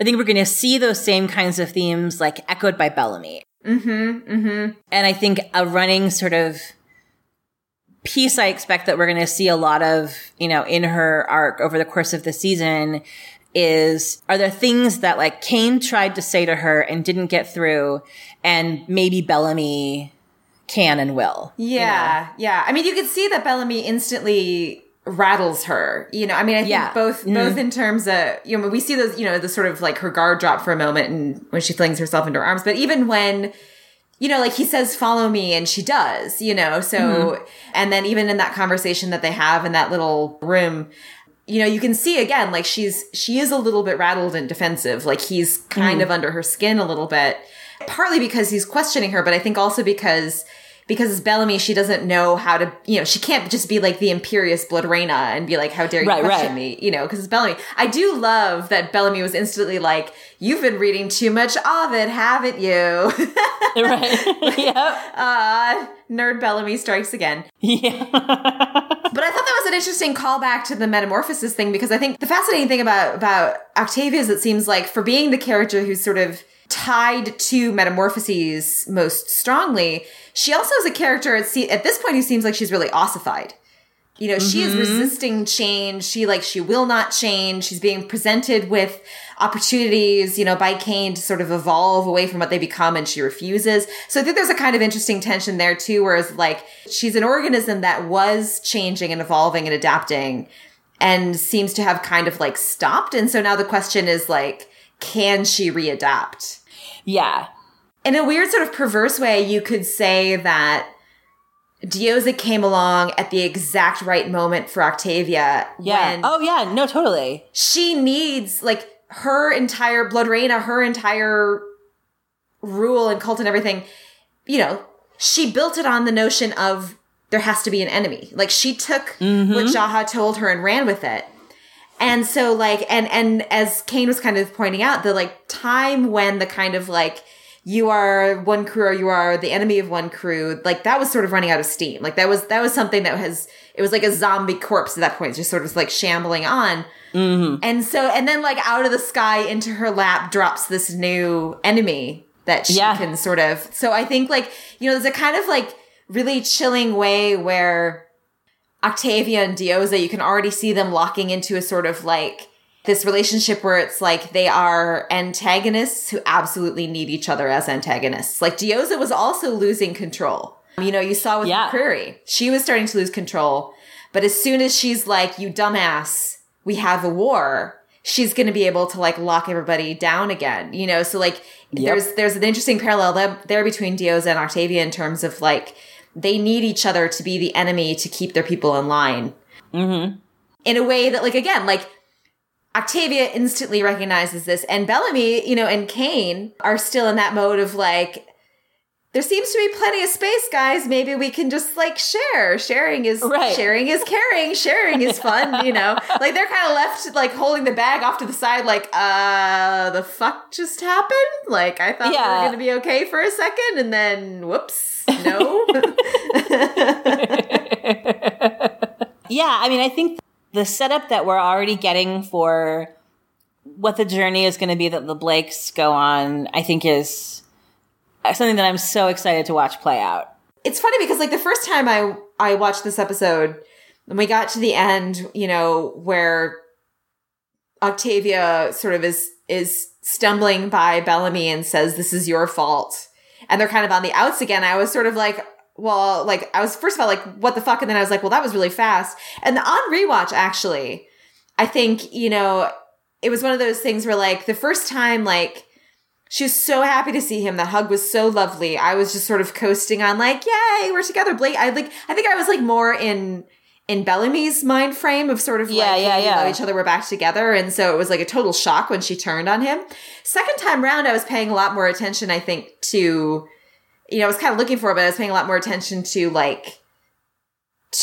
I think we're going to see those same kinds of themes like echoed by Bellamy. Mm-hmm, mm-hmm. And I think a running sort of piece I expect that we're going to see a lot of, you know, in her arc over the course of the season is are there things that like Kane tried to say to her and didn't get through and maybe Bellamy can and will. Yeah. You know? Yeah. I mean, you could see that Bellamy instantly rattles her. You know, I mean, I think yeah. both mm. both in terms of you know we see those you know the sort of like her guard drop for a moment and when she flings herself into her arms, but even when you know, like he says, follow me, and she does, you know, so, mm-hmm. and then even in that conversation that they have in that little room, you know, you can see again, like she's, she is a little bit rattled and defensive. Like he's kind mm. of under her skin a little bit, partly because he's questioning her, but I think also because because it's Bellamy, she doesn't know how to, you know, she can't just be like the imperious Blodreina and be like, how dare you right, question right. me, you know, because it's Bellamy. I do love that Bellamy was instantly like, you've been reading too much Ovid, haven't you? right. yep. Uh, nerd Bellamy strikes again. Yeah. but I thought that was an interesting callback to the metamorphosis thing because I think the fascinating thing about, about Octavia is it seems like for being the character who's sort of tied to metamorphoses most strongly, she also is a character at, at this point who seems like she's really ossified. You know, mm-hmm. she is mm-hmm. resisting change. She like she will not change. She's being presented with opportunities, you know, by Kane to sort of evolve away from what they become and she refuses. So I think there's a kind of interesting tension there too, whereas like she's an organism that was changing and evolving and adapting and seems to have kind of like stopped. And so now the question is like, can she readapt? Yeah. In a weird sort of perverse way, you could say that Diyoza came along at the exact right moment for Octavia. Yeah. oh yeah. No, totally. She needs like her entire Blodreina, her entire rule and cult and everything. You know, she built it on the notion of there has to be an enemy. Like she took mm-hmm. what Jaha told her and ran with it. And so like, and, and as Kane was kind of pointing out, the like time when the kind of like, you are Wonkru or you are the enemy of Wonkru, like that was sort of running out of steam. Like that was, that was something that has, it was like a zombie corpse at that point, just sort of like shambling on. Mm-hmm. And so, and then like out of the sky into her lap drops this new enemy that she yeah. can sort of, so I think like, you know, there's a kind of like really chilling way where Octavia and Diyoza, you can already see them locking into a sort of like this relationship where it's like they are antagonists who absolutely need each other as antagonists. Like Diyoza was also losing control. You know, you saw with yeah. McCreary, she was starting to lose control. But as soon as she's like, you dumbass, we have a war, she's going to be able to like lock everybody down again, you know? So like yep. there's there's an interesting parallel there, between Diyoza and Octavia in terms of like they need each other to be the enemy to keep their people in line. Mm-hmm. In a way that like again, like Octavia instantly recognizes this and Bellamy, you know, and Kane are still in that mode of like there seems to be plenty of space, guys. Maybe we can just like share. Sharing is right. sharing is caring. Sharing is fun, you know. Like they're kind of left like holding the bag off to the side, like, uh, the fuck just happened? Like I thought yeah. we were gonna be okay for a second, and then whoops, no. yeah, I mean, I think the setup that we're already getting for what the journey is going to be that the Blakes go on, I think is something that I'm so excited to watch play out. It's funny because like the first time I I watched this episode, and we got to the end, you know, where Octavia sort of is is stumbling by Bellamy and says, "This is your fault," and they're kind of on the outs again. I was sort of like, well, like I was first of all like, what the fuck, and then I was like, well, that was really fast. And on rewatch, actually, I think you know it was one of those things where like the first time, like she was so happy to see him. That hug was so lovely. I was just sort of coasting on like, yay, we're together. Blake, I like, I think I was like more in, in Bellamy's mind frame of sort of yeah, like, yeah, yeah. each other, we're back together. And so it was like a total shock when she turned on him. Second time round, I was paying a lot more attention, I think, to, you know, I was kind of looking for it, but I was paying a lot more attention to like,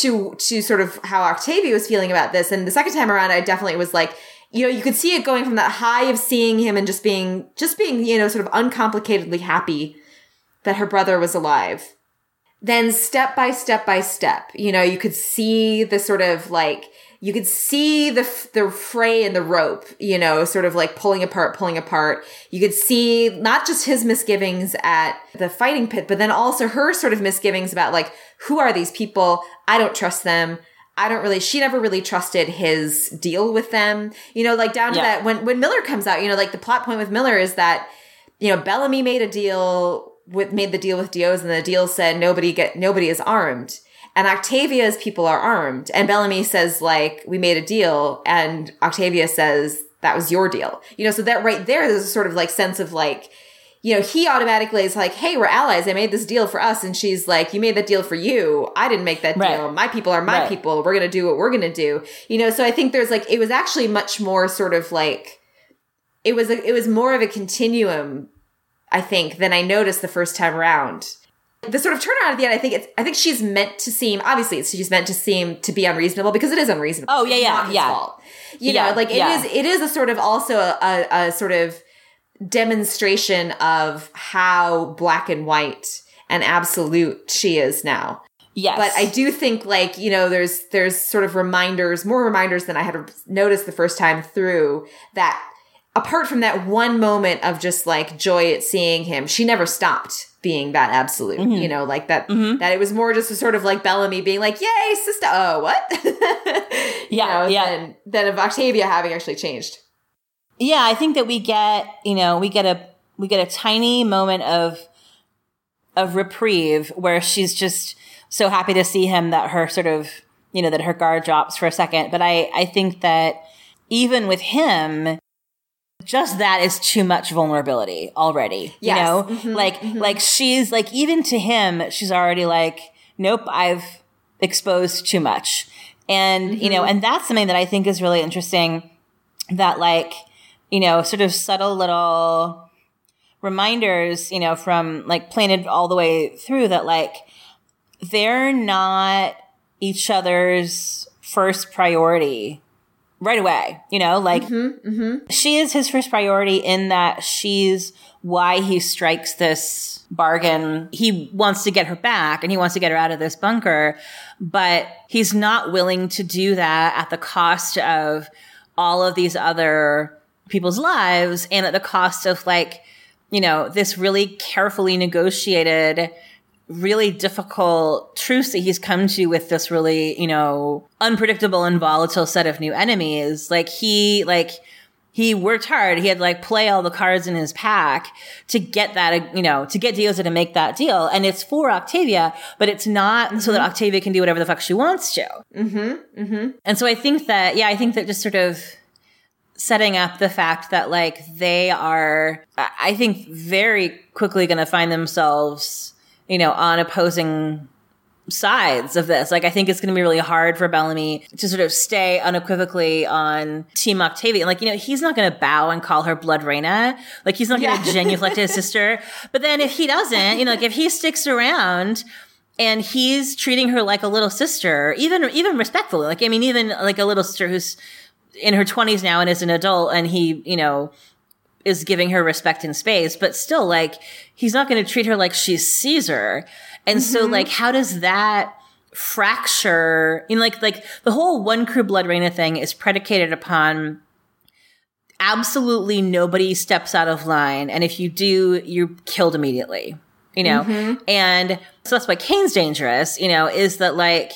to, to sort of how Octavia was feeling about this. And the second time around, I definitely was like, you know, you could see it going from that high of seeing him and just being, just being, you know, sort of uncomplicatedly happy that her brother was alive. Then step by step by step, you know, you could see the sort of like, you could see the, the fray in the rope, you know, sort of like pulling apart, pulling apart. You could see not just his misgivings at the fighting pit, but then also her sort of misgivings about like, who are these people? I don't trust them. I don't really, she never really trusted his deal with them. You know, like down to yeah. that when, when Miller comes out, you know, like the plot point with Miller is that, you know, Bellamy made a deal with, made the deal with Diyoza and the deal said nobody get, nobody is armed. And Octavia's people are armed. And Bellamy says like, we made a deal. And Octavia says, that was your deal. You know, so that right there, there's a sort of like sense of like, you know, he automatically is like, hey, we're allies. I made this deal for us. And she's like, you made that deal for you. I didn't make that right. deal. My people are my right. people. We're going to do what we're going to do. You know, so I think there's like, it was actually much more sort of like, it was, a, it was more of a continuum, I think, than I noticed the first time around. The sort of turnaround at the end, I think it's, I think she's meant to seem, obviously, she's meant to seem to be unreasonable because it is unreasonable. Oh, yeah, yeah, yeah. Fault. You yeah, know, like it yeah. is, it is a sort of also a, a, a sort of, demonstration of how black and white and absolute she is now. Yes. But I do think like, you know, there's there's sort of reminders, more reminders than I had noticed the first time through that apart from that one moment of just like joy at seeing him, she never stopped being that absolute, mm-hmm. you know, like that, mm-hmm. that it was more just a sort of like Bellamy being like, yay, sister. Oh, what? yeah. know, yeah. Than, than of Octavia having actually changed yeah, I think that we get, you know, we get a we get a tiny moment of of reprieve where she's just so happy to see him that her sort of, you know, that her guard drops for a second. But I I think that even with him, just that is too much vulnerability already. Yes. You know, mm-hmm, like mm-hmm. like she's like even to him, she's already like, nope, I've exposed too much. And mm-hmm. you know, mm-hmm. and that's something that I think is really interesting that like you know, sort of subtle little reminders, you know, from like planted all the way through that like they're not each other's first priority right away, you know, like mm-hmm, mm-hmm. she is his first priority in that she's why he strikes this bargain. He wants to get her back and he wants to get her out of this bunker, but he's not willing to do that at the cost of all of these other people's lives and at the cost of like, you know, this really carefully negotiated, really difficult truce that he's come to with this really, you know, unpredictable and volatile set of new enemies. Like he, like, he worked hard. He had like play all the cards in his pack to get that, you know, to get Diyoza to make that deal. And it's for Octavia, but it's not mm-hmm. so that mm-hmm. Octavia can do whatever the fuck she wants to. Mm-hmm. Mm-hmm. And so I think that, yeah, I think that just sort of setting up the fact that like they are, I think, very quickly going to find themselves, you know, on opposing sides of this. Like, I think it's going to be really hard for Bellamy to sort of stay unequivocally on Team Octavia. Like, you know, he's not going to bow and call her Blodreina. Like, he's not going to genuflect to his sister. But then if he doesn't, you know, like if he sticks around, and he's treating her like a little sister, even even respectfully. Like I mean, even like a little sister who's in her twenties now and is an adult, and he, you know, is giving her respect and space, but still, like he's not going to treat her like she's Caesar. And mm-hmm. so, like, how does that fracture? Know, like like the whole one crew Blodreina thing is predicated upon absolutely nobody steps out of line, and if you do, you're killed immediately you know? Mm-hmm. And so that's why Kane's dangerous, you know, is that like,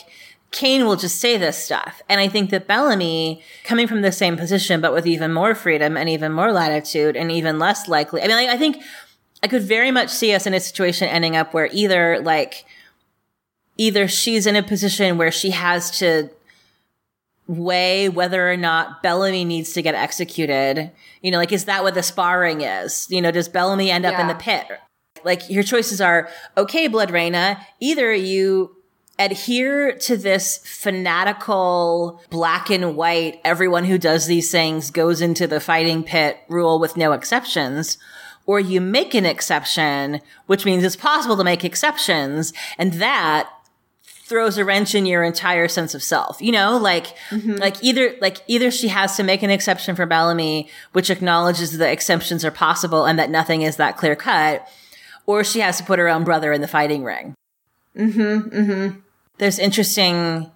Kane will just say this stuff. And I think that Bellamy, coming from the same position, but with even more freedom and even more latitude and even less likely, I mean, like, I think I could very much see us in a situation ending up where either like, either she's in a position where she has to weigh whether or not Bellamy needs to get executed. You know, like, is that what the sparring is? You know, does Bellamy end up yeah. in the pit? Like your choices are, okay, Blodreina, either you adhere to this fanatical black and white, everyone who does these things goes into the fighting pit rule with no exceptions, or you make an exception, which means it's possible to make exceptions, and that throws a wrench in your entire sense of self. You know, like mm-hmm. like either like either she has to make an exception for Bellamy, which acknowledges that exceptions are possible and that nothing is that clear cut, or she has to put her own brother in the fighting ring. Mm-hmm. Mm-hmm. There's interesting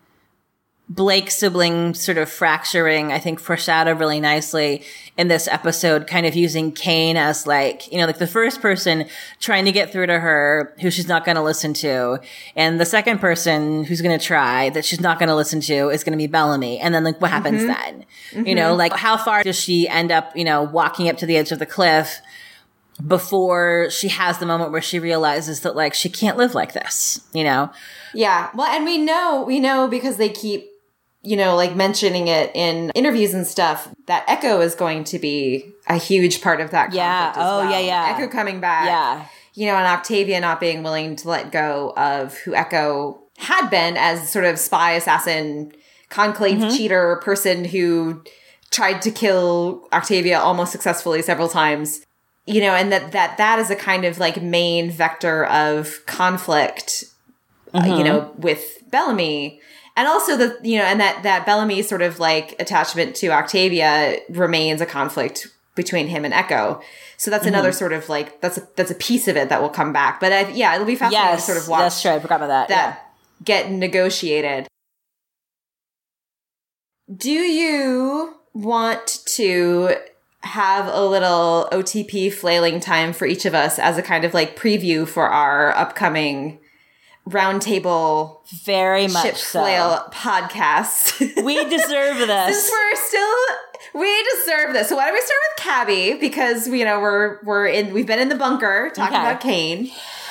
Blake sibling sort of fracturing, I think foreshadowed really nicely in this episode, kind of using Kane as like, you know, like the first person trying to get through to her who she's not going to listen to. And the second person who's going to try that she's not going to listen to is going to be Bellamy. And then like what happens mm-hmm. then? Mm-hmm. You know, like how far does she end up, you know, walking up to the edge of the cliff? before she has the moment where she realizes that like she can't live like this, you know? Yeah. Well, and we know, we know because they keep, you know, like mentioning it in interviews and stuff that Echo is going to be a huge part of that yeah. oh, well. yeah, yeah. Echo coming back. Yeah. You know, and Octavia not being willing to let go of who Echo had been as sort of spy, assassin, conclave mm-hmm. cheater person who tried to kill Octavia almost successfully several times you know, and that, that, that is a kind of like main vector of conflict, mm-hmm. uh, you mm-hmm. know, with Bellamy. And also the, you know, and that, that Bellamy sort of like attachment to Octavia remains a conflict between him and Echo. So that's mm-hmm. another sort of like, that's a, that's a piece of it that will come back. But I, yeah, it'll be fascinating yes, to sort of watch. That's true. I forgot about that. That yeah. get negotiated. Do you want to have a little OTP flailing time for each of us as a kind of like preview for our upcoming roundtable very much ship so. flail podcast. we deserve this. Since we're still we deserve this. So why don't we start with Cabby because you know we're we're in we've been in the bunker talking okay. about Kane.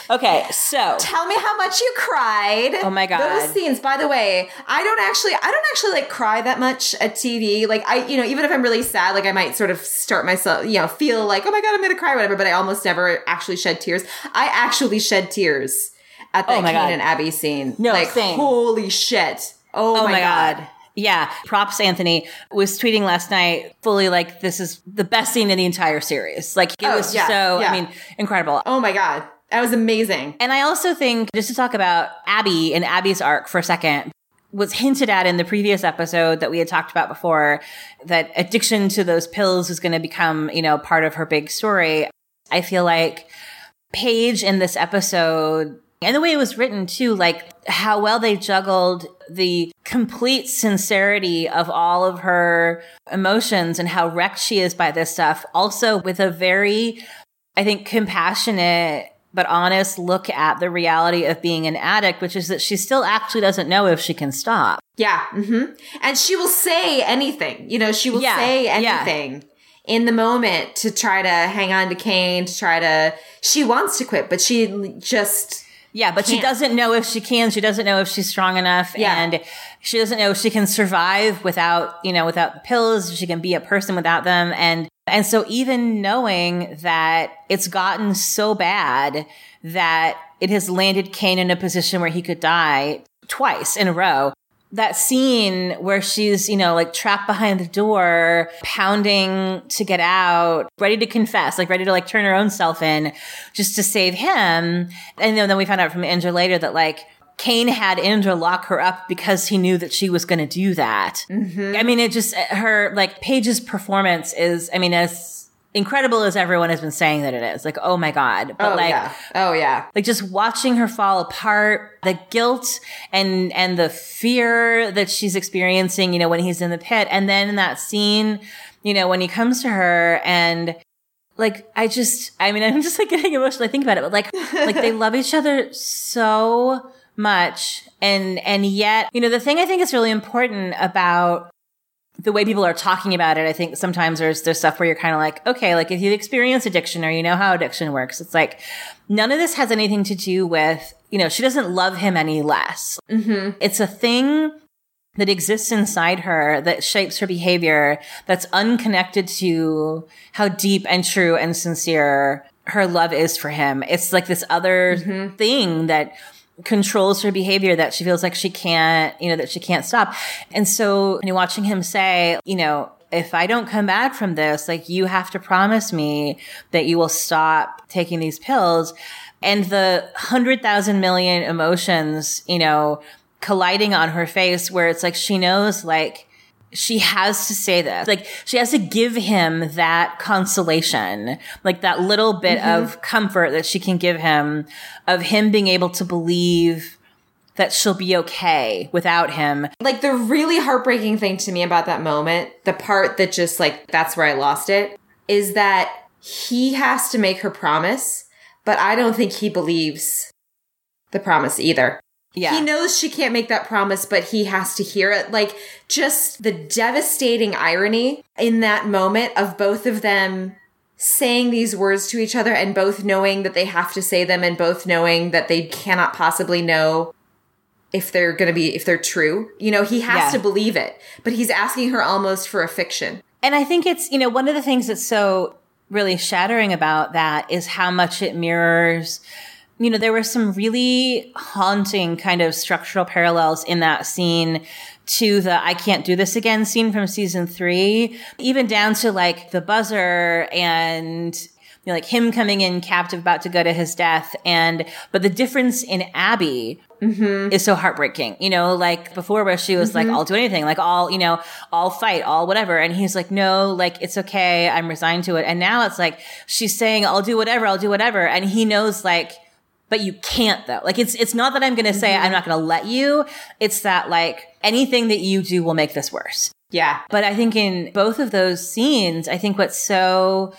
Okay, so tell me how much you cried. Oh my god, those scenes. By the way, I don't actually, I don't actually like cry that much at TV. Like I, you know, even if I'm really sad, like I might sort of start myself, you know, feel like, oh my god, I'm gonna cry, whatever. But I almost never actually shed tears. I actually shed tears at the oh Kane god. and Abby scene. No, like same. holy shit. Oh, oh my, my god. god. Yeah, props Anthony was tweeting last night fully like this is the best scene in the entire series. Like it oh, was yeah, so yeah. I mean incredible. Oh my god. That was amazing. And I also think, just to talk about Abby and Abby's arc for a second, was hinted at in the previous episode that we had talked about before that addiction to those pills is going to become, you know, part of her big story. I feel like Paige in this episode and the way it was written too, like how well they juggled the complete sincerity of all of her emotions and how wrecked she is by this stuff. Also with a very, I think, compassionate but honest look at the reality of being an addict, which is that she still actually doesn't know if she can stop. Yeah. Mm-hmm. And she will say anything. You know, she will yeah, say anything. Yeah. In the moment to try to hang on to Kane, to try to, she wants to quit, but she just Yeah, but she can't. doesn't know if she can. She doesn't know if she's strong enough. Yeah. And she doesn't know if she can survive without, you know, without the pills. She can be a person without them. And, and so even knowing that it's gotten so bad that it has landed Kane in a position where he could die twice in a row. That scene where she's, you know, like trapped behind the door, pounding to get out, ready to confess, like ready to like turn her own self in just to save him. And then, then we found out from Indra later that like Kane had Indra lock her up because he knew that she was going to do that. Mm-hmm. I mean, it just, her, like, Paige's performance is, I mean, as incredible as everyone has been saying that it is. Like, oh my God. But oh like, yeah. Oh yeah. like just watching her fall apart, the guilt and, and the fear that she's experiencing, you know, when he's in the pit. And then in that scene, you know, when he comes to her and like, I just, I mean, I'm just like getting emotional. I think about it, but like, like they love each other so much. And, and yet, you know, the thing I think is really important about the way people are talking about it, I think sometimes there's there's stuff where you're kind of like, okay, like if you experience addiction or you know how addiction works, it's like none of this has anything to do with, you know, she doesn't love him any less. Mm-hmm. It's a thing that exists inside her that shapes her behavior that's unconnected to how deep and true and sincere her love is for him. It's like this other thing that controls her behavior that she feels like she can't, you know, that she can't stop. And so you watching him say, you know, if I don't come back from this, like you have to promise me that you will stop taking these pills. And the hundred thousand million emotions, you know, colliding on her face where it's like she knows like she has to say this. Like she has to give him that consolation, like that little bit mm-hmm. of comfort that she can give him of him being able to believe that she'll be okay without him. Like the really heartbreaking thing to me about that moment, the part that just like that's where I lost it, is that he has to make her promise, but I don't think he believes the promise either. Yeah. He knows she can't make that promise, but he has to hear it. Like, just the devastating irony in that moment of both of them saying these words to each other and both knowing that they have to say them and both knowing that they cannot possibly know if they're going to be, if they're true. You know, he has Yeah. to believe it, but he's asking her almost for a fiction. And I think it's, you know, one of the things that's so really shattering about that is how much it mirrors, you know, there were some really haunting kind of structural parallels in that scene to the I can't do this again scene from season three, even down to like the buzzer and, you know, like him coming in captive, about to go to his death. And, but the difference in Abby mm-hmm. is so heartbreaking. You know, like before where she was like, mm-hmm. I'll do anything, like all, you know, I'll fight, all whatever. And he's like, no, like it's okay. I'm resigned to it. And now it's like, she's saying, I'll do whatever, I'll do whatever. And he knows like, but you can't though. Like it's, it's not that I'm going to say I'm not going to let you. It's that like anything that you do will make this worse. Yeah. But I think in both of those scenes, I think what's so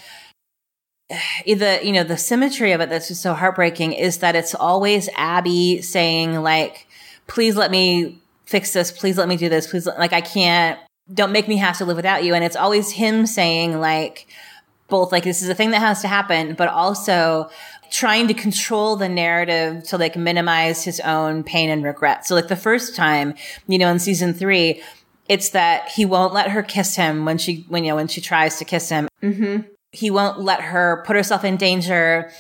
the you know the symmetry of it that's just so heartbreaking is that it's always Abby saying like, "Please let me fix this. Please let me do this. Please like I can't. Don't make me have to live without you." And it's always him saying like, both like this is a thing that has to happen, but also trying to control the narrative to like minimize his own pain and regret. So like the first time, you know, in season three, it's that he won't let her kiss him when she, when, you know, when she tries to kiss him. Mm-hmm. He won't let her put herself in danger,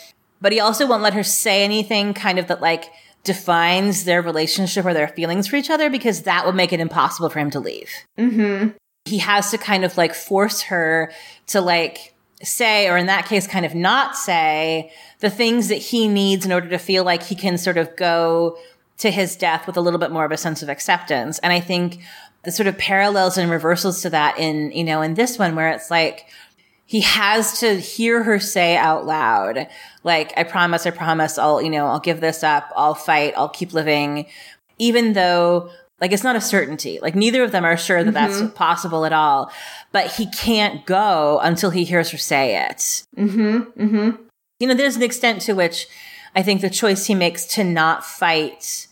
but he also won't let her say anything kind of that like defines their relationship or their feelings for each other because that would make it impossible for him to leave Mm-hmm. he has to kind of like force her to like say, or in that case, kind of not say the things that he needs in order to feel like he can sort of go to his death with a little bit more of a sense of acceptance. And I think the sort of parallels and reversals to that in, you know, in this one where it's like, he has to hear her say out loud, like, I promise, I promise, I'll, you know, I'll give this up. I'll fight. I'll keep living. Even though, like, it's not a certainty. Like, neither of them are sure that that's possible at all. But he can't go until he hears her say it. Mm-hmm. Mm-hmm. You know, there's an extent to which I think the choice he makes to not fight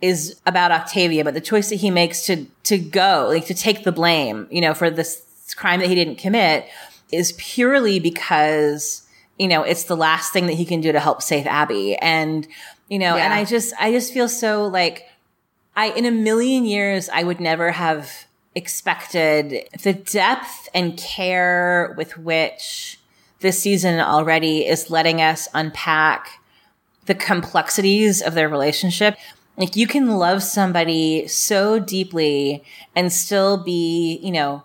is about Octavia, but the choice that he makes to, to go, like to take the blame, you know, for this crime that he didn't commit is purely because, you know, it's the last thing that he can do to help save Abby. And, You know, Yeah. and I just, I just feel so like I, in a million years, I would never have expected the depth and care with which this season already is letting us unpack the complexities of their relationship. Like you can love somebody so deeply and still be, you know,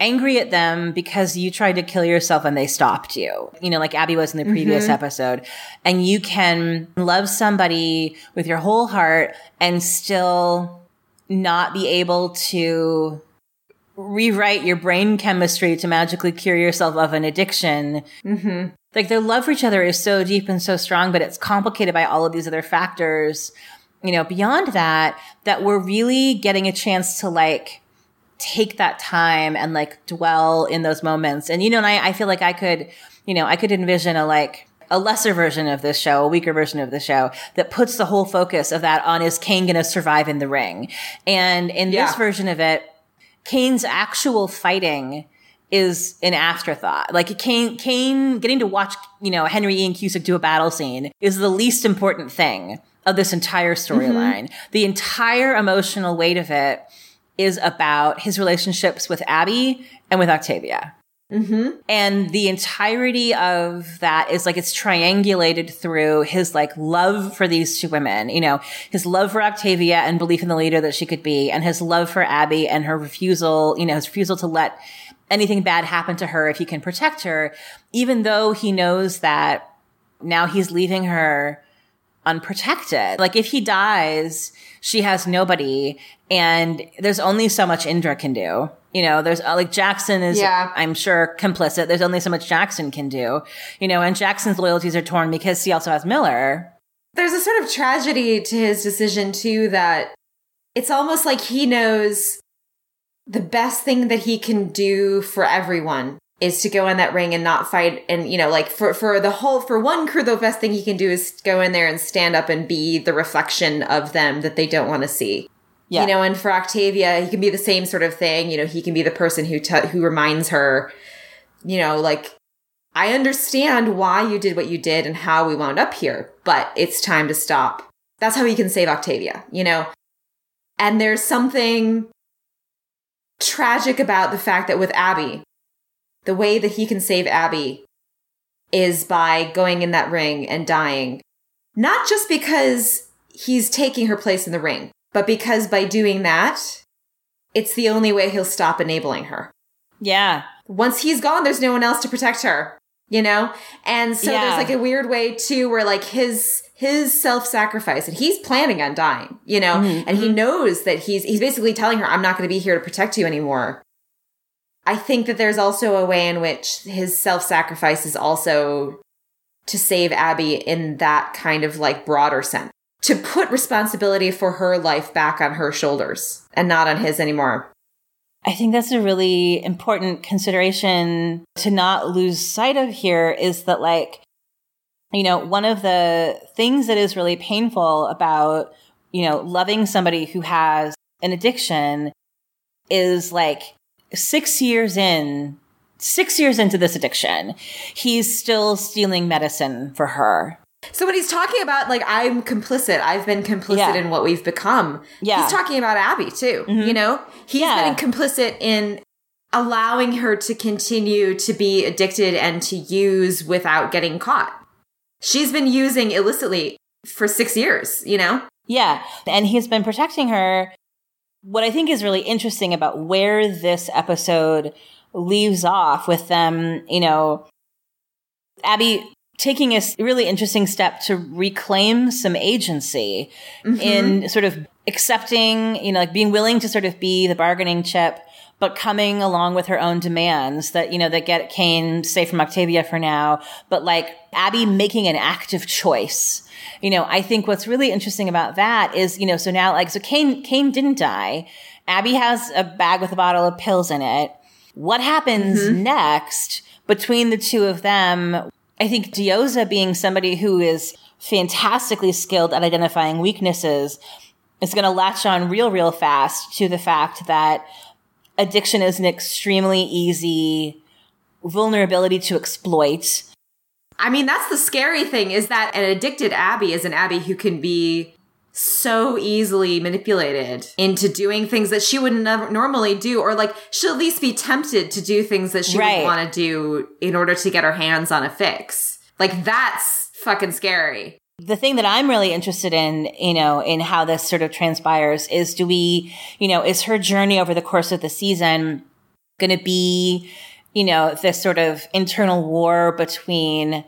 angry at them because you tried to kill yourself and they stopped you. You know, like Abby was in the previous mm-hmm. episode. And you can love somebody with your whole heart and still not be able to rewrite your brain chemistry to magically cure yourself of an addiction. Mm-hmm. Like their love for each other is so deep and so strong, but it's complicated by all of these other factors. You know, beyond that, that we're really getting a chance to like take that time and like dwell in those moments. And, you know, and I, I feel like I could, you know, I could envision a like, a lesser version of this show, a weaker version of the show that puts the whole focus of that on is Kane going to survive in the ring? And in Yeah. this version of it, Kane's actual fighting is an afterthought. Like Kane, Kane getting to watch, you know, Henry Ian Cusick do a battle scene is the least important thing of this entire storyline. Mm-hmm. The entire emotional weight of it is about his relationships with Abby and with Octavia. Mm-hmm. And the entirety of that is like it's triangulated through his like love for these two women, you know, his love for Octavia and belief in the leader that she could be, and his love for Abby and her refusal, you know, his refusal to let anything bad happen to her if he can protect her, even though he knows that now he's leaving her unprotected. Like if he dies, she has nobody and there's only so much Indra can do. You know, there's uh, like Jackson is, Yeah. I'm sure complicit. There's only so much Jackson can do, you know, and Jackson's loyalties are torn because he also has Miller. There's a sort of tragedy to his decision too that it's almost like he knows the best thing that he can do for everyone is to go in that ring and not fight and you know like for for the whole for Wonkru the best thing he can do is go in there and stand up and be the reflection of them that they don't want to see Yeah. you know and for octavia he can be the same sort of thing. You know he can be the person who t- who reminds her you know like i understand why you did what you did and how we wound up here but it's time to stop. That's how he can save octavia you know? And there's something tragic about the fact that with abby the way that he can save abby is by going in that ring and dying. Not just because he's taking her place in the ring but because by doing that, it's the only way he'll stop enabling her. Yeah. Once he's gone, there's no one else to protect her, you know? And so Yeah. there's like a weird way too where like his his self-sacrifice and he's planning on dying, you know? Mm-hmm. And he mm-hmm. knows that he's he's basically telling her I'm not going to be here to protect you anymore. I think that there's also a way in which his self-sacrifice is also to save Abby in that kind of like broader sense. To put responsibility for her life back on her shoulders and not on his anymore. I think that's a really important consideration to not lose sight of here is that like, you know, one of the things that is really painful about, you know, loving somebody who has an addiction is like six years in, six years into this addiction, he's still stealing medicine for her. So when he's talking about like I'm complicit, I've been complicit Yeah. in what we've become. Yeah. He's talking about Abby too. You mm-hmm. know? He's Yeah. been complicit in allowing her to continue to be addicted and to use without getting caught. She's been using illicitly for 6 years, you know? Yeah. And he's been protecting her. What I think is really interesting about where this episode leaves off with them, you know, Abby taking a really interesting step to reclaim some agency in mm-hmm. sort of accepting, you know, like being willing to sort of be the bargaining chip, but coming along with her own demands that, you know, that get Kane safe from Octavia for now, but like Abby making an active choice. You know, I think what's really interesting about that is, you know, so now like, so Kane, Kane didn't die. Abby has a bag with a bottle of pills in it. What happens mm-hmm. next between the two of them? I think Diyoza being somebody who is fantastically skilled at identifying weaknesses is going to latch on real, real fast to the fact that addiction is an extremely easy vulnerability to exploit. I mean, that's the scary thing is that an addicted Abby is an Abby who can be so easily manipulated into doing things that she would never normally do, or like she'll at least be tempted to do things that she Right. would want to do in order to get her hands on a fix. Like that's fucking scary. the thing that I'm really interested in, you know, in how this sort of transpires is do we, you know, is her journey over the course of the season going to be, you know, this sort of internal war between,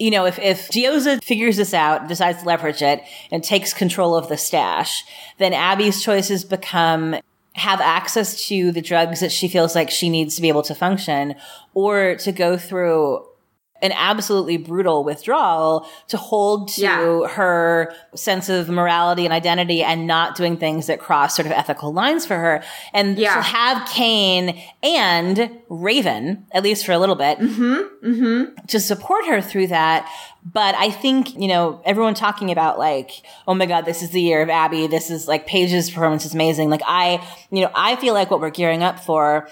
you know, if, if Diyoza figures this out, decides to leverage it and takes control of the stash, then Abby's choices become have access to the drugs that she feels like she needs to be able to function or to go through an absolutely brutal withdrawal to hold to Yeah. her sense of morality and identity and not doing things that cross sort of ethical lines for her. And Yeah. she'll have Kane and Raven, at least for a little bit, mm-hmm, mm-hmm. to support her through that. But I think, you know, everyone talking about like, oh my God, this is the year of Abby. This is like Paige's performance is amazing. Like I, you know, I feel like what we're gearing up for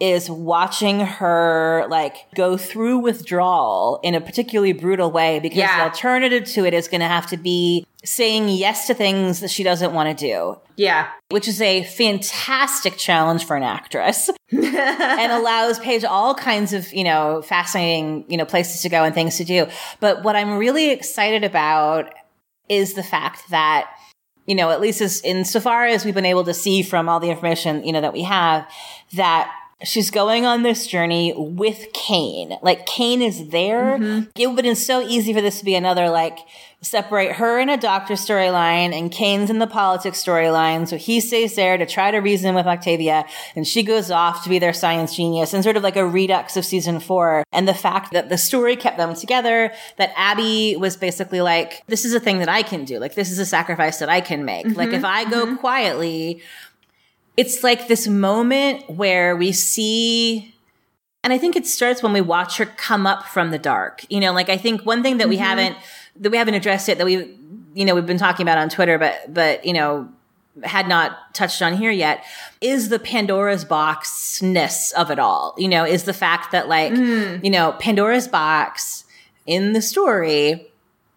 is watching her like go through withdrawal in a particularly brutal way because Yeah. the alternative to it is going to have to be saying yes to things that she doesn't want to do Yeah. which is a fantastic challenge for an actress and allows Paige all kinds of, you know, fascinating, you know, places to go and things to do. But what I'm really excited about is the fact that, you know, at least as insofar as we've been able to see from all the information, you know, that we have, that she's going on this journey with Kane. Like Kane is there. Mm-hmm. It would have been so easy for this to be another like separate her in a doctor storyline and Kane's in the politics storyline. So he stays there to try to reason with Octavia and she goes off to be their science genius and sort of like a redux of season four. And the fact that the story kept them together, that Abby was basically like, this is a thing that I can do. Like this is a sacrifice that I can make. Like mm-hmm. if I go mm-hmm. quietly, it's like this moment where we see and I think it starts when we watch her come up from the dark. You know, like I think one thing that we mm-hmm. haven't that we haven't addressed yet that we you know we've been talking about on Twitter, but but you know had not touched on here yet is the Pandora's boxness of it all. You know, is the fact that like mm. you know Pandora's box in the story,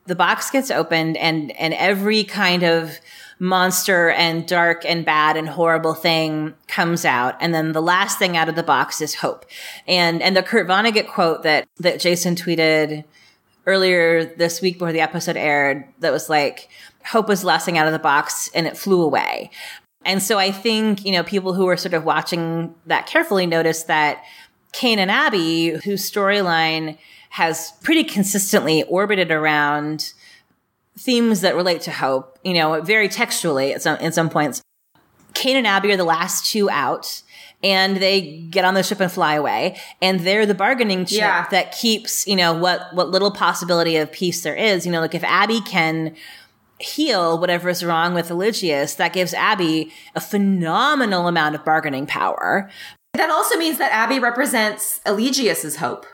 the box gets opened and and every kind of monster and dark and bad and horrible thing comes out. And then the last thing out of the box is hope. And and the kurt vonnegut quote that that jason tweeted earlier this week before the episode aired that was like hope was the last thing out of the box and it flew away. And so i think you know people who are sort of watching that carefully notice that kane and abby whose storyline has pretty consistently orbited around themes that relate to hope, you know, very textually at some, in some points. Kane and Abby are the last two out and they get on the ship and fly away and they're the bargaining chip Yeah. that keeps, you know, what, what little possibility of peace there is. You know, like if Abby can heal whatever is wrong with Eligius, that gives Abby a phenomenal amount of bargaining power. That also means that Abby represents Eligius's hope.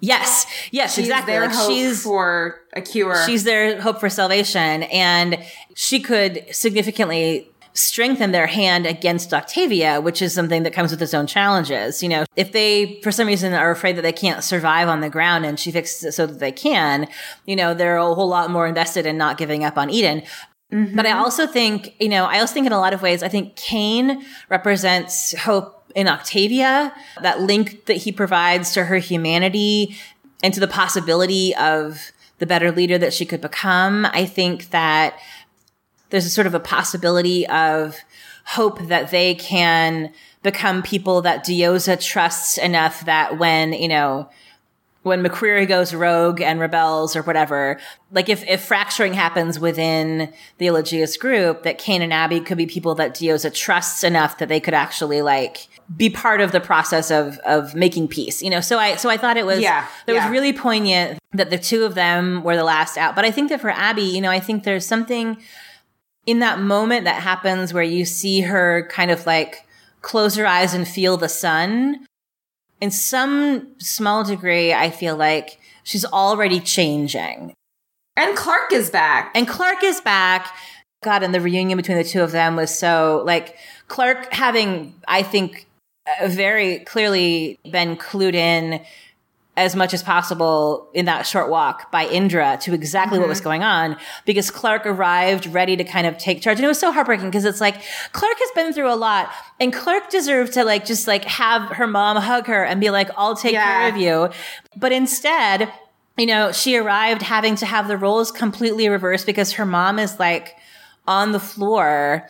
Yes. Yes, She's exactly. their Like hope she's for a cure. She's their hope for salvation. And she could significantly strengthen their hand against Octavia, which is something that comes with its own challenges. You know, if they, for some reason, are afraid that they can't survive on the ground and she fixes it so that they can, you know, they're a whole lot more invested in not giving up on Eden. But I mm-hmm. also think, you know, I also think in a lot of ways, I think Kane represents hope in Octavia, that link that he provides to her humanity and to the possibility of the better leader that she could become. I think that there's a sort of a possibility of hope that they can become people that Diyoza trusts enough that when, you know, when McCreary goes rogue and rebels or whatever, like if, if fracturing happens within the Eligius group, that Kane and Abby could be people that Diyoza trusts enough that they could actually like be part of the process of, of making peace, you know? So I, so I thought it was, Yeah, that yeah. was really poignant that the two of them were the last out. But I think that for Abby, you know, I think there's something in that moment that happens where you see her kind of like close her eyes and feel the sun in some small degree, I feel like she's already changing. and Clarke is back. And Clarke is back. God, and the reunion between the two of them was so like Clarke having, I think, very clearly been clued in as much as possible in that short walk by Indra to exactly mm-hmm. what was mm-hmm. going on because Clarke arrived ready to kind of take charge. And it was so heartbreaking because it's like Clarke has been through a lot and Clarke deserved to like just like have her mom hug her and be like, I'll take yeah. care of you. But instead, you know, she arrived having to have the roles completely reversed because her mom is like on the floor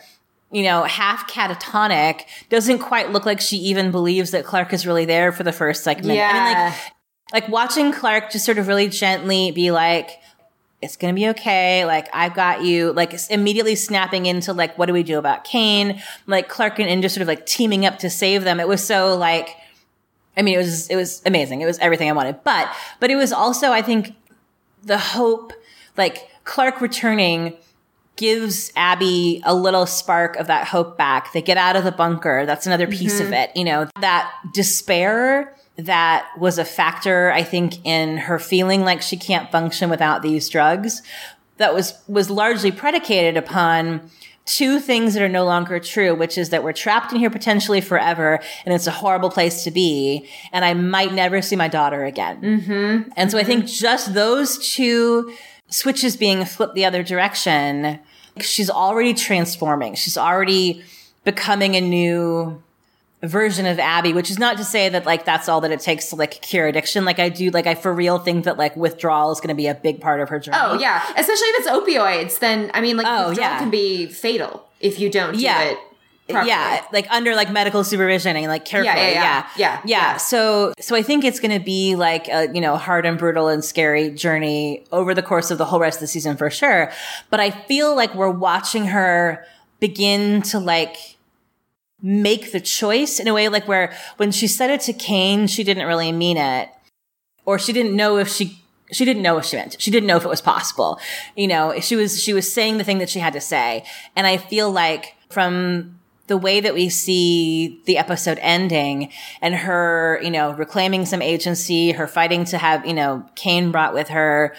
you know, half catatonic, doesn't quite look like she even believes that Clarke is really there for the first like minute. Yeah. I mean, like like watching Clarke just sort of really gently be like, it's going to be okay. Like, I've got you. Like, immediately snapping into, like, what do we do about Kane? Like, Clarke and Indra sort of like teaming up to save them. It was so, like, I mean, it was, it was amazing. It was everything I wanted. But, but it was also, I think, the hope, like, Clarke returning gives Abby a little spark of that hope back. They get out of the bunker. That's another piece mm-hmm. of it. You know, that despair that was a factor, I think, in her feeling like she can't function without these drugs. That was, was largely predicated upon two things that are no longer true, which is that we're trapped in here potentially forever and it's a horrible place to be. And I might never see my daughter again. Mm-hmm. And so mm-hmm. I think just those two switches being flipped the other direction, she's already transforming. She's already becoming a new version of Abby, which is not to say that like that's all that it takes to like cure addiction. Like I do, like I for real think that like withdrawal is going to be a big part of her journey. Oh yeah, especially if it's opioids. Then I mean, like oh, withdrawal yeah. can be fatal if you don't do yeah. it. Properly. Yeah, like under like medical supervision and like carefully. Yeah, yeah, yeah, yeah. yeah. yeah. So, so I think it's going to be like a you know hard and brutal and scary journey over the course of the whole rest of the season for sure. But I feel like we're watching her begin to like make the choice in a way like where when she said it to Kane, she didn't really mean it. Or she didn't know if she she didn't know what she meant. She didn't know if it was possible. You know, she was she was saying the thing that she had to say. And I feel like from the way that we see the episode ending and her, you know, reclaiming some agency, her fighting to have, you know, Kane brought with her,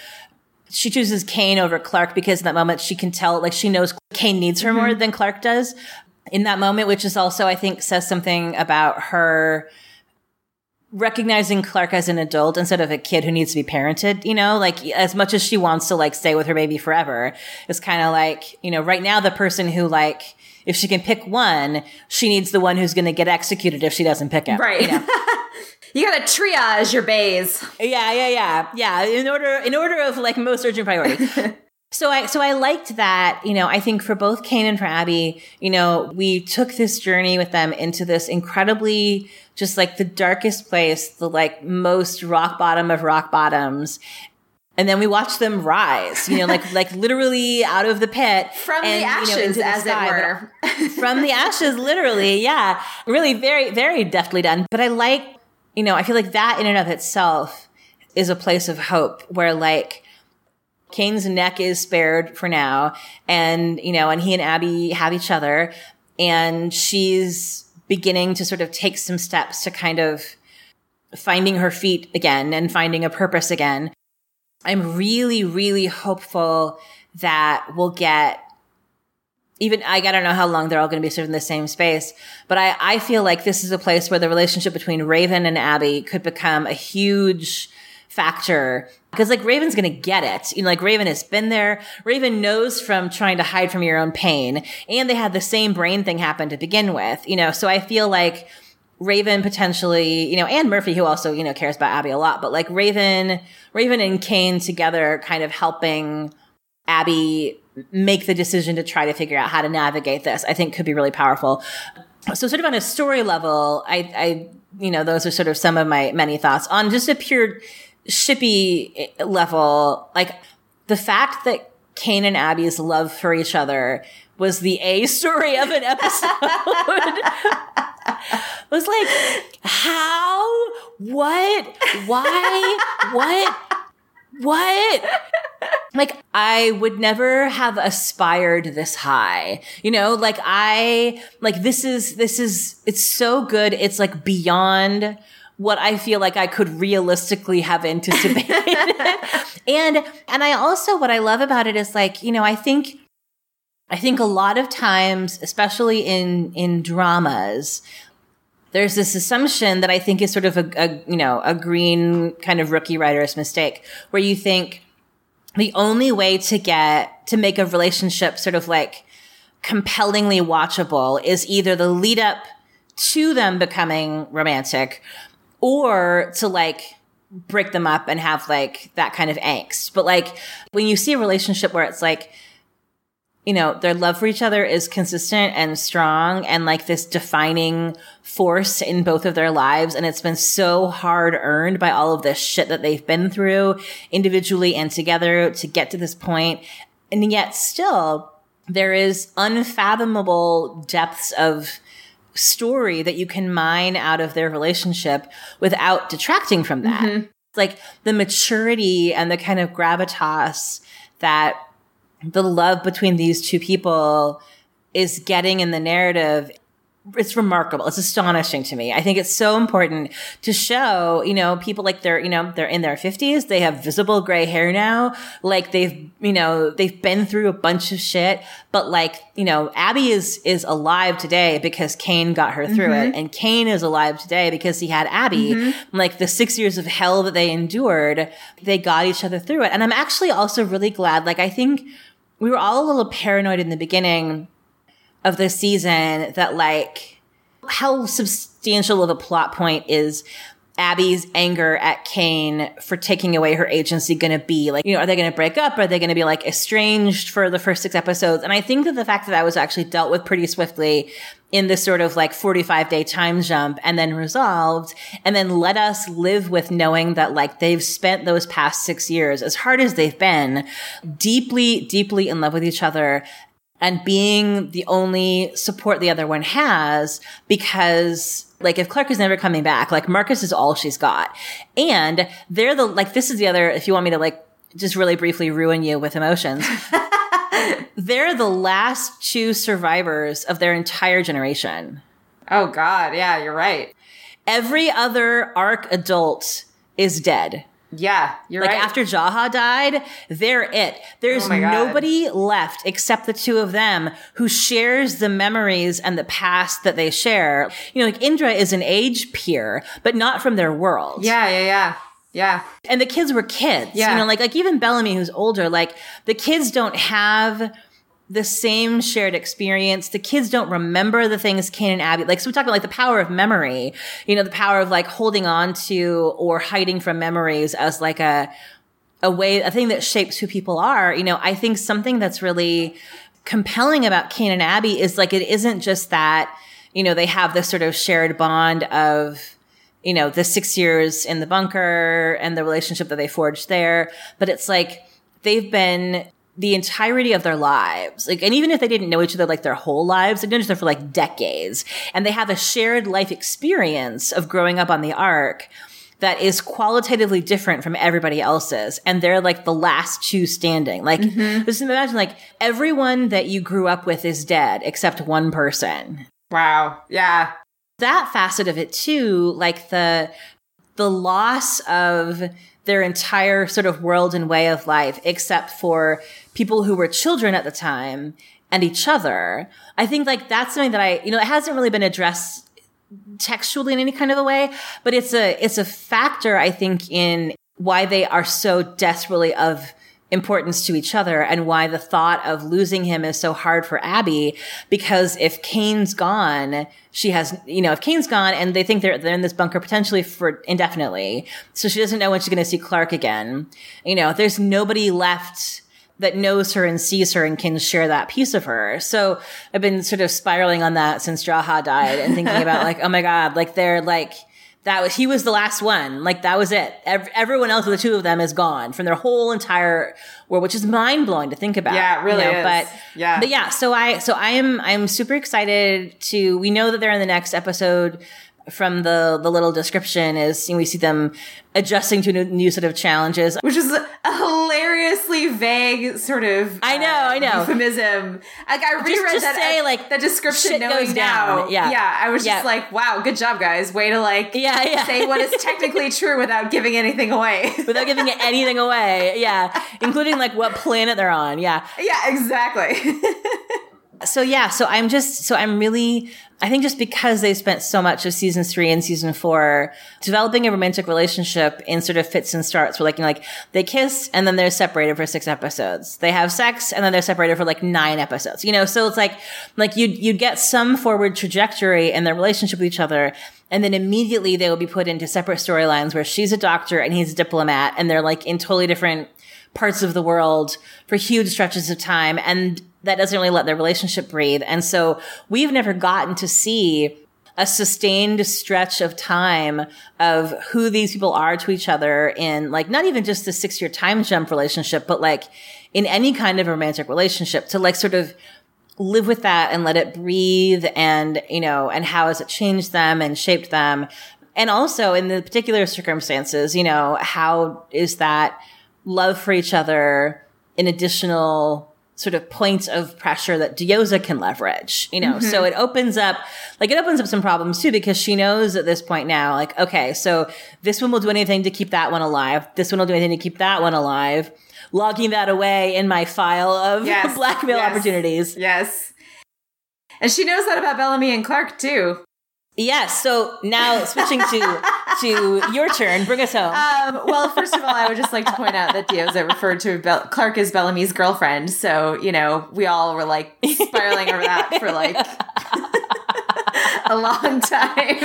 she chooses Kane over Clarke because in that moment she can tell, like she knows Kane needs her mm-hmm. more than Clarke does. In that moment, which is also, I think, says something about her recognizing Clarke as an adult instead of a kid who needs to be parented, you know, like as much as she wants to like stay with her baby forever, it's kind of like, you know, right now the person who like, if she can pick one, she needs the one who's going to get executed if she doesn't pick him. Right. You, know? you gotta triage your bays. Yeah, yeah, yeah, yeah. In order, in order of like most urgent priority. So I, so I liked that, you know, I think for both Kane and for Abby, you know, we took this journey with them into this incredibly, just like the darkest place, the like most rock bottom of rock bottoms. And then we watch them rise, you know, like, like literally out of the pit. From and, the ashes, you know, as sky. it were. from the ashes, literally. Yeah. Really very, very deftly done. But I like, you know, I feel like that in and of itself is a place of hope where like, Kane's neck is spared for now. And, you know, and he and Abby have each other and she's beginning to sort of take some steps to kind of finding her feet again and finding a purpose again. I'm really, really hopeful that we'll get even I, don't know how long they're all going to be sort of in the same space, but I, I feel like this is a place where the relationship between Raven and Abby could become a huge factor because like Raven's going to get it. You know, like Raven has been there. Raven knows from trying to hide from your own pain and they had the same brain thing happen to begin with, you know, so I feel like Raven potentially, you know, and Murphy, who also, you know, cares about Abby a lot, but like Raven, Raven and Kane together kind of helping Abby make the decision to try to figure out how to navigate this, I think could be really powerful. So sort of on a story level, I, I, you know, those are sort of some of my many thoughts on just a pure shippy eh, level, like the fact that Kane and Abby's love for each other was the A story of an episode. was like, how? What? Why? what? What? Like, I would never have aspired this high. You know, like I, like this is, this is, it's so good. It's like beyond what I feel like I could realistically have anticipated. and and I also what I love about it is like, you know, I think I think a lot of times, especially in in dramas, there's this assumption that I think is sort of a, a, you know, a green kind of rookie writer's mistake where you think the only way to get, to make a relationship sort of like compellingly watchable is either the lead up to them becoming romantic or to like break them up and have like that kind of angst. But like when you see a relationship where it's like, you know, their love for each other is consistent and strong and like this defining force in both of their lives. And it's been so hard earned by all of this shit that they've been through individually and together to get to this point. And yet still there is unfathomable depths of story that you can mine out of their relationship without detracting from that. Mm-hmm. Like the maturity and the kind of gravitas that the love between these two people is getting in the narrative it's remarkable. It's astonishing to me. I think it's so important to show, you know, people like they're, you know, they're in their fifties. They have visible gray hair now. Like they've, you know, they've been through a bunch of shit, but like, you know, Abby is, is alive today because Kane got her through mm-hmm. it. And Kane is alive today because he had Abby. Mm-hmm. Like the six years of hell that they endured, they got each other through it. And I'm actually also really glad, like, I think we were all a little paranoid in the beginning of the season that like how substantial of a plot point is Abby's anger at Kane for taking away her agency going to be? Like, you know, are they going to break up? Are they going to be like estranged for the first six episodes? And I think that the fact that that was actually dealt with pretty swiftly in this sort of like 45 day time jump and then resolved and then let us live with knowing that like they've spent those past six years as hard as they've been deeply, deeply in love with each other and being the only support the other one has because like if Clarke is never coming back, like Marcus is all she's got. And they're the, like, this is the other, if you want me to like just really briefly ruin you with emotions. they're the last two survivors of their entire generation. Oh God. Yeah, you're right. Every other Ark adult is dead. Yeah, you're like right. after Jaha died, they're it. There's oh nobody left except the two of them who shares the memories and the past that they share. You know, like Indra is an age peer, but not from their world. Yeah, yeah, yeah. Yeah. And the kids were kids. Yeah. You know, like like even Bellamy who's older, like the kids don't have the same shared experience. The kids don't remember the things Kane and Abby, like, so we talk about like the power of memory, you know, the power of like holding on to or hiding from memories as like a, a way, a thing that shapes who people are. You know, I think something that's really compelling about Kane and Abby is like, it isn't just that, you know, they have this sort of shared bond of, you know, the six years in the bunker and the relationship that they forged there, but it's like, they've been the entirety of their lives. Like, and even if they didn't know each other like their whole lives, they've known each other for like decades. And they have a shared life experience of growing up on the ark that is qualitatively different from everybody else's. And they're like the last two standing. Like, mm-hmm. just imagine like everyone that you grew up with is dead except one person. Wow. Yeah. That facet of it too, like the, the loss of their entire sort of world and way of life, except for people who were children at the time and each other. I think like that's something that I, you know, it hasn't really been addressed textually in any kind of a way, but it's a, it's a factor, I think, in why they are so desperately of importance to each other and why the thought of losing him is so hard for Abby. Because if Kane's gone, she has, you know, if Kane's gone and they think they're, they're in this bunker potentially for indefinitely. So she doesn't know when she's going to see Clarke again. You know, there's nobody left that knows her and sees her and can share that piece of her. So I've been sort of spiraling on that since Jaha died and thinking about like, oh my God, like they're like, that was he was the last one. Like that was it. everyone else, the two of them, is gone from their whole entire world, which is mind blowing to think about. Yeah, really you know? But yeah, but yeah. So I so I am I'm super excited to. We know that they're in the next episode from the the little description is you know, we see them adjusting to a new, new set of challenges, which is a hilariously vague sort of. I know, uh, I know euphemism. Like I reread just, just that say, like the description knowing now. Yeah, yeah. I was yeah. just like, wow, good job, guys. Way to like, yeah, yeah. say what is technically true without giving anything away. without giving anything away. Yeah, including like what planet they're on. Yeah, yeah, exactly. So yeah, so I'm just, so I'm really, I think just because they spent so much of season three and season four developing a romantic relationship in sort of fits and starts where like, you know, like they kiss and then they're separated for six episodes. They have sex and then they're separated for like nine episodes, you know? So it's like, like you'd, you'd get some forward trajectory in their relationship with each other. And then immediately they will be put into separate storylines where she's a doctor and he's a diplomat and they're like in totally different parts of the world for huge stretches of time. And that doesn't really let their relationship breathe. And so we've never gotten to see a sustained stretch of time of who these people are to each other in like not even just the six year time jump relationship, but like in any kind of romantic relationship to like sort of live with that and let it breathe and, you know, and how has it changed them and shaped them? And also in the particular circumstances, you know, how is that love for each other an additional sort of points of pressure that Diyoza can leverage, you know? Mm-hmm. So it opens up, like it opens up some problems too, because she knows at this point now, like, okay, so this one will do anything to keep that one alive. This one will do anything to keep that one alive. Logging that away in my file of yes. blackmail yes. opportunities. Yes. And she knows that about Bellamy and Clarke too. Yes. So now switching to to your turn, bring us home. Um, well, first of all, I would just like to point out that Diyoza referred to Clarke as Bellamy's girlfriend. So you know, we all were like spiraling over that for like. a long time.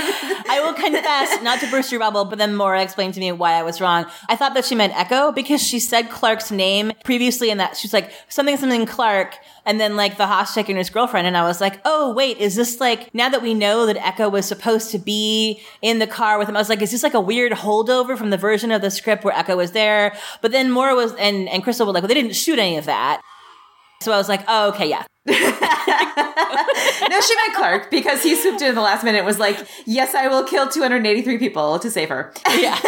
I will confess, not to burst your bubble, but then Maura explained to me why I was wrong. I thought that she meant Echo because she said Clarke's name previously in that she's like something something Clarke and then like the Hostek and his girlfriend. And I was like, oh, wait, is this like, now that we know that Echo was supposed to be in the car with him, I was like, is this like a weird holdover from the version of the script where Echo was there? But then Maura was, and, and Crystal were like, well, they didn't shoot any of that. So I was like, oh, okay, yeah. No, she meant Clarke because he swooped in at the last minute and was like, yes, I will kill 283 people to save her. Yeah.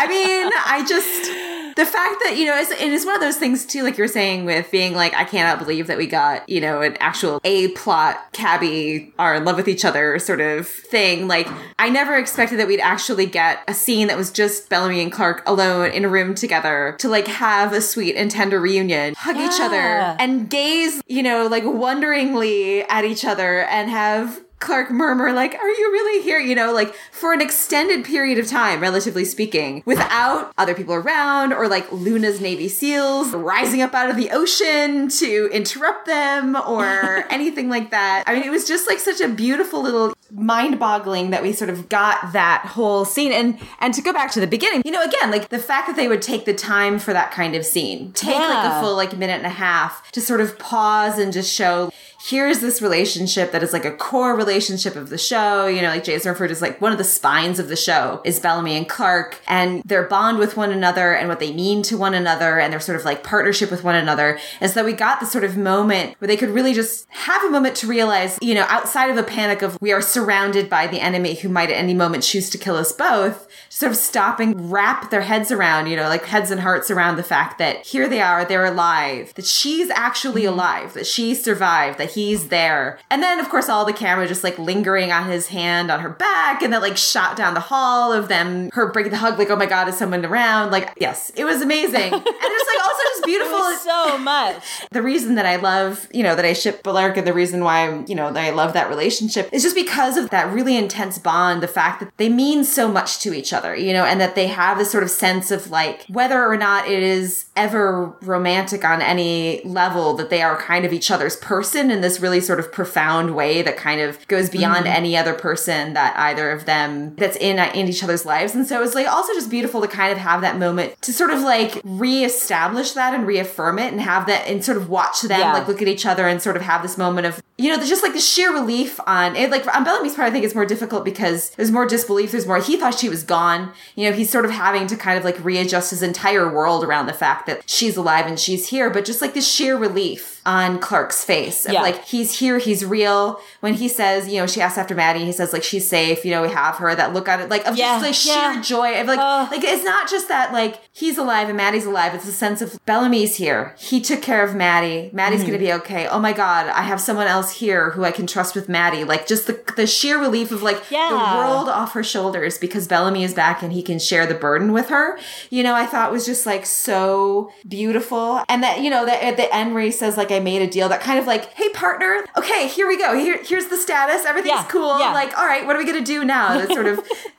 I mean, I just the fact that you know it's, it is one of those things too like you're saying with being like i cannot believe that we got you know an actual a plot Kabby are in love with each other sort of thing like i never expected that we'd actually get a scene that was just bellamy and clarke alone in a room together to like have a sweet and tender reunion hug yeah. each other and gaze you know like wonderingly at each other and have Clarke murmur, like, are you really here? You know, like for an extended period of time, relatively speaking, without other people around or like Luna's Navy SEALs rising up out of the ocean to interrupt them or anything like that. I mean, it was just like such a beautiful little mind boggling that we sort of got that whole scene. And, and to go back to the beginning, you know, again, like the fact that they would take the time for that kind of scene, take yeah. like a full like minute and a half to sort of pause and just show here's this relationship that is like a core relationship of the show. You know, like Jason referred to as like one of the spines of the show is Bellamy and Clarke and their bond with one another and what they mean to one another and their sort of like partnership with one another. And so we got this sort of moment where they could really just have a moment to realize, you know, outside of the panic of we are surrounded by the enemy who might at any moment choose to kill us both, sort of stop and wrap their heads around, you know, like heads and hearts around the fact that here they are, they're alive, that she's actually mm-hmm. alive, that she survived, that that he's there. And then, of course, all the camera just like lingering on his hand on her back, and then like shot down the hall of them, her breaking the hug, like, oh my God, is someone around? Like, yes, it was amazing. and just like also just beautiful. so much. The reason that I love, you know, that I ship Bellarke and the reason why, you know, that I love that relationship is just because of that really intense bond, the fact that they mean so much to each other, you know, and that they have this sort of sense of like whether or not it is ever romantic on any level, that they are kind of each other's person in this really sort of profound way that kind of goes beyond mm-hmm. any other person that either of them that's in in each other's lives. And so it's like also just beautiful to kind of have that moment to sort of like reestablish that and reaffirm it and have that and sort of watch them yeah. like look at each other and sort of have this moment of you know just like the sheer relief on it like on Bellamy's part I think it's more difficult because there's more disbelief there's more he thought she was gone you know he's sort of having to kind of like readjust his entire world around the fact that she's alive and she's here but just like the sheer relief on Clarke's face. Yeah. Like he's here, he's real. When he says, you know, she asks after Madi, he says like she's safe. You know, we have her. That look on it, like of Yeah, just like sheer yeah. joy. Of like, Oh. like it's not just that like he's alive and Madi's alive. It's a sense of Bellamy's here. He took care of Madi. Madi's Mm-hmm. gonna be okay. Oh my god, I have someone else here who I can trust with Madi. Like just the the sheer relief of like Yeah. the world off her shoulders because Bellamy is back and he can share the burden with her. You know, I thought was just like so beautiful. And that, you know, that at the end where he says like I made a deal, that kind of like, hey partner, okay, here we go. Here here's the status. Everything's Yeah, cool. yeah. Like, all right, what are we gonna do now? That sort of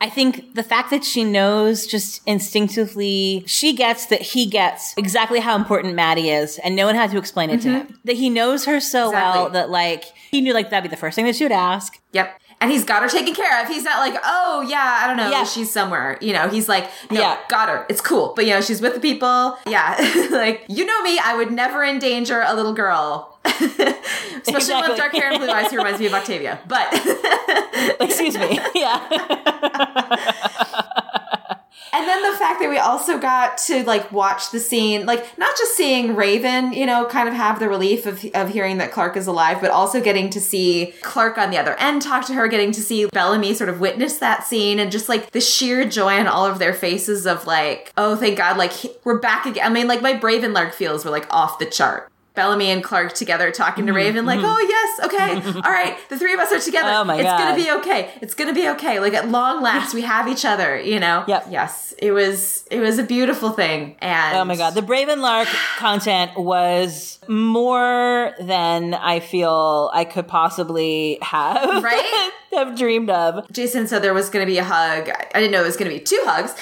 I think the fact that she knows just instinctively, she gets that he gets exactly how important Madi is, and no one had to explain it to him. That he knows her so Mm-hmm. Exactly. well that like he knew like that'd be the first thing that she would ask. Yep. And he's got her taken care of. He's not like, oh yeah, I don't know, Yeah. she's somewhere. You know, he's like, no, Yeah. got her. It's cool. But you know, she's with the people. Yeah. like, you know me, I would never endanger a little girl. Especially Exactly. with dark hair and blue eyes who reminds me of Octavia. But Excuse me. yeah. And then the fact that we also got to like watch the scene, like not just seeing Raven, you know, kind of have the relief of, of hearing that Clarke is alive, but also getting to see Clarke on the other end talk to her, getting to see Bellamy sort of witness that scene and just like the sheer joy on all of their faces of like, oh, thank God, like we're back again. I mean, like my Bravenlarke feels were like off the chart. Bellamy and Clarke together talking to Mm-hmm, Raven, like, oh yes, okay, all right, the three of us are together. Oh, my it's God. gonna be okay. It's gonna be okay. Like at long last, we have each other. You know. Yep. Yes, it was. It was a beautiful thing. And Oh my god, the Bravenlarke content was more than I feel I could possibly have Right? have dreamed of. Jason said there was going to be a hug. I didn't know it was going to be two hugs,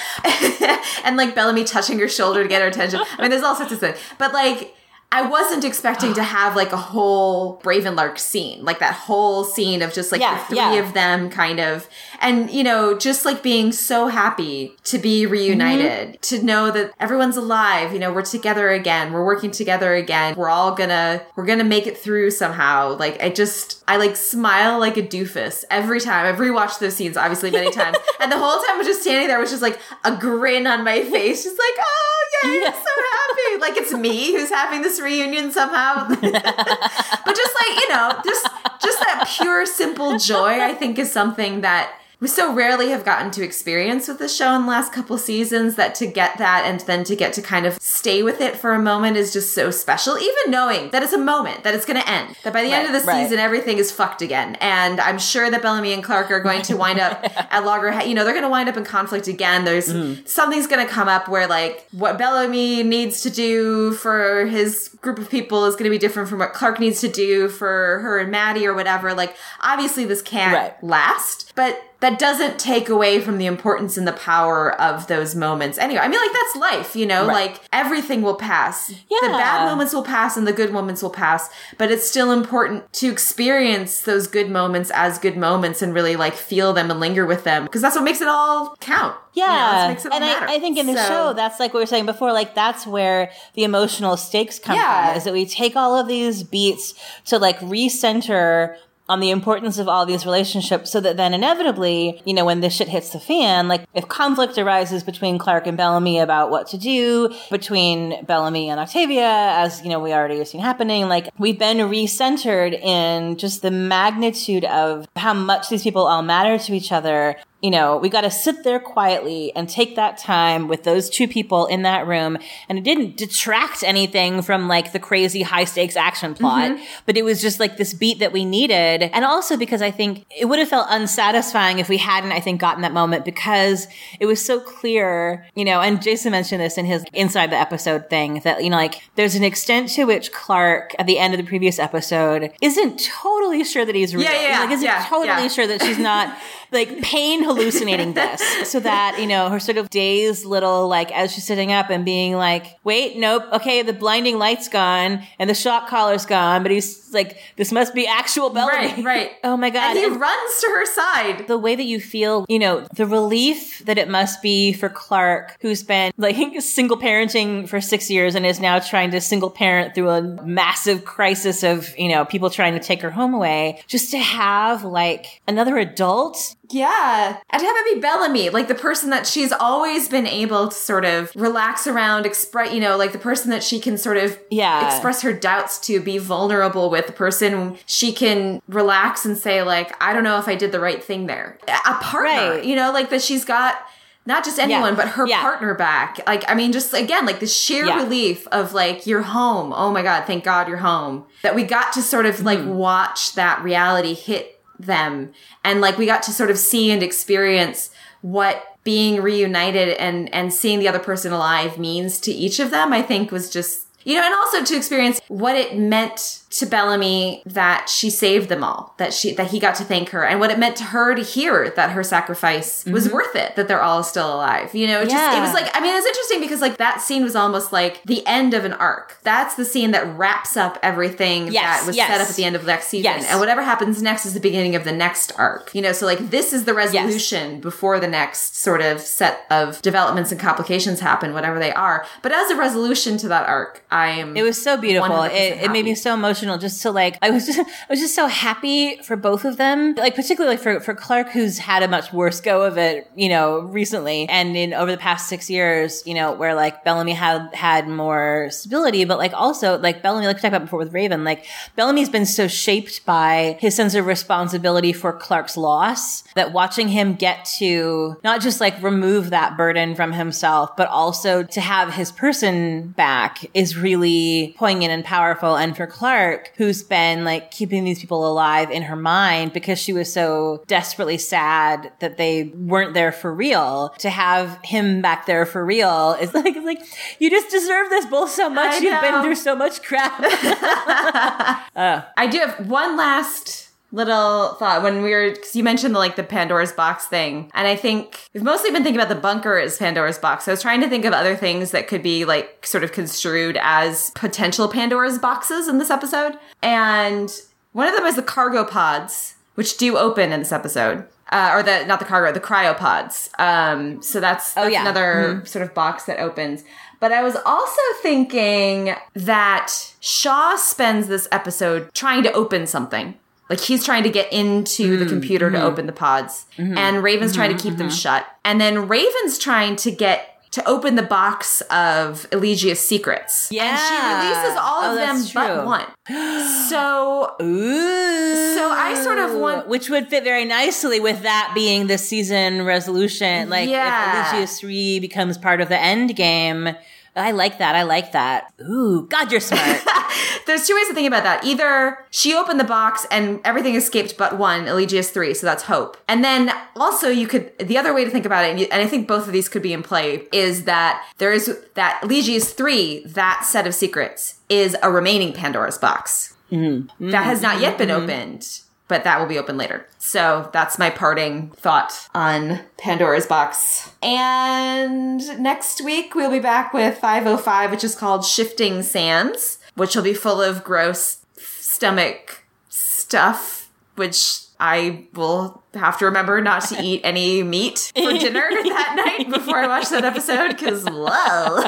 and like Bellamy touching her shoulder to get her attention. I mean, there's all sorts of things, but like. I wasn't expecting to have like a whole Bravenlarke scene, like that whole scene of just like Yeah, the three yeah. of them kind of, and you know, just like being so happy to be reunited, Mm-hmm. to know that everyone's alive, you know, we're together again, we're working together again, we're all gonna, we're gonna make it through somehow. Like, I just, I like smile like a doofus every time. I've rewatched those scenes obviously many times, and the whole time I was just standing there with just like a grin on my face, just like, oh yay, I'm so happy. Like it's me who's having this reunion somehow. but just like, you know, just just that pure simple joy I think is something that we so rarely have gotten to experience with the show in the last couple seasons that to get that and then to get to kind of stay with it for a moment is just so special. Even knowing that it's a moment, that it's going to end, that by the end of the right. season, everything is fucked again. And I'm sure that Bellamy and Clarke are going to wind up at loggerhead. You know, they're going to wind up in conflict again. There's Mm-hmm. something's going to come up where like what Bellamy needs to do for his group of people is going to be different from what Clarke needs to do for her and Madi or whatever. Like obviously this can't Right. last, but that doesn't take away from the importance and the power of those moments. Anyway, I mean, like that's life, you know. Right. Like everything will pass. Yeah. The bad moments will pass and the good moments will pass. But it's still important to experience those good moments as good moments and really like feel them and linger with them because that's what makes it all count. You know, Yeah, it all and. I, I think in the So- show, that's like what we were saying before. Like that's where the emotional stakes come Yeah. from. Is that we take all of these beats to like recenter on the importance of all these relationships, so that then inevitably, you know, when this shit hits the fan, like if conflict arises between Clarke and Bellamy about what to do, between Bellamy and Octavia, as you know, we already have seen happening, like we've been recentered in just the magnitude of how much these people all matter to each other you know, we got to sit there quietly and take that time with those two people in that room. And it didn't detract anything from like the crazy high stakes action plot, mm-hmm. but it was just like this beat that we needed. And also because I think it would have felt unsatisfying if we hadn't, I think, gotten that moment because it was so clear, you know, and Jason mentioned this in his inside the episode thing that, you know, like there's an extent to which Clarke at the end of the previous episode isn't totally sure that he's real. Yeah, yeah, Like, isn't yeah, totally yeah. sure that she's not like pain hallucinating this so that you know her sort of dazed little like as she's sitting up and being like wait nope okay the blinding light's gone and the shock collar's gone but he's like this must be actual Bellamy Right, right. oh my god and he And runs to her side. the way that you feel, you know, the relief that it must be for Clarke, who's been like single parenting for six years and is now trying to single parent through a massive crisis of, you know, people trying to take her home away, just to have like another adult Yeah. And to have it be Bellamy, like the person that she's always been able to sort of relax around, express, you know, like the person that she can sort of Yeah. express her doubts to, be vulnerable with, the person she can relax and say, like, I don't know if I did the right thing there. A partner, Right. you know, like that she's got not just anyone, but her Yeah. partner back. Like, I mean, just again, like the sheer Yeah. relief of like, you're home. Oh my God, thank God you're home. That we got to sort of like Mm-hmm. watch that reality hit them. And like we got to sort of see and experience what being reunited and, and seeing the other person alive means to each of them, I think was just, you know, and also to experience what it meant to Bellamy that she saved them all, that she, that he got to thank her and what it meant to her to hear that her sacrifice was worth it, that they're all still alive. You know, it just, it Mm-hmm. Was like, I mean, it's interesting because like that scene was almost like the end of an arc. That's the scene that wraps up everything Yes, that was yes. set up at the end of next season. Yes. And whatever happens next is the beginning of the next arc. You know, so like this is the resolution before the next sort of set of developments and complications happen, whatever they are. But as a resolution to that arc, I am. It was so beautiful. It, it made me so emotional just to like I was just I was just so happy for both of them. Like particularly for for Clarke who's had a much worse go of it, you know, recently and in over the past 6 years, you know, where like Bellamy had had more stability, but like also like Bellamy like we talked about before with Raven, like Bellamy's been so shaped by his sense of responsibility for Clarke's loss that watching him get to not just like remove that burden from himself, but also to have his person back is really poignant and powerful. And for Clarke, who's been like keeping these people alive in her mind because she was so desperately sad that they weren't there for real, to have him back there for real is like, it's like, you just deserve this both so much. You've been through so much crap. Uh. I do have one last little thought when we were because you mentioned the like the Pandora's box thing, and I think we've mostly been thinking about the bunker as Pandora's box. So I was trying to think of other things that could be like sort of construed as potential Pandora's boxes in this episode, and one of them is the cargo pods, which do open in this episode. Uh, or the not the cargo, the cryopods. Um, so that's, that's yeah. another sort of box that opens. But I was also thinking that Shaw spends this episode trying to open something. Like he's trying to get into the mm-hmm. computer to mm-hmm. open the pods, mm-hmm. and Raven's trying to keep them shut. And then Raven's trying to get to open the box of Eligius's secrets. And she releases all Oh, of them that's but one. So Ooh. So I sort of want- which would fit very nicely with that being the season resolution. Like Yeah. if Eligius 3 becomes part of the end game. I like that. I like that. Ooh, God, you're smart. there's two ways to think about that. Either she opened the box and everything escaped but one, Eligius 3, so that's hope. And then also you could, the other way to think about it, and you- and I think both of these could be in play, is that there is that Eligius 3, that set of secrets, is a remaining Pandora's box. Mm-hmm. That has not yet been mm-hmm. opened. But that will be open later. So that's my parting thought on Pandora's box. And next week we'll be back with 505, which is called Shifting Sands, which will be full of gross stomach stuff, which I will have to remember not to eat any meat for dinner that night before I watch that episode, because whoa.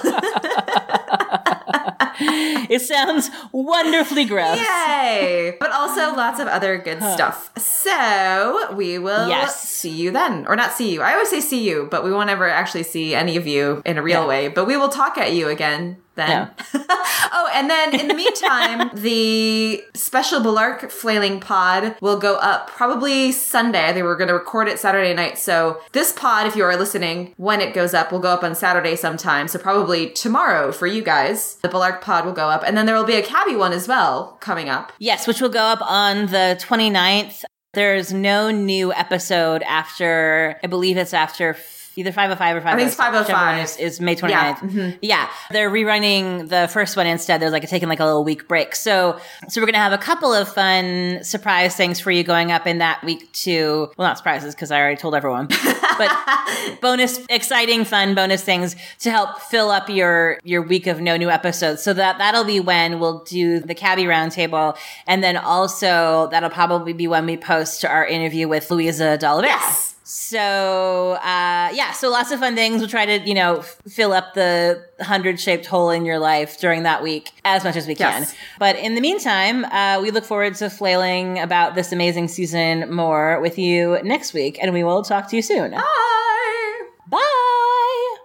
it sounds wonderfully gross. Yay! But also lots of other good stuff. So we will Yes. see you then. Or not see you. I always say see you, but we won't ever actually see any of you in a real Yeah. way. But we will talk at you again then. oh, and then in the meantime, the special Bellarke flailing pod will go up probably Sunday. I think we're going to record it Saturday night. So this pod, if you are listening, when it goes up, will go up on Saturday sometime. So probably tomorrow for you guys. The Bellarke pod will go up. And then there will be a Kabby one as well coming up. Yes, which will go up on the 29th. There's no new episode after, I believe it's after either 505 or 506. think it's 505. Is, is May 29th. Yeah, mm-hmm. Yeah. They're rerunning the first one instead. There's like taking like a little week break. So, so we're going to have a couple of fun surprise things for you going up in that week too. Well, not surprises because I already told everyone, but bonus, exciting, fun bonus things to help fill up your, your week of no new episodes. So that, that'll be when we'll do the Kabby roundtable. And then also that'll probably be when we post our interview with Luisa D'Oliveira. Yes. So uh, yeah, so lots of fun things. We'll try to you know fill up the hundred shaped hole in your life during that week as much as we can. Yes. But in the meantime, uh, we look forward to flailing about this amazing season more with you next week, and we will talk to you soon. Bye. Bye.